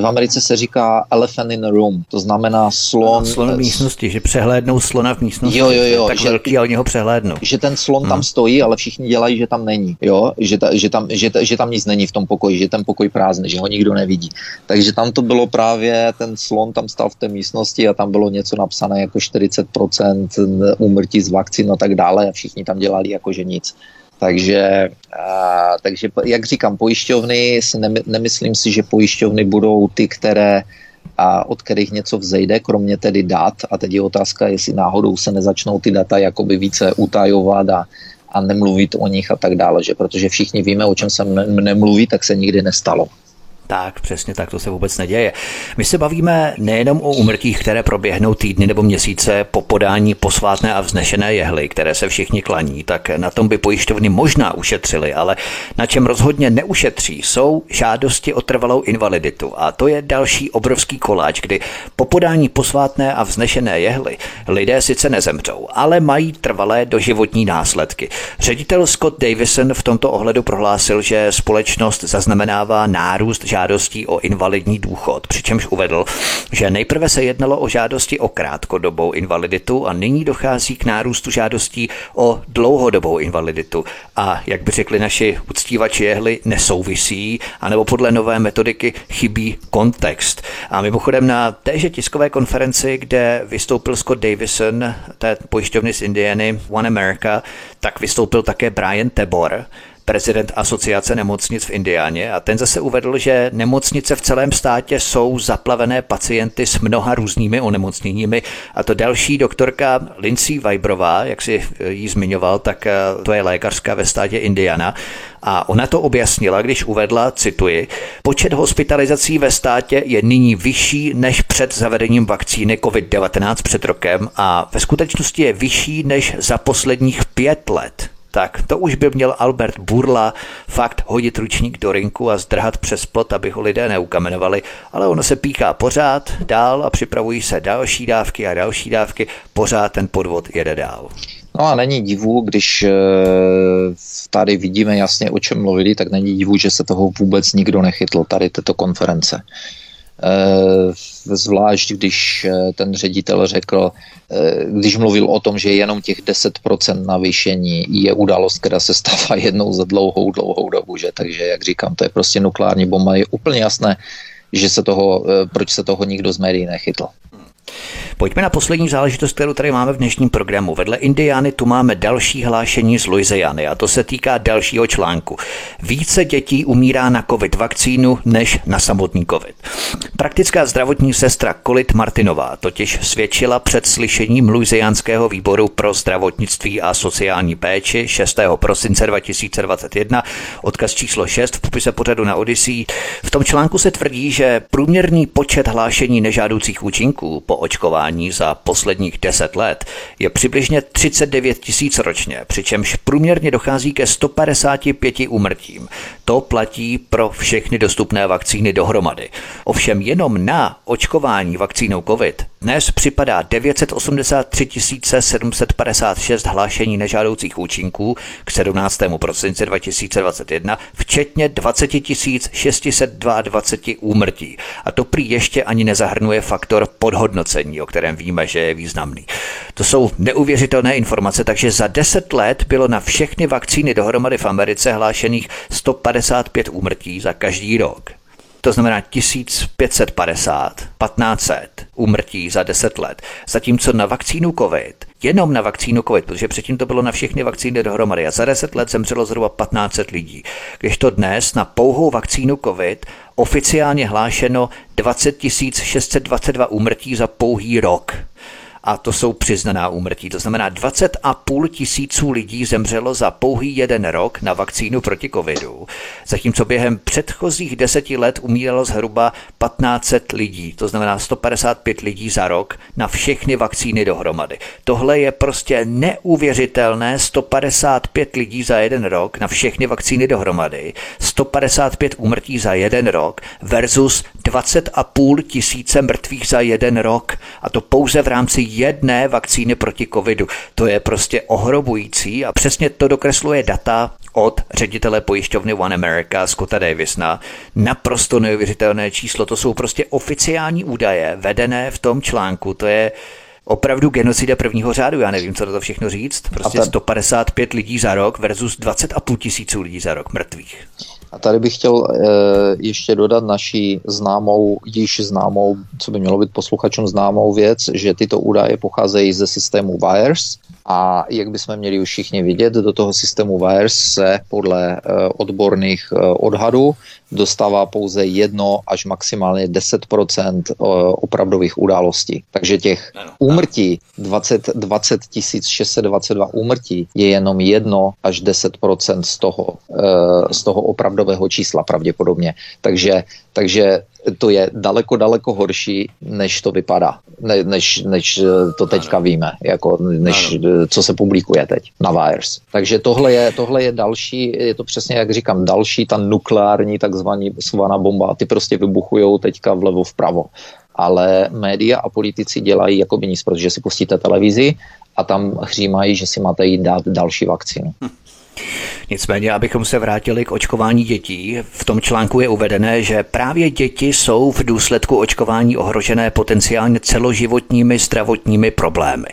Speaker 2: v Americe se říká elephant in a room, to znamená slon...
Speaker 1: slon v místnosti, že přehlédnou slona v místnosti.
Speaker 2: Jo, jo, jo.
Speaker 1: Tak že, velký a oni ho přehlédnou.
Speaker 2: Že ten slon hmm. tam stojí, ale všichni dělají, že tam není. Jo, že, ta, že, tam, že, ta, že tam nic není v tom pokoji, že ten pokoj prázdný, že ho nikdo nevidí. Takže tam to bylo právě, ten slon tam stál v té místnosti a tam bylo něco napsané jako 40% úmrtí z vakcín a tak dále a všichni tam dělali jako že nic. Takže, a, takže jak říkám, pojišťovny, si nemy, nemyslím si, že pojišťovny budou ty, které a od kterých něco vzejde, kromě tedy dat. A teď je otázka, jestli náhodou se nezačnou ty data jakoby více utajovat a, a nemluvit o nich a tak dále, že protože všichni víme, o čem se nemluví, tak se nikdy nestalo.
Speaker 1: Tak, přesně tak, to se vůbec neděje. My se bavíme nejenom o umrtích, které proběhnou týdny nebo měsíce po podání posvátné a vznešené jehly, které se všichni klaní, tak na tom by pojišťovny možná ušetřili, ale na čem rozhodně neušetří, jsou žádosti o trvalou invaliditu. A to je další obrovský koláč, kdy po podání posvátné a vznešené jehly lidé sice nezemřou, ale mají trvalé doživotní následky. Ředitel Scott Davison v tomto ohledu prohlásil, že společnost zaznamenává nárůst žádostí žádostí o invalidní důchod, přičemž uvedl, že nejprve se jednalo o žádosti o krátkodobou invaliditu a nyní dochází k nárůstu žádostí o dlouhodobou invaliditu. A jak by řekli naši uctívači jehly, nesouvisí, anebo podle nové metodiky chybí kontext. A mimochodem na téže tiskové konferenci, kde vystoupil Scott Davison, té pojišťovny z Indiany, One America, tak vystoupil také Brian Tebor, prezident asociace nemocnic v Indiáně a ten zase uvedl, že nemocnice v celém státě jsou zaplavené pacienty s mnoha různými onemocněními. A to další doktorka Lindsay Vibrová, jak si ji zmiňoval, tak eh, to je lékařka ve státě Indiana. A ona to objasnila, když uvedla, cituji, počet hospitalizací ve státě je nyní vyšší než před zavedením vakcíny COVID-19 před rokem a ve skutečnosti je vyšší než za posledních pět let tak to už by měl Albert Burla fakt hodit ručník do rinku a zdrhat přes plot, aby ho lidé neukamenovali, ale ono se píká pořád dál a připravují se další dávky a další dávky, pořád ten podvod jede dál.
Speaker 2: No a není divu, když eh, tady vidíme jasně, o čem mluvili, tak není divu, že se toho vůbec nikdo nechytl, tady této konference. Eh, zvlášť když eh, ten ředitel řekl, eh, když mluvil o tom, že jenom těch 10% navýšení je událost, která se stává jednou za dlouhou, dlouhou dobu, že? takže jak říkám, to je prostě nukleární bomba, je úplně jasné, že se toho, proč se toho nikdo z médií nechytl.
Speaker 1: Pojďme na poslední záležitost, kterou tady máme v dnešním programu. Vedle Indiány tu máme další hlášení z Louisiany a to se týká dalšího článku. Více dětí umírá na COVID vakcínu než na samotný COVID. Praktická zdravotní sestra Kolit Martinová totiž svědčila před slyšením Louisianského výboru pro zdravotnictví a sociální péči 6. prosince 2021, odkaz číslo 6 v popise pořadu na Odyssey. V tom článku se tvrdí, že průměrný počet hlášení nežádoucích účinků po očkování za posledních 10 let je přibližně 39 tisíc ročně, přičemž průměrně dochází ke 155 úmrtím. To platí pro všechny dostupné vakcíny dohromady. Ovšem jenom na očkování vakcínou COVID dnes připadá 983 756 hlášení nežádoucích účinků k 17. prosinci 2021, včetně 20 622 úmrtí. A to prý ještě ani nezahrnuje faktor podhodnocení, o kterém víme, že je významný. To jsou neuvěřitelné informace, takže za 10 let bylo na všechny vakcíny dohromady v Americe hlášených 155 úmrtí za každý rok. To znamená 1550, 1500 úmrtí za 10 let. Zatímco na vakcínu COVID, jenom na vakcínu COVID, protože předtím to bylo na všechny vakcíny dohromady a za 10 let zemřelo zhruba 1500 lidí. Když to dnes na pouhou vakcínu COVID oficiálně hlášeno 20 622 úmrtí za pouhý rok. A to jsou přiznaná úmrtí. To znamená 20 a půl tisíců lidí zemřelo za pouhý jeden rok na vakcínu proti covidu, zatímco během předchozích deseti let umíralo zhruba 1500 lidí, to znamená 155 lidí za rok na všechny vakcíny dohromady. Tohle je prostě neuvěřitelné, 155 lidí za jeden rok na všechny vakcíny dohromady, 155 úmrtí za jeden rok versus 20,5 tisíce mrtvých za jeden rok a to pouze v rámci jedné vakcíny proti covidu. To je prostě ohrobující a přesně to dokresluje data od ředitele pojišťovny One America Scotta Davisna. Naprosto neuvěřitelné číslo, to jsou prostě oficiální údaje vedené v tom článku, to je opravdu genocida prvního řádu, já nevím, co to všechno říct. Prostě ten... 155 lidí za rok versus 20,5 tisíců lidí za rok mrtvých.
Speaker 2: A tady bych chtěl e, ještě dodat naší známou, již známou, co by mělo být posluchačům známou věc, že tyto údaje pocházejí ze systému WIRES, a jak bychom měli už všichni vidět, do toho systému VIRS se podle eh, odborných eh, odhadů dostává pouze jedno až maximálně 10% eh, opravdových událostí. Takže těch úmrtí, 20, 20 622 úmrtí, je jenom jedno až 10% z toho, z toho opravdového čísla pravděpodobně. Takže, takže to je daleko, daleko horší, než to vypadá, ne, než, než eh, to teďka ano. víme, jako než ano. co se publikuje teď na Wires. Takže tohle je, tohle je další, je to přesně, jak říkám, další ta nukleární takzvaná svaná bomba. Ty prostě vybuchují teďka vlevo vpravo. Ale média a politici dělají jako by nic, protože si pustíte televizi a tam hřímají, že si máte jít dát další vakcínu. Hm.
Speaker 1: Nicméně, abychom se vrátili k očkování dětí, v tom článku je uvedené, že právě děti jsou v důsledku očkování ohrožené potenciálně celoživotními zdravotními problémy.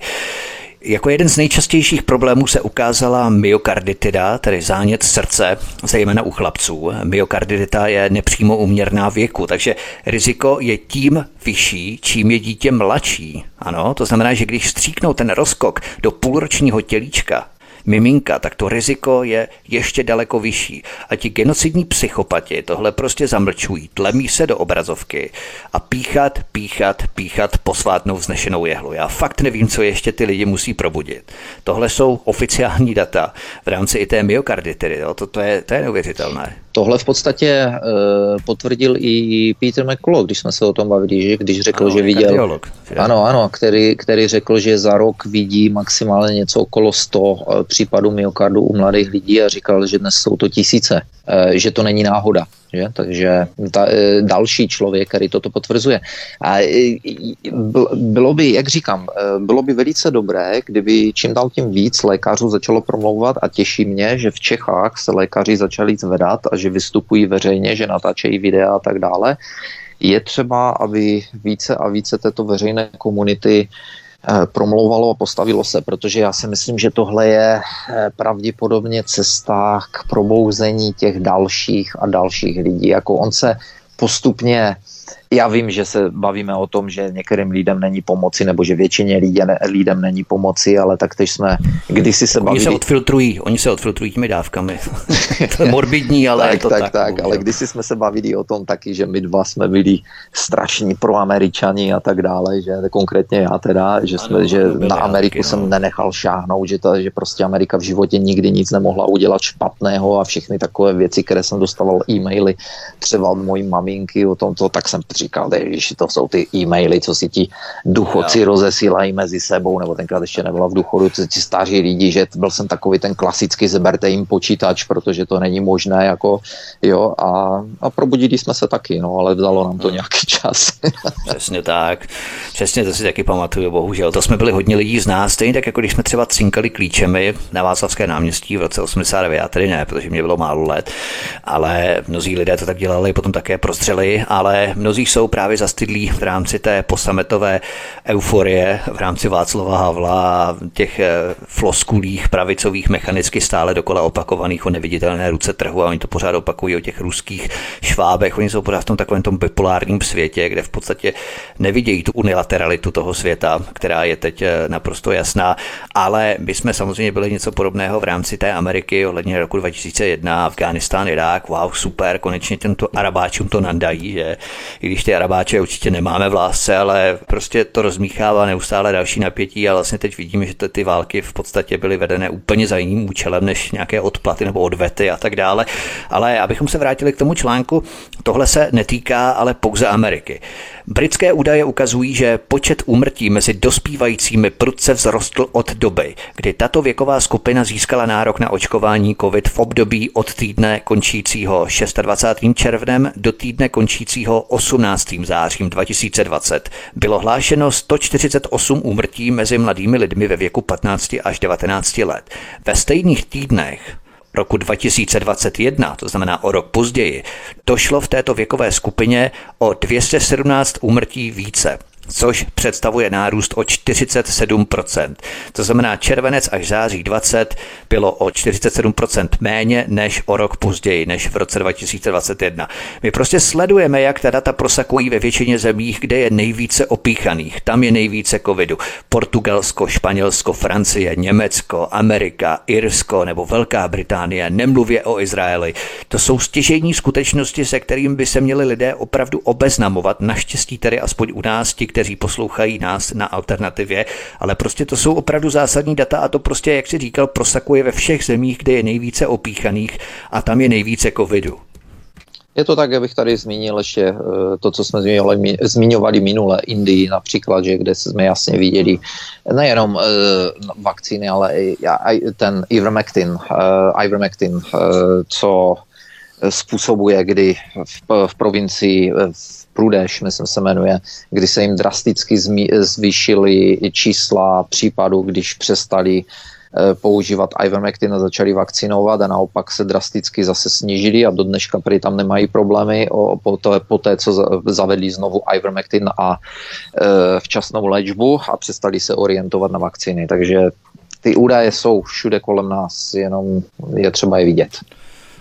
Speaker 1: Jako jeden z nejčastějších problémů se ukázala myokarditida, tedy zánět srdce, zejména u chlapců. Myokarditida je nepřímo uměrná věku, takže riziko je tím vyšší, čím je dítě mladší. Ano, to znamená, že když stříknou ten rozkok do půlročního tělíčka, miminka, tak to riziko je ještě daleko vyšší. A ti genocidní psychopati tohle prostě zamlčují, tlemí se do obrazovky a píchat, píchat, píchat posvátnou vznešenou jehlu. Já fakt nevím, co ještě ty lidi musí probudit. Tohle jsou oficiální data v rámci i té myokarditidy. To, to, je, to je neuvěřitelné.
Speaker 2: Tohle v podstatě uh, potvrdil i Peter McCullough, když jsme se o tom bavili, že když řekl, ano, že viděl... Kardiolog, ano, ano, který, který řekl, že za rok vidí maximálně něco okolo 100 uh, eh, případů myokardu u mladých lidí a říkal, že dnes jsou to tisíce, že to není náhoda. Že? Takže ta, e, další člověk, který toto potvrzuje. A e, bylo by, jak říkám, bylo by velice dobré, kdyby čím dál tím víc lékařů začalo promlouvat a těší mě, že v Čechách se lékaři začali zvedat a že vystupují veřejně, že natáčejí videa a tak dále. Je třeba, aby více a více této veřejné komunity Eh, promlouvalo a postavilo se, protože já si myslím, že tohle je eh, pravděpodobně cesta k probouzení těch dalších a dalších lidí. Jako on se postupně já vím, že se bavíme o tom, že některým lidem není pomoci, nebo že většině lidem, lidem není pomoci, ale tak teď jsme kdysi se
Speaker 1: oni
Speaker 2: bavili...
Speaker 1: se odfiltrují, oni se odfiltrují těmi dávkami. to je morbidní, ale
Speaker 2: tak,
Speaker 1: je to
Speaker 2: tak.
Speaker 1: tak,
Speaker 2: tak ale kdysi jsme se bavili o tom taky, že my dva jsme byli strašní proameričani a tak dále, že konkrétně já teda, že, jsme, ano, že na Ameriku taky, no. jsem nenechal šáhnout, že, to, že prostě Amerika v životě nikdy nic nemohla udělat špatného a všechny takové věci, které jsem dostával e-maily třeba od mojí maminky o tomto, tak jsem říkal, že to jsou ty e-maily, co si ti duchoci no. rozesílají mezi sebou, nebo tenkrát ještě nebyla v duchodu, ti staří lidi, že byl jsem takový ten klasický, zeberte jim počítač, protože to není možné, jako, jo, a, a probudili jsme se taky, no, ale vzalo nám to hmm. nějaký čas.
Speaker 1: Přesně tak, přesně to si taky pamatuju, bohužel. To jsme byli hodně lidí z nás, stejně tak, jako když jsme třeba cinkali klíčemi na Václavské náměstí v roce 89, já tedy ne, protože mě bylo málo let, ale mnozí lidé to tak dělali, potom také prostřeli, ale mnozí jsou právě zastydlí v rámci té posametové euforie, v rámci Václava Havla těch eh, floskulích pravicových mechanicky stále dokola opakovaných o neviditelné ruce trhu a oni to pořád opakují o těch ruských švábech. Oni jsou pořád v tom takovém tom bipolárním světě, kde v podstatě nevidějí tu unilateralitu toho světa, která je teď eh, naprosto jasná, ale my jsme samozřejmě byli něco podobného v rámci té Ameriky ohledně roku 2001, Afghánistán, Irák, wow, super, konečně těmto Arabáčům to nandají, že i když ty arabáče určitě nemáme v lásce, ale prostě to rozmíchává neustále další napětí a vlastně teď vidíme, že ty války v podstatě byly vedené úplně za jiným účelem než nějaké odplaty nebo odvety a tak dále. Ale abychom se vrátili k tomu článku, tohle se netýká ale pouze Ameriky. Britské údaje ukazují, že počet úmrtí mezi dospívajícími prudce vzrostl od doby, kdy tato věková skupina získala nárok na očkování COVID v období od týdne končícího 26. červnem do týdne končícího 18. zářím 2020. Bylo hlášeno 148 úmrtí mezi mladými lidmi ve věku 15 až 19 let. Ve stejných týdnech roku 2021, to znamená o rok později, došlo v této věkové skupině o 217 úmrtí více což představuje nárůst o 47%. To znamená červenec až září 20 bylo o 47% méně než o rok později, než v roce 2021. My prostě sledujeme, jak ta data prosakují ve většině zemích, kde je nejvíce opíchaných. Tam je nejvíce covidu. Portugalsko, Španělsko, Francie, Německo, Amerika, Irsko nebo Velká Británie, nemluvě o Izraeli. To jsou stěžejní skutečnosti, se kterým by se měli lidé opravdu obeznamovat. Naštěstí tedy aspoň u nás ti, kteří poslouchají nás na alternativě, ale prostě to jsou opravdu zásadní data a to prostě, jak si říkal, prosakuje ve všech zemích, kde je nejvíce opíchaných a tam je nejvíce covidu.
Speaker 2: Je to tak, abych tady zmínil ještě eh, to, co jsme zmiňovali, zmiňovali minule, Indii například, že kde jsme jasně viděli nejenom uh, vakcíny, ale i, i ten ivermectin, uh, ivermectin uh, co způsobuje, kdy v, v provincii, v Prudeš, myslím se jmenuje, kdy se jim drasticky zvýšily čísla případů, když přestali eh, používat ivermectin a začali vakcinovat a naopak se drasticky zase snížili a do dneška prý tam nemají problémy o, po, to, po té, co zavedli znovu ivermectin a e, včasnou léčbu a přestali se orientovat na vakcíny. Takže ty údaje jsou všude kolem nás, jenom je třeba je vidět.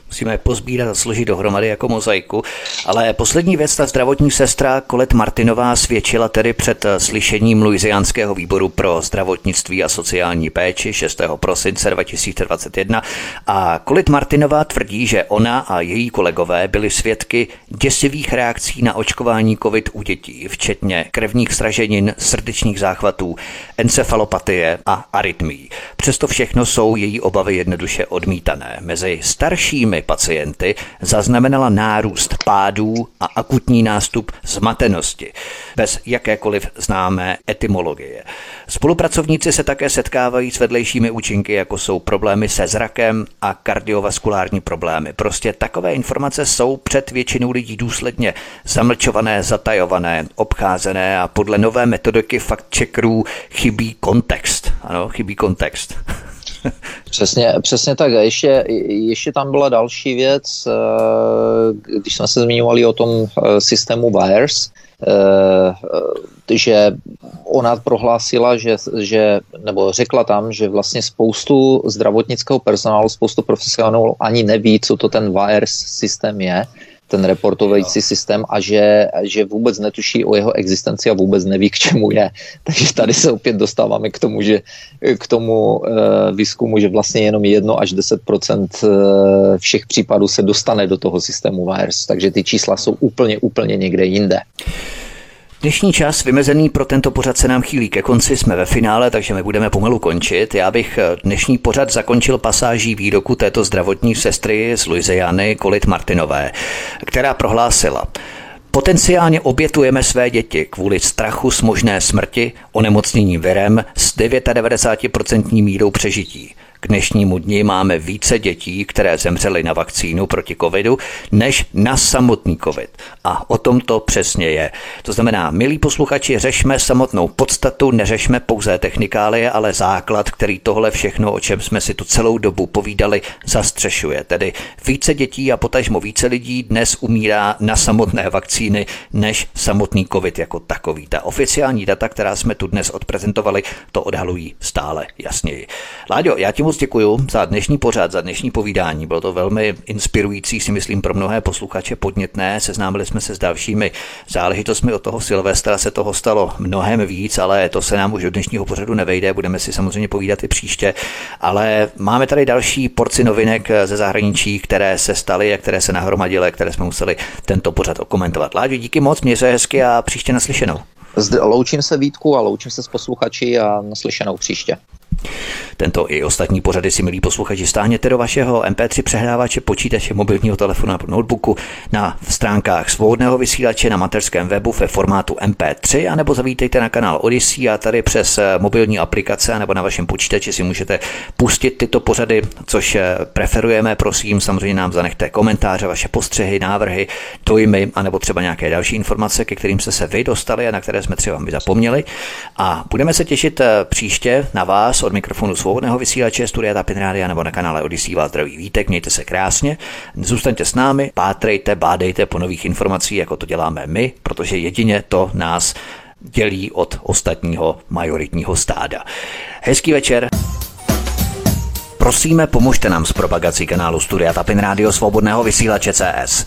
Speaker 1: Musíme je pozbírat a složit dohromady jako mozaiku. Ale poslední věc, ta zdravotní sestra Kolet Martinová svědčila tedy před eh, slyšením Luiziánského výboru pro zdravotnictví a sociální péči 6. prosince 2021 a Kolet Martinová tvrdí, že ona a její kolegové byli svědky děsivých reakcí na očkování COVID u dětí, včetně krevních sraženin, srdečních záchvatů, encefalopatie a arytmí. Přesto všechno jsou její obavy jednoduše odmítané. Mezi staršími těmi pacienty zaznamenala nárůst pádů a akutní nástup zmatenosti, bez jakékoliv známé etymologie. Spolupracovníci se také setkávají s vedlejšími účinky, jako jsou problémy se zrakem a kardiovaskulární problémy. Prostě takové informace jsou před většinou lidí důsledně zamlčované, zatajované, obcházené a podle nové metodiky fakt checkerů chybí kontext. Ano, chybí kontext.
Speaker 2: Přesně, přesně tak. A ještě, ještě tam byla další věc, eh, když jsme se zmiňovali o tom eh, systému VIRES, eh, že ona prohlásila, že, že, nebo řekla tam, že vlastně spoustu zdravotnického personálu, spoustu profesionálů ani neví, co to ten VIRES systém je ten reportovající systém a že, že vůbec netuší o jeho existenci a vůbec neví, k čemu je. Takže tady se opět dostáváme k tomu, že k tomu uh, výzkumu, že vlastně jenom 1 až 10 uh, všech případů se dostane do toho systému VIRS. Takže ty čísla jsou úplně, úplně někde jinde.
Speaker 1: Dnešní čas vymezený pro tento pořad se nám chýlí ke konci, jsme ve finále, takže my budeme pomalu končit. Já bych eh, dnešní pořad zakončil pasáží výroku této zdravotní sestry z Luiziany Kolit Martinové, která prohlásila, Potenciálně obětujeme své děti kvůli strachu z možné smrti, onemocnění virem s 99% mírou přežití. K dnešnímu dni máme více dětí, které zemřely na vakcínu proti covidu, než na samotný covid. A o tom to přesně je. To znamená, milí posluchači, řešme samotnou podstatu, neřešme pouze technikálie, ale základ, který tohle všechno, o čem jsme si tu celou dobu povídali, zastřešuje. Tedy více dětí a potažmo více lidí dnes umírá na samotné vakcíny, než samotný covid jako takový. Ta oficiální data, která jsme tu dnes odprezentovali, to odhalují stále jasněji. Láďo, já ti moc děkuji za dnešní pořad, za dnešní povídání. Bylo to velmi inspirující, si myslím, pro mnohé posluchače podnětné. Seznámili jsme se s dalšími záležitostmi od toho Silvestra, se toho stalo mnohem víc, ale to se nám už do dnešního pořadu nevejde. Budeme si samozřejmě povídat i příště. Ale máme tady další porci novinek ze zahraničí, které se staly a které se nahromadily, které jsme museli tento pořad okomentovat. Láďo, díky moc, mě se hezky a příště naslyšenou.
Speaker 2: Zde loučím se Vítku a loučím se s posluchači a naslyšenou příště.
Speaker 1: Tento i ostatní pořady si, milí posluchači, stáhněte do vašeho MP3 přehrávače, počítače, mobilního telefonu nebo notebooku na stránkách svobodného vysílače na mateřském webu ve formátu MP3, anebo zavítejte na kanál Odyssey a tady přes eh, mobilní aplikace nebo na vašem počítači si můžete pustit tyto pořady, což eh, preferujeme. Prosím, samozřejmě nám zanechte komentáře, vaše postřehy, návrhy, dojmy, anebo třeba nějaké další informace, ke kterým jste se vy dostali a na které jsme třeba my zapomněli. A budeme se těšit eh, příště na vás od mikrofonu svobodného vysílače Studia Tapin Rádia nebo na kanále Odisí vás zdraví vítek, mějte se krásně, zůstaňte s námi, pátrejte, bádejte po nových informací, jako to děláme my, protože jedině to nás dělí od ostatního majoritního stáda. Hezký večer. Prosíme, pomožte nám s propagací kanálu Studia Tapin Rádio Svobodného vysílače CS.